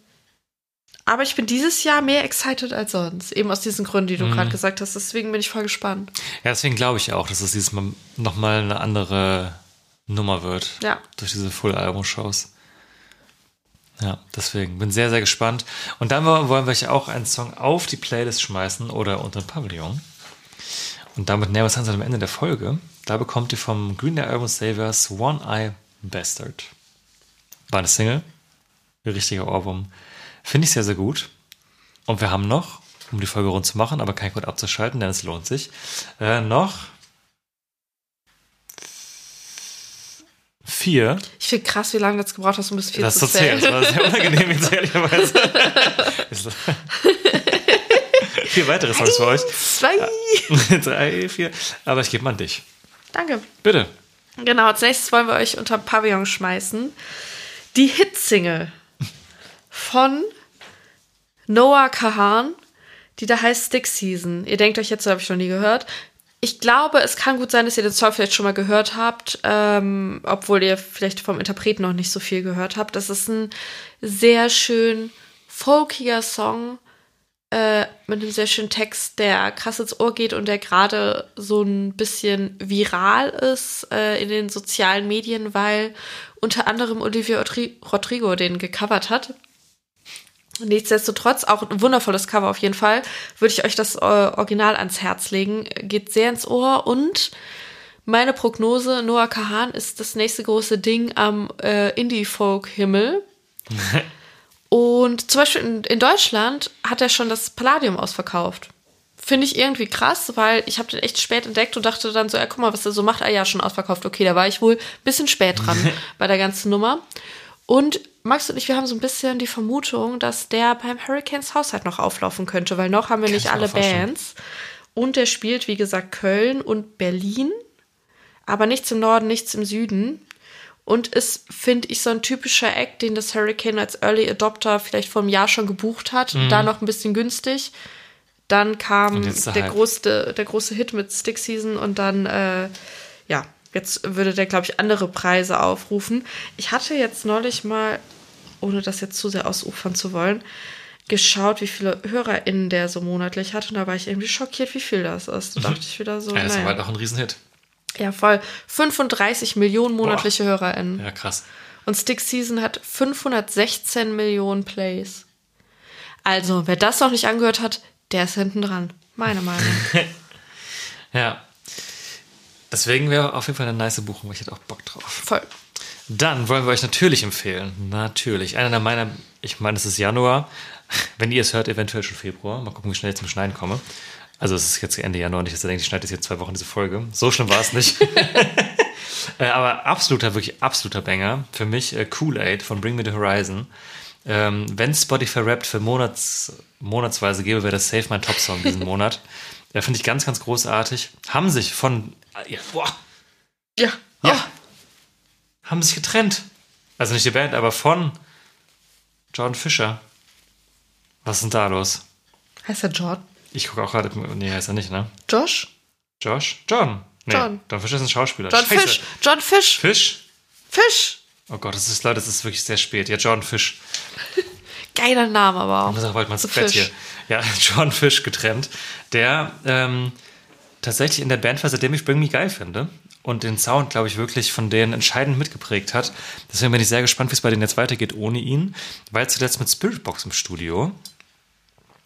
Speaker 6: aber ich bin dieses Jahr mehr excited als sonst. Eben aus diesen Gründen, die du
Speaker 5: Mhm.
Speaker 6: gerade gesagt hast. Deswegen bin ich voll gespannt.
Speaker 5: Ja, deswegen glaube ich auch, dass es dieses Mal nochmal eine andere Nummer wird.
Speaker 6: Ja.
Speaker 5: Durch diese Full-Album-Shows. Ja, deswegen bin sehr, sehr gespannt. Und dann wollen wir euch auch einen Song auf die Playlist schmeißen oder unter den Pavillon. Und damit nähern wir uns am Ende der Folge. Da bekommt ihr vom Green Day Album Saviors One Eye Bastard. War eine Single. Ein richtiger Ohrwurm. Finde ich sehr, sehr gut. Und wir haben noch, um die Folge rund zu machen, aber kein Grund abzuschalten, denn es lohnt sich, äh, noch vier.
Speaker 6: Ich finde krass, wie lange du jetzt gebraucht hast, um bis vier
Speaker 5: Das
Speaker 6: zu
Speaker 5: zählen.
Speaker 6: zählen.
Speaker 5: Das war sehr unangenehm, jetzt ehrlicherweise. *laughs* vier weitere Songs für euch.
Speaker 6: Zwei. *laughs*
Speaker 5: Drei, vier. Aber ich gebe mal an dich.
Speaker 6: Danke.
Speaker 5: Bitte.
Speaker 6: Genau, als nächstes wollen wir euch unter Pavillon schmeißen. Die Hitsingle von Noah Kahan, die da heißt Stick Season. Ihr denkt euch jetzt, so habe ich noch nie gehört. Ich glaube, es kann gut sein, dass ihr den Song vielleicht schon mal gehört habt, ähm, obwohl ihr vielleicht vom Interpreten noch nicht so viel gehört habt. Das ist ein sehr schön folkiger Song äh, mit einem sehr schönen Text, der krass ins Ohr geht und der gerade so ein bisschen viral ist äh, in den sozialen Medien, weil unter anderem Olivia Rodri- Rodrigo den gecovert hat. Nichtsdestotrotz, auch ein wundervolles Cover auf jeden Fall, würde ich euch das äh, Original ans Herz legen. Geht sehr ins Ohr und meine Prognose, Noah Kahan ist das nächste große Ding am äh, Indie-Folk-Himmel. *laughs* Und zum Beispiel in, in Deutschland hat er schon das Palladium ausverkauft. Finde ich irgendwie krass, weil ich habe den echt spät entdeckt und dachte dann so, ja, guck mal, was er so macht. Ah ja, schon ausverkauft. Okay, da war ich wohl ein bisschen spät dran *laughs* bei der ganzen Nummer. Und Max und ich, wir haben so ein bisschen die Vermutung, dass der beim Hurricanes Haushalt noch auflaufen könnte, weil noch haben wir nicht alle. Bands. Und der spielt, wie gesagt, Köln und Berlin, aber nichts im Norden, nichts im Süden. Und ist, finde ich, so ein typischer Act, den das Hurricane als Early Adopter vielleicht vor einem Jahr schon gebucht hat. Da noch ein bisschen günstig. Dann
Speaker 5: Mhm.
Speaker 6: Kam
Speaker 5: der
Speaker 6: der, große, der große Hit mit Stick Season und dann, äh, ja, jetzt würde der, glaube ich, andere Preise aufrufen. Ich hatte jetzt neulich mal, ohne das jetzt zu sehr ausufern zu wollen, geschaut, wie viele HörerInnen der so monatlich hat. Und da war ich irgendwie schockiert, wie viel das ist. Da dachte ich wieder so,
Speaker 5: Ja, das war
Speaker 6: naja.
Speaker 5: halt auch ein Riesenhit.
Speaker 6: Ja, voll. 35 Millionen monatliche HörerInnen.
Speaker 5: Ja, krass.
Speaker 6: Und Stick Season hat 516 Millionen Plays. Also, wer das noch nicht angehört hat, der ist hinten dran. Meine Meinung. *laughs*
Speaker 5: Ja. Deswegen wäre auf jeden Fall eine nice Buchung, weil ich hätte auch Bock drauf.
Speaker 6: Voll.
Speaker 5: Dann wollen wir euch natürlich empfehlen. Natürlich. Einer meiner, ich meine, es ist Januar. Wenn ihr es hört, eventuell schon Februar. Mal gucken, wie schnell ich zum Schneiden komme. Also es ist jetzt Ende Januar, nicht, dass ihr denkt, ich schneide jetzt hier zwei Wochen diese Folge. So schlimm war es nicht. *laughs* *laughs* Äh, Aber absoluter, wirklich absoluter Banger. Für mich äh, Kool-Aid von Bring Me the Horizon. Ähm, wenn Spotify rappt für Monats, monatsweise gäbe, wäre das safe mein Top-Song diesen Monat. *laughs* Ja, finde ich ganz, ganz großartig. Haben sich von, ja, boah,
Speaker 6: Ja.
Speaker 5: Ja.
Speaker 6: Oh,
Speaker 5: haben sich getrennt. Also nicht die Band, aber von Jordan Fischer. Was ist denn da los?
Speaker 6: heißt er John?
Speaker 5: Ich gucke auch gerade, nee, heißt er nicht, ne?
Speaker 6: Josh?
Speaker 5: Josh? John? Nee,
Speaker 6: John.
Speaker 5: John Fischer ist ein Schauspieler.
Speaker 6: John
Speaker 5: Scheiße.
Speaker 6: Fish. John Fish.
Speaker 5: Fisch?
Speaker 6: Fish.
Speaker 5: Oh Gott, das ist, Leute, das ist wirklich sehr spät. Ja, John Fisch.
Speaker 6: Geiler Name aber
Speaker 5: Ich muss
Speaker 6: auch.
Speaker 5: auch bald mal ins
Speaker 6: So
Speaker 5: Bett
Speaker 6: Fisch.
Speaker 5: hier. Ja, *laughs* John Fisch getrennt, der ähm, tatsächlich in der Band war, seitdem ich Bring Me geil finde und den Sound, glaube ich, wirklich von denen entscheidend mitgeprägt hat. Deswegen bin ich sehr gespannt, wie es bei denen jetzt weitergeht ohne ihn. Weil zuletzt mit Spiritbox im Studio.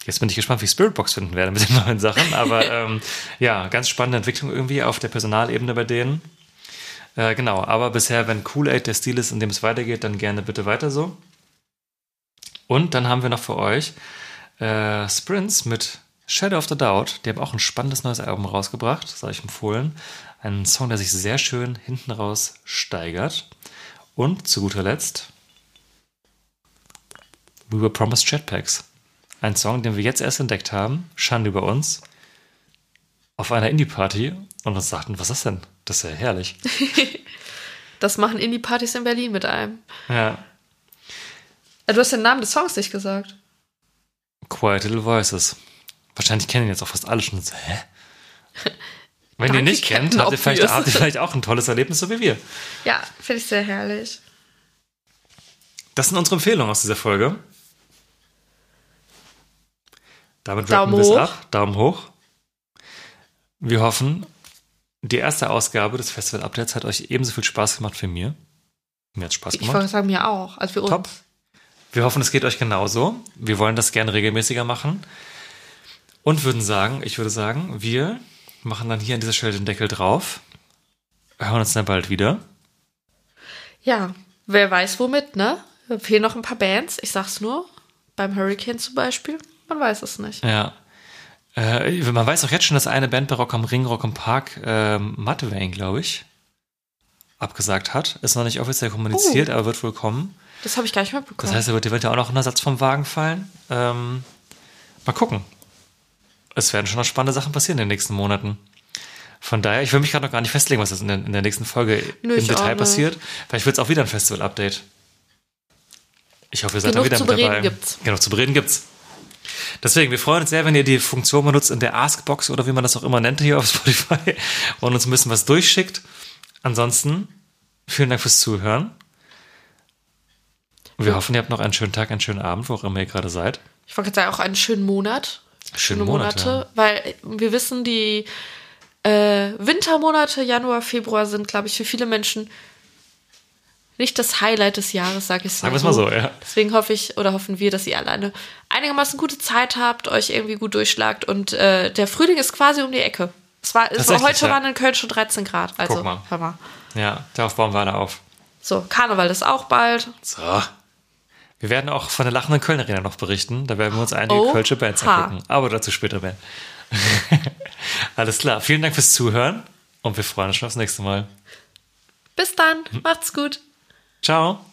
Speaker 5: Jetzt bin ich gespannt, wie ich Spiritbox finden werde mit den *laughs* neuen Sachen. Aber ähm, ja, ganz spannende Entwicklung irgendwie auf der Personalebene bei denen. Äh, genau, aber bisher, wenn Kool-Aid der Stil ist, in dem es weitergeht, dann gerne bitte weiter so. Und dann haben wir noch für euch äh, Sprints mit Shadow of the Doubt. Die haben auch ein spannendes neues Album rausgebracht, das habe ich empfohlen. Ein Song, der sich sehr schön hinten raus steigert. Und zu guter Letzt We Were Promised Jetpacks. Ein Song, den wir jetzt erst entdeckt haben, Schande über uns, auf einer Indie-Party und uns sagten, was ist das denn? Das ist ja herrlich. *laughs*
Speaker 6: Das machen Indie-Partys in Berlin mit einem.
Speaker 5: Ja.
Speaker 6: Äh, Du hast den Namen des Songs nicht gesagt.
Speaker 5: Quiet Little Voices. Wahrscheinlich kennen ihn jetzt auch fast alle schon. So, hä? *laughs* Wenn ihr nicht kennt, habt ihr, vielleicht, habt ihr *laughs* vielleicht auch ein tolles Erlebnis, so wie wir.
Speaker 6: Ja, finde ich sehr herrlich.
Speaker 5: Das sind unsere Empfehlungen aus dieser Folge. Damit rappen wir es ab. Daumen hoch. Wir hoffen, die erste Ausgabe des Festival Updates hat euch ebenso viel Spaß gemacht wie mir. Mir hat Spaß
Speaker 6: Ich
Speaker 5: gemacht.
Speaker 6: wollte sagen, mir auch. Also für uns.
Speaker 5: Wir hoffen, es geht euch genauso. Wir wollen das gerne regelmäßiger machen. Und würden sagen, ich würde sagen, wir machen dann hier an dieser Stelle den Deckel drauf. Hören uns dann bald wieder.
Speaker 6: Ja, wer weiß womit, ne? Fehlen noch ein paar Bands. Ich sag's nur. Beim Hurricane zum Beispiel. Man weiß es nicht.
Speaker 5: Ja. Äh, man weiß auch jetzt schon, dass eine Band bei Rock am Ring, Rock am Park, ähm, Mudvayne, glaube ich, abgesagt hat. Ist noch nicht offiziell kommuniziert, aber wird wohl kommen.
Speaker 6: Das habe ich gar nicht mitbekommen.
Speaker 5: Das heißt, da wird eventuell auch noch ein Ersatz vom Wagen fallen. Ähm, mal gucken. Es werden schon noch spannende Sachen passieren in den nächsten Monaten. Von daher, ich will mich gerade noch gar nicht festlegen, was jetzt in der, in der nächsten Folge
Speaker 6: Nö,
Speaker 5: im Detail passiert. Vielleicht wird es auch wieder ein Festival-Update. Ich hoffe, ihr seid
Speaker 6: Genug
Speaker 5: da wieder
Speaker 6: zu
Speaker 5: mit dabei.
Speaker 6: gibt's.
Speaker 5: Genug zu bereden gibt's. Deswegen, wir freuen uns sehr, wenn ihr die Funktion benutzt in der Askbox oder wie man das auch immer nennt hier auf Spotify *laughs* und uns ein bisschen was durchschickt. Ansonsten, vielen Dank fürs Zuhören. Wir hoffen, ihr habt noch einen schönen Tag, einen schönen Abend, wo auch immer ihr gerade seid.
Speaker 6: Ich wollte gerade sagen, auch einen schönen Monat.
Speaker 5: Schönen
Speaker 6: Schöne
Speaker 5: Monat,
Speaker 6: Monate. Weil wir wissen, die äh, Wintermonate, Januar, Februar sind, glaube ich, für viele Menschen nicht das Highlight des Jahres, sage ich
Speaker 5: Sagen wir es mal so, ja.
Speaker 6: Deswegen hoffe ich oder hoffen wir, dass ihr alle eine einigermaßen gute Zeit habt, euch irgendwie gut durchschlagt und äh, der Frühling ist quasi um die Ecke. Es war, es war heute
Speaker 5: ja.
Speaker 6: waren in Köln schon 13 Grad. Also,
Speaker 5: Guck mal.
Speaker 6: hör mal.
Speaker 5: Ja, darauf bauen wir alle auf.
Speaker 6: So, Karneval ist auch bald.
Speaker 5: So. Wir werden auch von der lachenden Köln Arena noch berichten. Da werden wir uns einige
Speaker 6: Oha.
Speaker 5: kölsche Bands angucken. Aber dazu später mehr. *laughs* Alles klar. Vielen Dank fürs Zuhören und wir freuen uns schon aufs nächste Mal.
Speaker 6: Bis dann, macht's gut.
Speaker 5: Ciao.